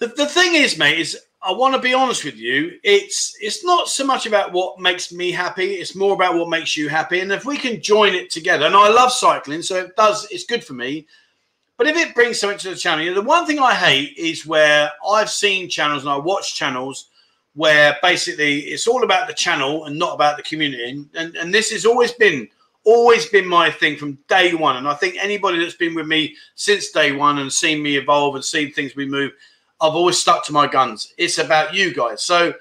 The, the thing is, mate, is I want to be honest with you. It's it's not so much about what makes me happy. It's more about what makes you happy. And if we can join it together, and I love cycling, so it does. It's good for me. But if it brings something to the channel, you know, the one thing I hate is where I've seen channels and I watch channels where basically it's all about the channel and not about the community. And, and, this has always been always been my thing from day one. And I think anybody that's been with me since day one and seen me evolve and seen things we move, I've always stuck to my guns. It's about you guys. So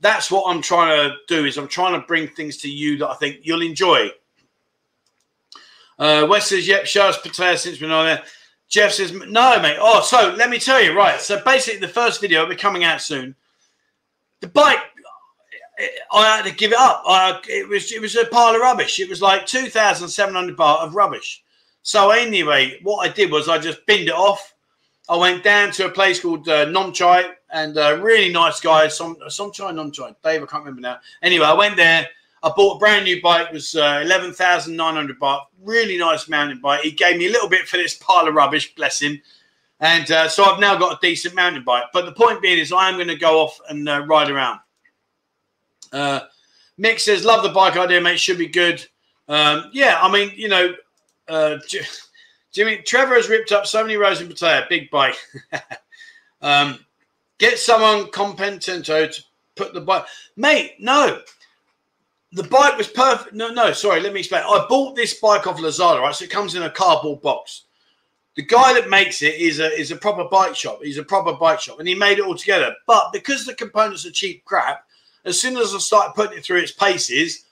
that's what I'm trying to do is I'm trying to bring things to you that I think you'll enjoy. Uh, Wes says, yep, us Pattaya since we're not there. Jeff says, no, mate. Oh, so let me tell you, right. So basically, the first video will be coming out soon. The bike, I had to give it up. I, it was it was a pile of rubbish. It was like 2,700 baht of rubbish. So anyway, what I did was I just binned it off. I went down to a place called uh, Nomchai and a really nice guy, some Somchai, Nomchai, Dave, I can't remember now. Anyway, I went there I bought a brand new bike. It was uh, eleven thousand nine hundred baht. Really nice mountain bike. He gave me a little bit for this pile of rubbish. Bless him. And uh, so I've now got a decent mountain bike. But the point being is, I am going to go off and uh, ride around. Uh, Mick says, "Love the bike idea, mate. Should be good." Um, yeah, I mean, you know, uh, Jimmy Trevor has ripped up so many rows in Pattaya. Big bike. um, get someone competent to put the bike, mate. No, the bike was perfect. No, no, sorry, let me explain. I bought this bike off Lazada, right? So it comes in a cardboard box. The guy that makes it is a is a proper bike shop. He's a proper bike shop, and he made it all together. But because the components are cheap crap, as soon as I started putting it through its paces,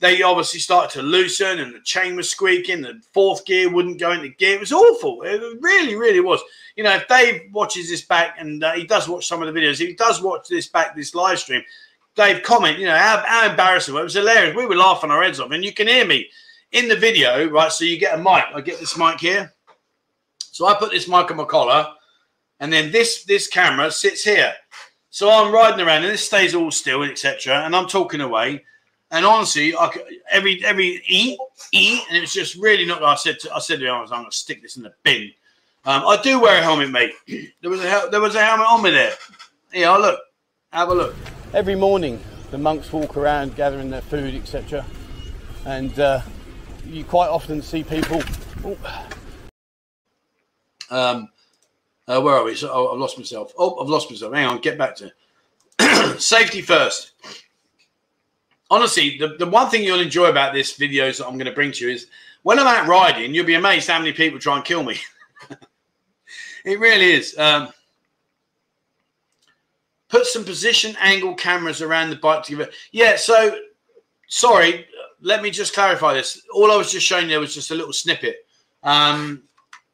they obviously started to loosen, and the chain was squeaking. The fourth gear wouldn't go into gear. It was awful. It really, really was. You know, if Dave watches this back, and uh, he does watch some of the videos, he does watch this back, this live stream, Dave comment, you know, how, how embarrassing. It was hilarious. We were laughing our heads off. And you can hear me in the video, right? So you get a mic. I get this mic here. So I put this mic on my collar, and then this this camera sits here. So I'm riding around, and this stays all still, etc. And I'm talking away. And honestly, I could, every every e e, and it was just really not. I said to, I said to him, I'm going to stick this in the bin. Um, I do wear a helmet, mate. There was a there was a helmet on me there. Yeah, I look, have a look. Every morning, the monks walk around gathering their food, etc. And uh, you quite often see people. Oh. Um, uh, where are we? So, oh, I've lost myself. Oh, I've lost myself. Hang on, get back to safety first. Honestly, the, the one thing you'll enjoy about this videos that I'm going to bring to you is when I'm out riding, you'll be amazed how many people try and kill me. it really is. Um, put some position angle cameras around the bike to give it. Yeah, so sorry, let me just clarify this. All I was just showing you was just a little snippet. Um,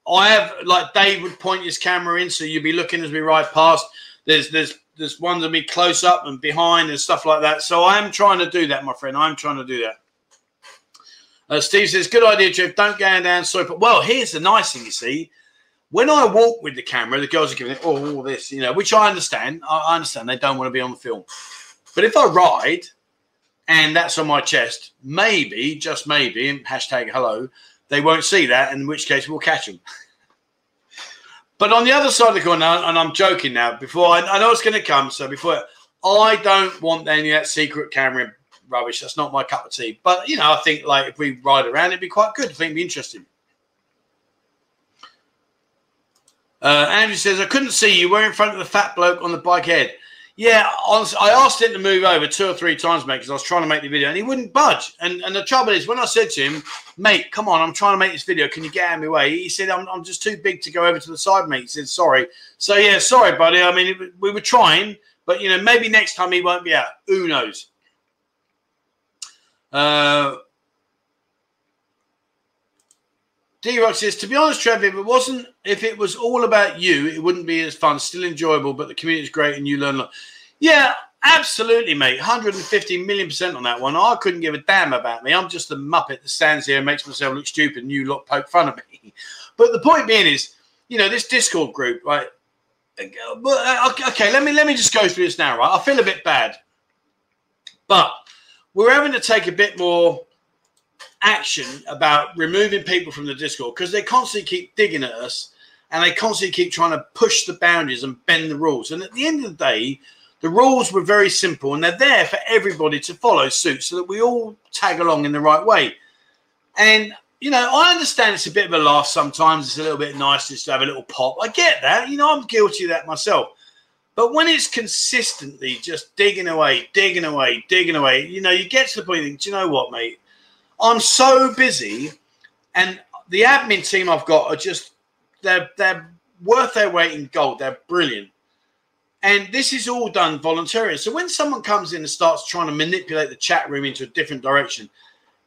I have like Dave would point his camera in, so you'd be looking as we ride past. There's there's there's ones of me close up and behind and stuff like that. So I am trying to do that, my friend. I'm trying to do that. Uh, Steve says, "Good idea, Jeff. Don't go down sorry, but well, here's the nice thing. You see, when I walk with the camera, the girls are giving it oh, all this, you know, which I understand. I understand they don't want to be on the film, but if I ride and that's on my chest, maybe, just maybe, hashtag hello, they won't see that, in which case we'll catch them." But on the other side of the coin, and I'm joking now, before I, I know it's going to come, so before I don't want any of that secret camera rubbish. That's not my cup of tea. But you know, I think like if we ride around, it'd be quite good. I think it'd be interesting. Uh, Andrew says, I couldn't see you. We're in front of the fat bloke on the bike head. Yeah, I asked him to move over two or three times, mate, because I was trying to make the video and he wouldn't budge. And and the trouble is, when I said to him, mate, come on, I'm trying to make this video. Can you get out of my way? He said, I'm, I'm just too big to go over to the side, mate. He said, sorry. So, yeah, sorry, buddy. I mean, it, we were trying, but, you know, maybe next time he won't be out. Who knows? Uh, D Rock says, to be honest, Trevor, if it wasn't, if it was all about you, it wouldn't be as fun. Still enjoyable, but the community is great and you learn a lot. Yeah, absolutely, mate. 150 million percent on that one. I couldn't give a damn about me. I'm just the muppet that stands here and makes myself look stupid and you lot poke fun of me. But the point being is, you know, this Discord group, right? Uh, okay, let me let me just go through this now, right? I feel a bit bad, but we're having to take a bit more action about removing people from the Discord because they constantly keep digging at us and they constantly keep trying to push the boundaries and bend the rules. And at the end of the day, the rules were very simple and they're there for everybody to follow suit so that we all tag along in the right way. And, you know, I understand it's a bit of a laugh sometimes. It's a little bit nice just to have a little pop. I get that. You know, I'm guilty of that myself. But when it's consistently just digging away, digging away, digging away, you know, you get to the point, do you know what, mate? I'm so busy, and the admin team I've got are just they're they're worth their weight in gold. They're brilliant. And this is all done voluntarily. So when someone comes in and starts trying to manipulate the chat room into a different direction,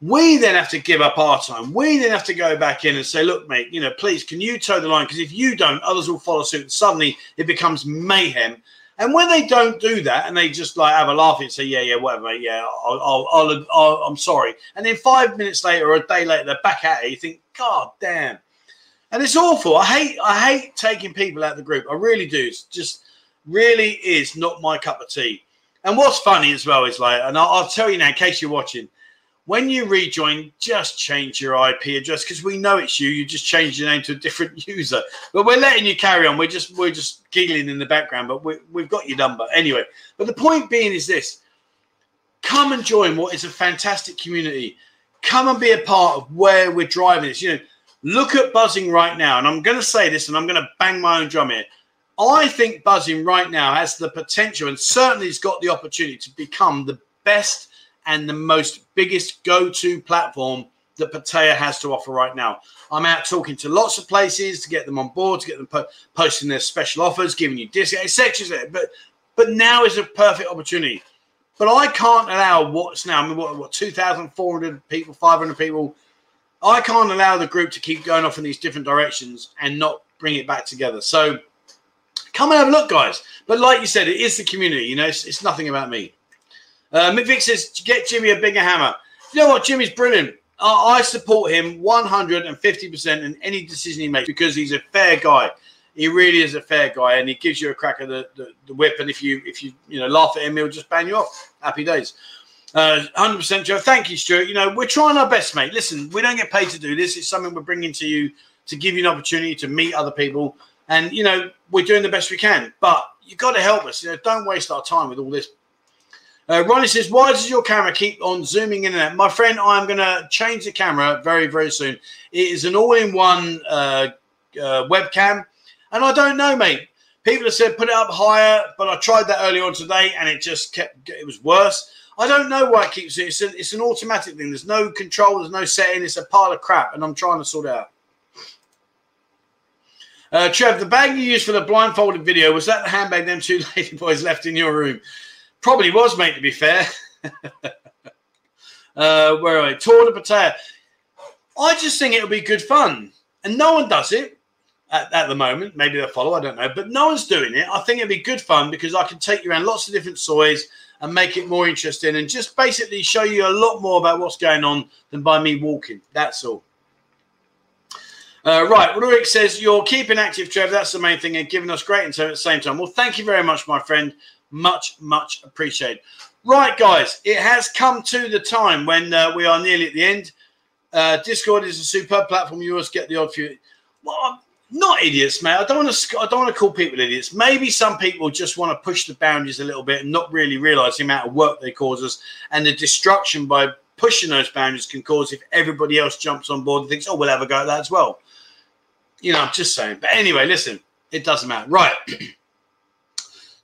we then have to give up our time. We then have to go back in and say, look, mate, you know, please, can you toe the line? Because if you don't, others will follow suit. And suddenly it becomes mayhem. And when they don't do that and they just like have a laugh and say, yeah, yeah, whatever, mate, yeah, I'll, I'll, I'll, I'm sorry. And then five minutes later or a day later, they're back at it. You think, God damn. And it's awful. I hate, I hate taking people out of the group. I really do. It's just really is not my cup of tea. And what's funny as well is like, and I'll, I'll tell you now, in case you're watching, when you rejoin, just change your IP address because we know it's you. You just change your name to a different user. But we're letting you carry on. We're just we're just giggling in the background, but we, we've got your number anyway. But the point being is this: come and join what is a fantastic community. Come and be a part of where we're driving this. You know, look at buzzing right now, and I'm going to say this, and I'm going to bang my own drum here. I think buzzing right now has the potential, and certainly has got the opportunity to become the best and the most biggest go-to platform that Pattaya has to offer right now. I'm out talking to lots of places to get them on board, to get them po- posting their special offers, giving you discounts, etc. But but now is a perfect opportunity. But I can't allow what's now. I mean, what, what 2,400 people, 500 people. I can't allow the group to keep going off in these different directions and not bring it back together. So come and have a look, guys. But like you said, it is the community. You know, it's, it's nothing about me. Uh, Mick says, get Jimmy a bigger hammer. You know what? Jimmy's brilliant. I, I support him 150% in any decision he makes because he's a fair guy. He really is a fair guy, and he gives you a crack of the, the, the whip. And if you if you you know laugh at him, he'll just ban you off. Happy days. Uh, 100% Joe. Thank you, Stuart. You know, we're trying our best, mate. Listen, we don't get paid to do this. It's something we're bringing to you to give you an opportunity to meet other people. And, you know, we're doing the best we can. But you've got to help us. You know, don't waste our time with all this uh, Ronnie says, "Why does your camera keep on zooming in and out?" My friend, I'm going to change the camera very, very soon. It is an all-in-one uh, uh, webcam, and I don't know, mate. People have said put it up higher, but I tried that earlier on today, and it just kept. It was worse. I don't know why it keeps it. It's an, it's an automatic thing. There's no control. There's no setting. It's a pile of crap, and I'm trying to sort it out. Uh, Trev, the bag you used for the blindfolded video, was that the handbag them two lady boys left in your room? Probably was, mate, to be fair. uh, where are we? Tour de Pattaya. I just think it'll be good fun. And no one does it at, at, the moment. Maybe they'll follow, I don't know. But no one's doing it. I think it'd be good fun because I can take you around lots of different sois and make it more interesting and just basically show you a lot more about what's going on than by me walking. That's all. Uh, right, Rurik says you're keeping active, Trev. That's the main thing, and giving us great intel at the same time. Well, thank you very much, my friend. Much, much appreciated. Right, guys, it has come to the time when uh, we are nearly at the end. Uh, Discord is a superb platform. You always get the odd few. Well, not idiots, mate. I don't want to. I don't want to call people idiots. Maybe some people just want to push the boundaries a little bit and not really realise the amount of work they cause us and the destruction by pushing those boundaries can cause if everybody else jumps on board and thinks, "Oh, we'll have a go at that as well." you know, I'm just saying. But anyway, listen, it doesn't matter. Right.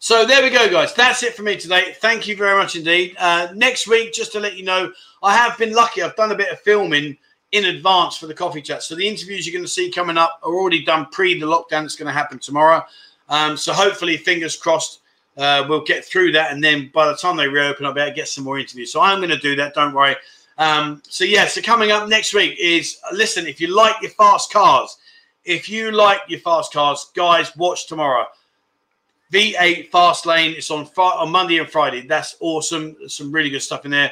so there we go, guys. That's it for me today. Thank you very much indeed. Uh, next week, just to let you know, I have been lucky. I've done a bit of filming in advance for the coffee chat. So the interviews you're going to see coming up are already done pre the lockdown that's going to happen tomorrow. Um, so hopefully, fingers crossed, uh, we'll get through that. And then by the time they reopen, I'll be able to get some more interviews. So I'm going to do that. Don't worry. Um, so yeah, so coming up next week is listen, if you like your fast cars, if you like your fast cars, guys, watch tomorrow. V8 Fast Lane. It's on on Monday and Friday. That's awesome. There's some really good stuff in there.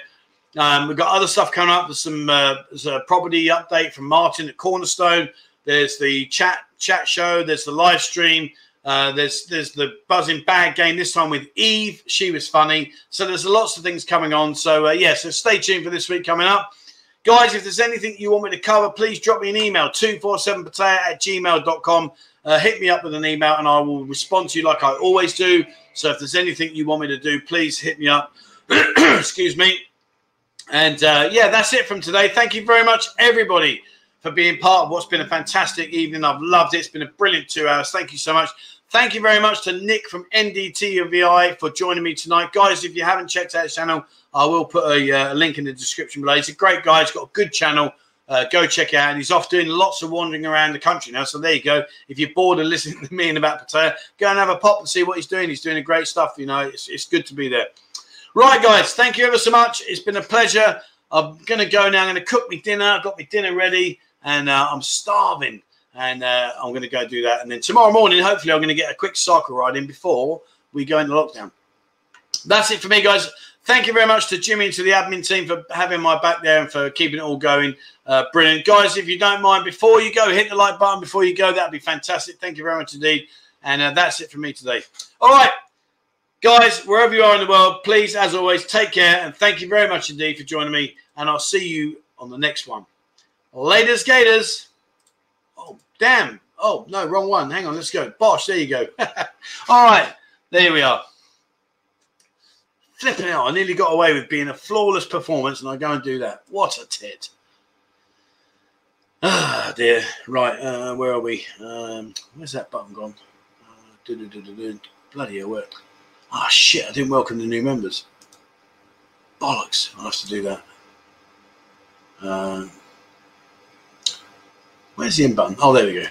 Um, we've got other stuff coming up. There's some uh, there's a property update from Martin at Cornerstone. There's the chat chat show. There's the live stream. Uh, there's there's the Buzzin bag game this time with Eve. She was funny. So there's lots of things coming on. So uh, yeah, so stay tuned for this week coming up. Guys, if there's anything you want me to cover, please drop me an email, 247pattaya at gmail.com. Uh, hit me up with an email and I will respond to you like I always do. So if there's anything you want me to do, please hit me up. Excuse me. And uh, yeah, that's it from today. Thank you very much, everybody, for being part of what's been a fantastic evening. I've loved it. It's been a brilliant two hours. Thank you so much. Thank you very much to Nick from NDT and VI for joining me tonight. Guys, if you haven't checked out his channel, I will put a, uh, a link in the description below. He's a great guy. He's got a good channel. Uh, go check it out. And he's off doing lots of wandering around the country now. So there you go. If you're bored of listening to me and about Pattaya, go and have a pop and see what he's doing. He's doing great stuff. You know, it's, it's good to be there. Right, guys. Thank you ever so much. It's been a pleasure. I'm going to go now. I'm going to cook me dinner. I've got my dinner ready and uh, I'm starving. And uh, I'm going to go do that. And then tomorrow morning, hopefully, I'm going to get a quick cycle ride in before we go into lockdown. That's it for me, guys. Thank you very much to Jimmy and to the admin team for having my back there and for keeping it all going. Uh, brilliant. Guys, if you don't mind, before you go, hit the like button before you go. That'd be fantastic. Thank you very much indeed. And uh, that's it for me today. All right. Guys, wherever you are in the world, please, as always, take care. And thank you very much indeed for joining me. And I'll see you on the next one. Latest Gators. Oh, damn. Oh, no, wrong one. Hang on. Let's go. Bosh, there you go. all right. There we are flipping out. I nearly got away with being a flawless performance, and I go and do that. What a tit. Ah, dear. Right, uh, where are we? Um, where's that button gone? Uh, Bloody hell, work. Ah, oh, shit, I didn't welcome the new members. Bollocks, I'll have to do that. Uh, where's the in button? Oh, there we go.